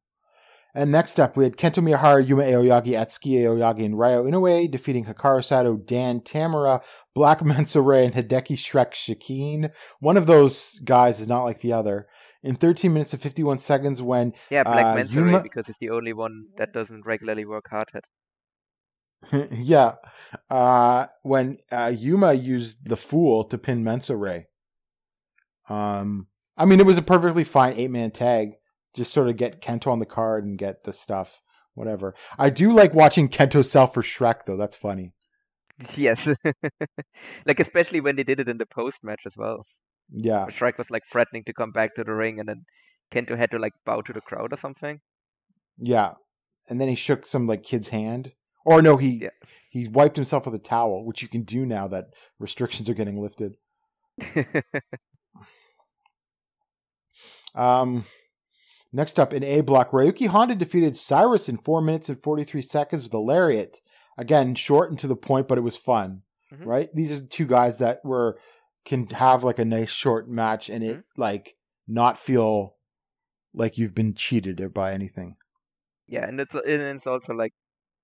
And next up, we had Kento Miyahara, Yuma Aoyagi, Atsuki Aoyagi, and Ryo Inoue defeating Hikaru Sato, Dan Tamura, Black Menso-re, and Hideki Shrek Shikine. One of those guys is not like the other. In 13 minutes and 51 seconds, when Yeah, Black Uh, Manta Yuma- Ray, because it's the only one that doesn't regularly work hard hit. yeah, uh, when uh, Yuma used the Fool to pin Menso-re. Um, I mean, it was a perfectly fine eight man tag. Just sort of get Kento on the card and get the stuff, whatever. I do like watching Kento sell for Shrek, though. That's funny. Yes. like, especially when they did it in the post match as well. Yeah, Shrek was like threatening to come back to the ring, and then Kento had to like bow to the crowd or something. yeah. And then he shook some like kid's hand, or no, he Yeah. he wiped himself with a towel, which you can do now that restrictions are getting lifted. Um, next up in A block, Ryuki Honda defeated Cyrus in four minutes and forty three seconds with a lariat. Again, short and to the point, but it was fun, Mhm. right? These are two guys that were can have like a nice short match and it like not feel like you've been cheated by anything. yeah, and it's and it's also like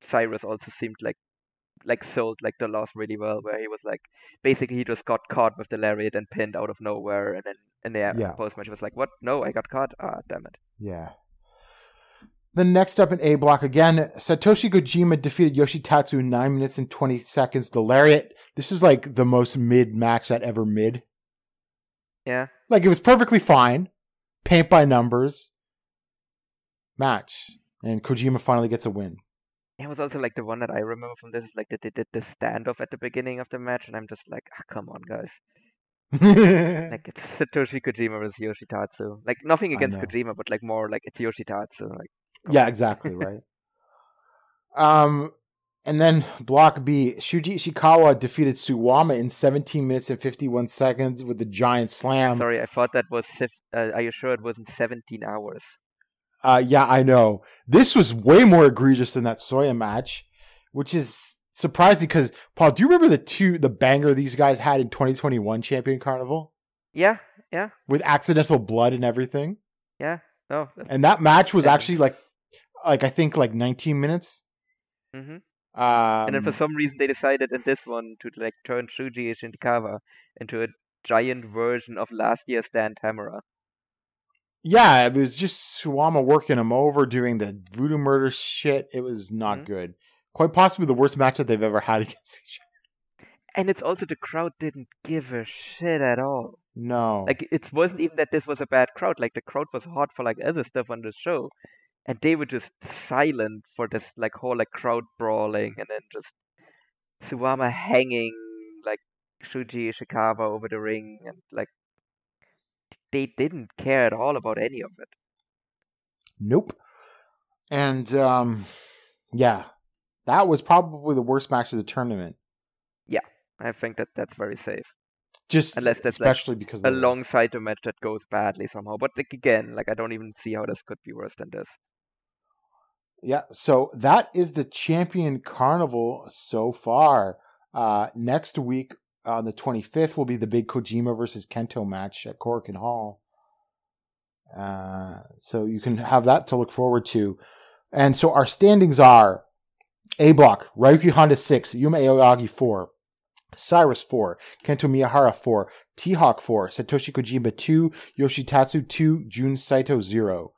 Cyrus also seemed like like sold like the loss really well, where he was like basically he just got caught with the lariat and pinned out of nowhere, and then in the Yeah. post match he was like, "What? No, I got caught. Ah, damn it." Yeah. The next up in A block again, Satoshi Kojima defeated Yoshitatsu in nine minutes and twenty seconds. The lariat. This is like the most mid match that ever mid. Yeah, Like it was perfectly fine, paint by numbers match, and Kojima finally gets a win. It was also like the one that I remember from this is like that they did the standoff at the beginning of the match, and I'm just like, ah, come on, guys. Like it's Satoshi Kojima versus Yoshitatsu. Like nothing against. Kojima, but like more like it's Yoshitatsu. Like yeah, exactly right. um, and then block B, Shuji Ishikawa defeated Suwama in 17 minutes and 51 seconds with a giant slam. sorry, I thought that was. Uh, are you sure it wasn't 17 hours? Uh, yeah, I know. This was way more egregious than that Soya match, which is surprising because Paul, do you remember the two the banger these guys had in 2021 Champion Carnival Yeah, yeah, with accidental blood and everything? yeah. No. And that match was Yeah. actually like, like I think like 19 minutes. Mm-hmm. Um, And then for some reason they decided in this one to like turn Shuji Ishikawa into a giant version of last year's Dan Tamura. Yeah, it was just Suwama working him over, doing the voodoo murder shit. It was not Mhm. good. Quite possibly the worst match that they've ever had against each other. And it's also the crowd didn't give a shit at all. No. Like it wasn't even that this was a bad crowd. Like the crowd was hot for like other stuff on the show, and they were just silent for this like whole like crowd brawling, and then just Suwama hanging like Shuji Ishikawa over the ring, and like they didn't care at all about any of it. Nope. And um yeah. That was probably the worst match of the tournament. Yeah, I think that that's very safe. Just Unless that's, like, especially because Alongside the match that goes badly somehow, but like again, like I don't even see how this could be worse than this. Yeah, so that is the champion carnival so far. Uh next week on the 25th will be the big Kojima versus Kento match at Korakuen Hall. Uh so you can have that to look forward to. And so our standings are A block, Ryuki Honda 6, Yuma Aoyagi 4, Cyrus 4, Kento Miyahara 4, T-Hawk 4, Satoshi Kojima 2, Yoshitatsu 2, Jun Saito 0.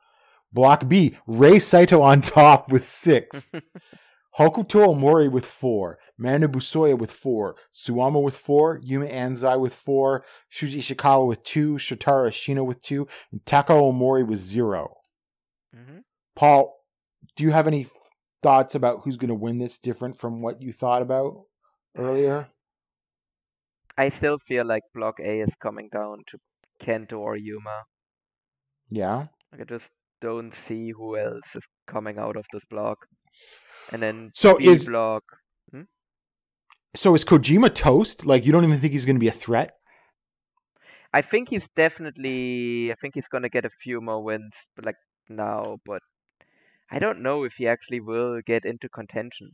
Block B, Rei Saito on top with 6. Hokuto Omori with 4, Manabu Soya with 4, Suwama with 4, Yuma Anzai with 4, Shuji Ishikawa with 2, Shotaro Ashino with 2, and Takao Omori with 0. hmm Paul, do you have any thoughts about who's going to win this different from what you thought about earlier? I still feel like Block A is coming down to Kento or Yuma. Yeah. Like I just don't see who else is coming out of this block. And then So is- block. Hmm? So is Kojima toast? Like you don't even think he's going to be a threat? I think he's definitely. I think he's gonna get a few more wins, but like now. But I don't know if he actually will get into contention.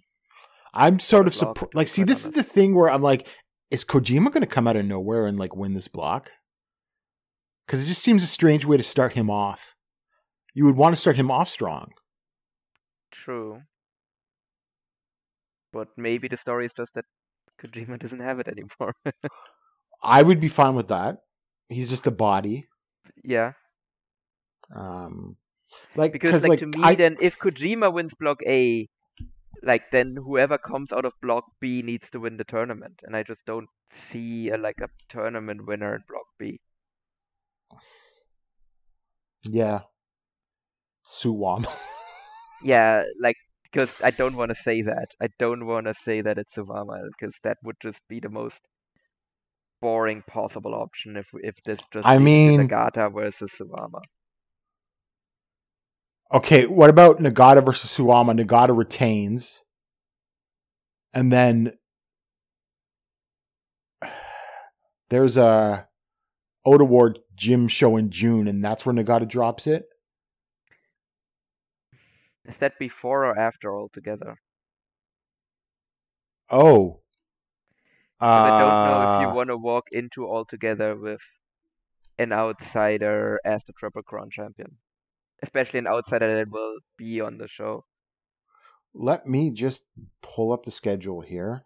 I'm sort of surprised. Like, see, this is the thing where I'm like, is Kojima going to come out of nowhere and like win this block? Because it just seems a strange way to start him off. You would want to start him off strong. True. But maybe the story is just that Kojima doesn't have it anymore. I would be fine with that. He's just a body. yeah. Um, like Because like, to me I, then if Kojima wins block A, like then whoever comes out of block B needs to win the tournament. And I just don't see a, like a tournament winner in block B. yeah, Suwam. Yeah, like because I don't want to say that. I don't want to say that it's Suwama because that would just be the most boring possible option if if this just I mean- Nagata versus Suwama. okay, what about Nagata versus Suwama? Nagata retains, and then there's a Ota Ward gym show in June, and that's where Nagata drops it. Is that before or after altogether? Oh. 'Cause I don't know if Uh, you want to walk into altogether with an outsider as the Triple Crown champion, especially an outsider that will be on the show. Let me just pull up the schedule here.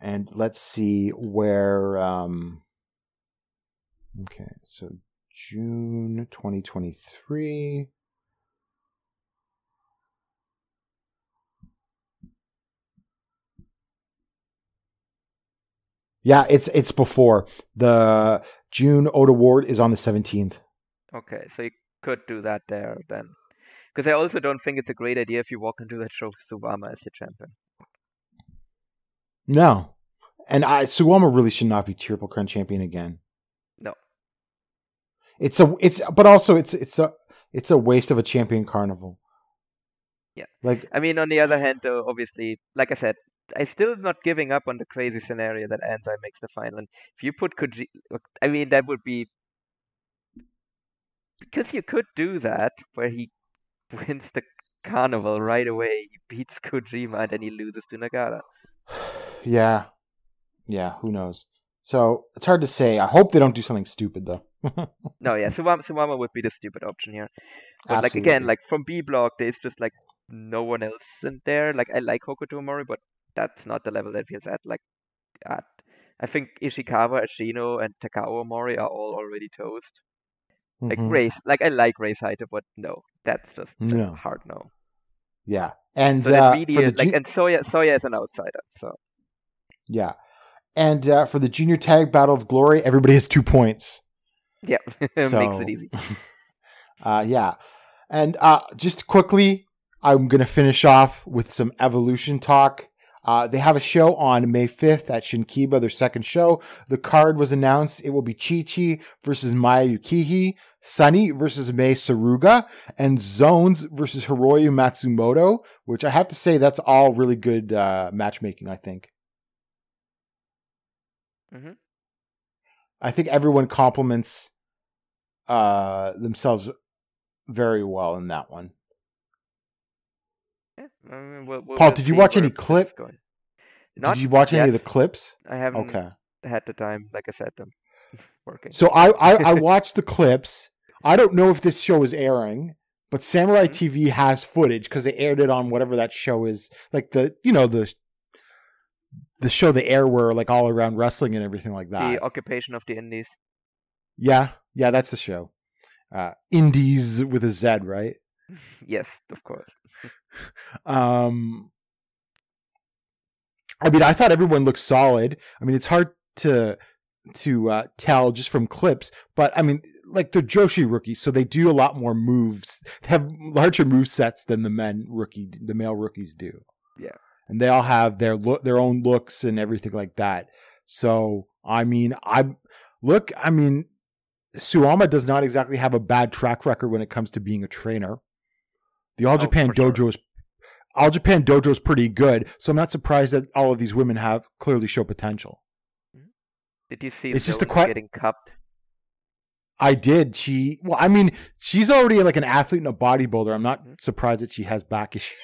And let's see where um Okay, so June 2023. Yeah, it's it's before. The June Ota Ward is on the 17th. Okay, so you could do that there then. Because I also don't think it's a great idea if you walk into that show with Suwama as your champion. No. And I Suwama really should not be Triple Crown champion again. No. It's a it's but also it's it's a it's a waste of a champion carnival. Yeah. Like I mean, on the other hand, though, obviously, like I said, I still not giving up on the crazy scenario that Anzai makes the final. And if you put Koji, I mean, that would be because you could do that where he wins the carnival right away. He beats Kojima and then he loses to Nagata. yeah. Yeah, who knows. So it's hard to say. I hope they don't do something stupid though. No, yeah, Suwama, Suwama would be the stupid option here. But like again, like from B block, there's just like no one else in there. Like I like Hokuto Omori, but that's not the level that feels at. Like at, I think Ishikawa, Ashino, and Takao Omori are all already toast. Like Mhm. Race, like I like Rei Saito, but no, that's just a No. hard no. Yeah. And So uh, really, for the like and Soya, Soya is an outsider. So yeah. And uh, for the junior tag battle of glory, everybody has two points. yeah, makes it easy. Uh, yeah. And uh, just quickly, I'm going to finish off with some evolution talk. Uh, they have a show on May 5th at Shinkiba, their second show. The card was announced. It will be Chi Chi versus Maya Yukihi, Sunny versus Mei Suruga, and Zones versus Hiroyo Matsumoto, which I have to say, that's all really good uh, matchmaking, I think. Mhm. I think everyone compliments uh, themselves very well in that one. Yeah, I mean, we'll, we'll, Paul, did you watch any clip? Did you watch any of the clips? I haven't Okay. had the time, like I said, them working. So I, I, I watched the clips. I don't know if this show is airing, but Samurai Mhm. TV has footage because they aired it on whatever that show is, like the you know the the show the air where like all around wrestling and everything like that. the occupation of the Indies. yeah, yeah, that's the show. Uh, Indies with a Z, right? Yes, of course. Um, I mean, I thought everyone looked solid. I mean, it's hard to to uh, tell just from clips, but I mean, like they're Joshi rookies, so they do a lot more moves. They have larger move sets than the men rookie, the male rookies do. Yeah. and they all have their look, their own looks and everything like that. So, I mean, I look. I mean, Suwama does not exactly have a bad track record when it comes to being a trainer. The All Oh, Japan for sure. Dojo is All Japan Dojo is pretty good, so I'm not surprised that all of these women have clearly show potential. Did you see It's just a que- getting cupped? I did. She, well, I mean, she's already like an athlete and a bodybuilder. I'm not Mhm. surprised that she has back issues.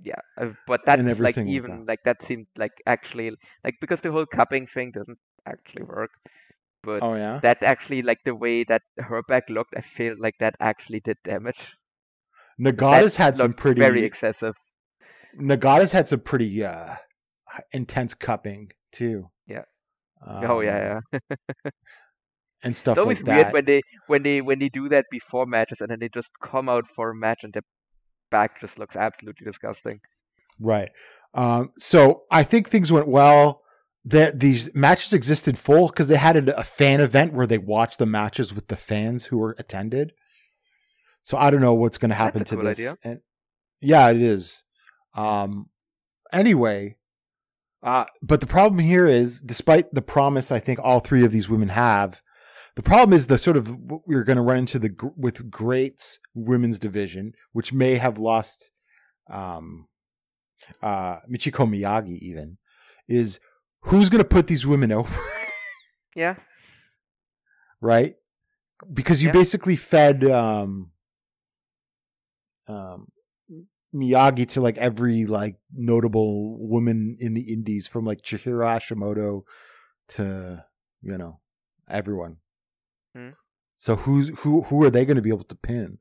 Yeah, uh, but that's like even that. like that seemed like actually like because the whole cupping thing doesn't actually work. But Oh yeah. that actually like the way that her back looked, I feel like that actually did damage. Nagata's had some pretty. very excessive. Nagata's had some pretty uh, intense cupping too. Yeah. oh Um, yeah, yeah. and stuff It's always like weird that. when they when they when they do that before matches and then they just come out for a match and their back just looks absolutely disgusting. Right. Um, so I think things went well. That these matches existed full because they had a, a fan event where they watched the matches with the fans who were attended. So I don't know what's going to happen to cool this. idea. And yeah, it is. Um, anyway, uh, but the problem here is, despite the promise I think all three of these women have, the problem is the sort of we're going to run into the with GLEAT's women's division, which may have lost um, uh, Michiko Miyagi. Even is who's going to put these women over, Yeah. right? Because you Yeah. basically fed um, um, Miyagi to like every like notable woman in the Indies, from like Chihiro Hashimoto to you know everyone. Hmm. So who's who? Who are they going to be able to pin?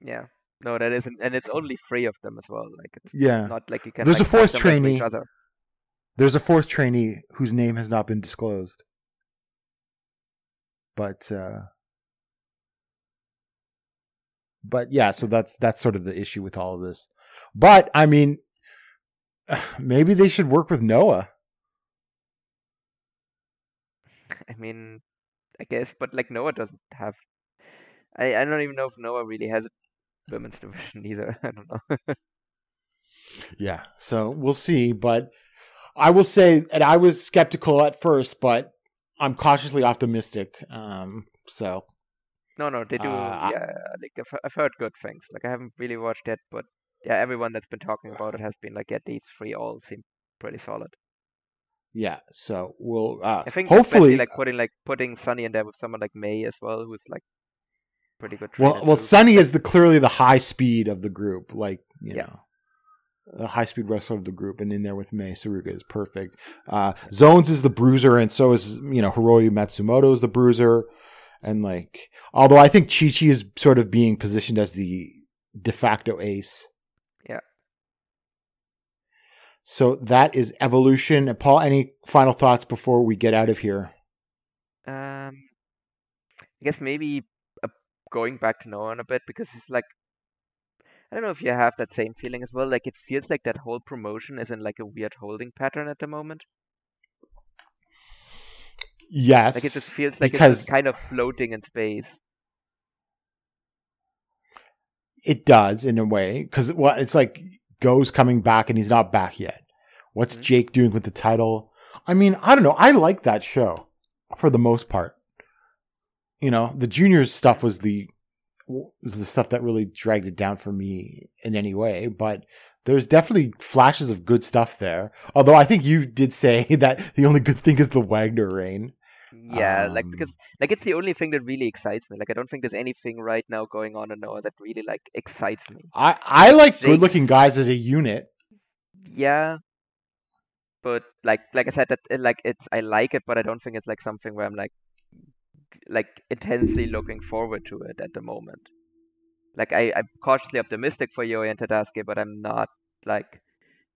Yeah. No, that isn't, and it's only three of them as well. Like it's Yeah, not like you can. There's like, a fourth trainee. other. there's a fourth trainee whose name has not been disclosed, but uh, but yeah. So that's that's sort of the issue with all of this. But I mean, maybe they should work with Noah. I mean, I guess, but like Noah doesn't have. I I don't even know if Noah really has a women's division either. I don't know. Yeah. So we'll see. But I will say, and I was skeptical at first, but I'm cautiously optimistic. Um, so no, no, they do. Uh, I- yeah, like I've, I've heard good things. Like I haven't really watched it, but yeah, everyone that's been talking about it has been like, yeah, these three all seem pretty solid. yeah. So we'll uh, I think hopefully like putting like putting Sunny in there with someone like Mei as well, who's like pretty good. Well, well, too. Sunny is the clearly the high speed of the group, like you Yeah. know, the high speed wrestler of the group, and in there with Mei Suruga is perfect. Uh, Zones is the bruiser, and so is you know Hiroyo Matsumoto is the bruiser, and like although I think Chi Chi is sort of being positioned as the de facto ace. Yeah. So that is evolution. And Paul, any final thoughts before we get out of here? Um, I guess maybe uh, going back to Noah a bit because it's like I don't know if you have that same feeling as well. Like it feels like that whole promotion is in like a weird holding pattern at the moment. Yes, Like it just feels like it's kind of floating in space. It does in a way because well, it's like Go's coming back and he's not back yet. What's Mhm. Jake doing with the title? I mean, I don't know. I like that show for the most part. You know, the juniors stuff was the was the stuff that really dragged it down for me in any way, but there's definitely flashes of good stuff there. Although I think you did say that the only good thing is the Wagner reign. Yeah, like because Um, like it's the only thing that really excites me. Like I don't think there's anything right now going on in Noah that really like excites me. I I like good looking guys as a unit. Yeah, but like like I said, that like it's I like it, but I don't think it's like something where I'm like like intensely looking forward to it at the moment. Like I I'm cautiously optimistic for Yoi and Tadasuke, but I'm not like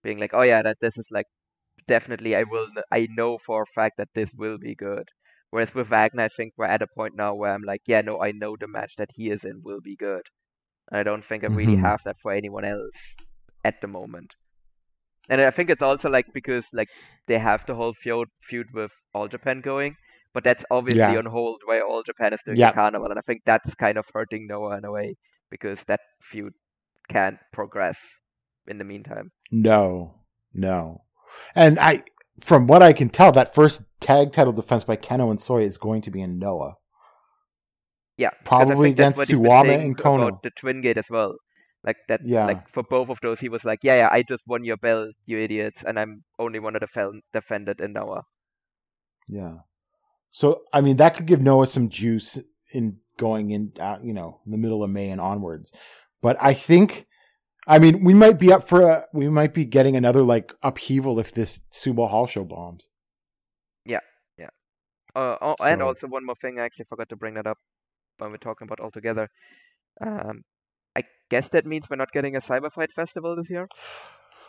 being like, oh yeah, that this is like definitely I will I know for a fact that this will be good. Whereas with Wagner, I think we're at a point now where I'm like, yeah, no, I know the match that he is in will be good. I don't think I really Mhm. have that for anyone else at the moment. And I think it's also like because like they have the whole feud feud with All Japan going, but that's obviously Yeah. on hold while All Japan is doing Yeah. the carnival, and I think that's kind of hurting Noah in a way because that feud can't progress in the meantime. No, no. And I, from what I can tell, that first tag title defense by Kenoh and Soy is going to be in Noah. Yeah, Probably against what he's been Suwama and Kono. the Twin Gate as well. Like that, Yeah. like for both of those, he was like, "Yeah, yeah, I just won your belt, you idiots, and I'm only one of the fel- defended in Noah." Yeah. So I mean, that could give Noah some juice in going in, uh, you know, in the middle of May and onwards. But I think, I mean, we might be up for a, we might be getting another like upheaval if this Sumo Hall show bombs. Yeah, yeah. Uh, oh, and also one more thing, I actually forgot to bring that up when we're talking about altogether. Um, I guess that means we're not getting a Cyberfight festival this year.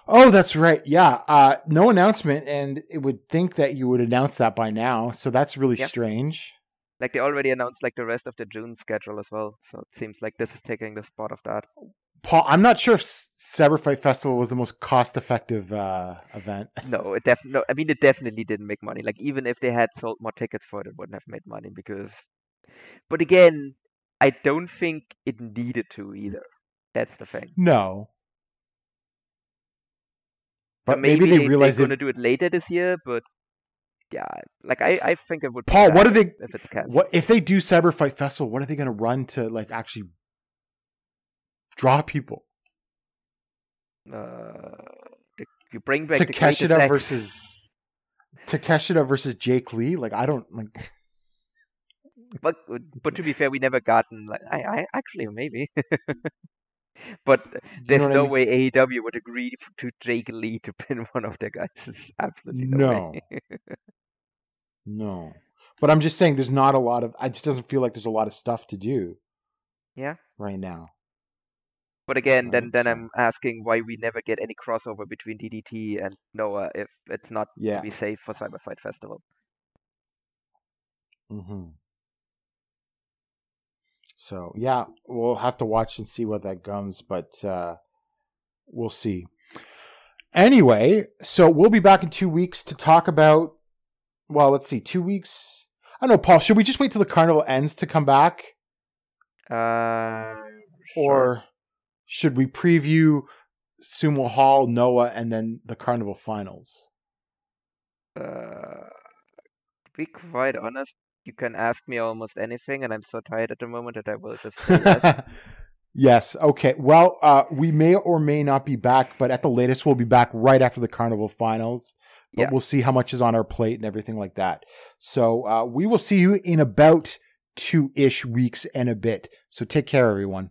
Oh, that's right. Yeah. Uh, no announcement, and it would think that you would announce that by now. So that's really Yep. strange. Like they already announced like the rest of the June schedule as well. So it seems like this is taking the spot of that. Paul, I'm not sure if Cyberfight Festival was the most cost-effective uh, event. No, it def no, I mean it definitely didn't make money. Like even if they had sold more tickets for it, it wouldn't have made money because. But again, I don't think it needed to either. That's the thing. No. But maybe, they, they, realized they're it. gonna do it later this year. But yeah, like I, I think it would. be Paul, what are they? If it's. What if they do Cyberfight Festival? What are they going to run to like actually draw people? Uh, you bring back the Takeshita act- versus Takeshita versus Jake Lee. Like I don't like. But but to be fair, we never gotten like I, I actually maybe. but there's know what I no mean? way AEW would agree to Jake Lee to pin one of their guys. There's Absolutely no, way. No, but I'm just saying there's not a lot of. I just doesn't feel like there's a lot of stuff to do yeah. right now. But again, then then I'm asking why we never get any crossover between DDT and Noah if it's not Yeah. to be safe for Cyberfight Festival. hmm So yeah, we'll have to watch and see what that comes, but uh, we'll see. Anyway, so we'll be back in two weeks to talk about. Well, let's see, two weeks. I don't know, Paul. Should we just wait till the carnival ends to come back, Uh, or should we preview Sumo Hall, Noah, and then the carnival finals? uh, to be quite honest, you can ask me almost anything, and I'm so tired at the moment that I will just yes. yes. Okay. Well, uh, we may or may not be back, but at the latest, we'll be back right after the carnival finals. But Yeah. we'll see how much is on our plate and everything like that. So uh, we will see you in about two ish weeks and a bit. So take care, everyone.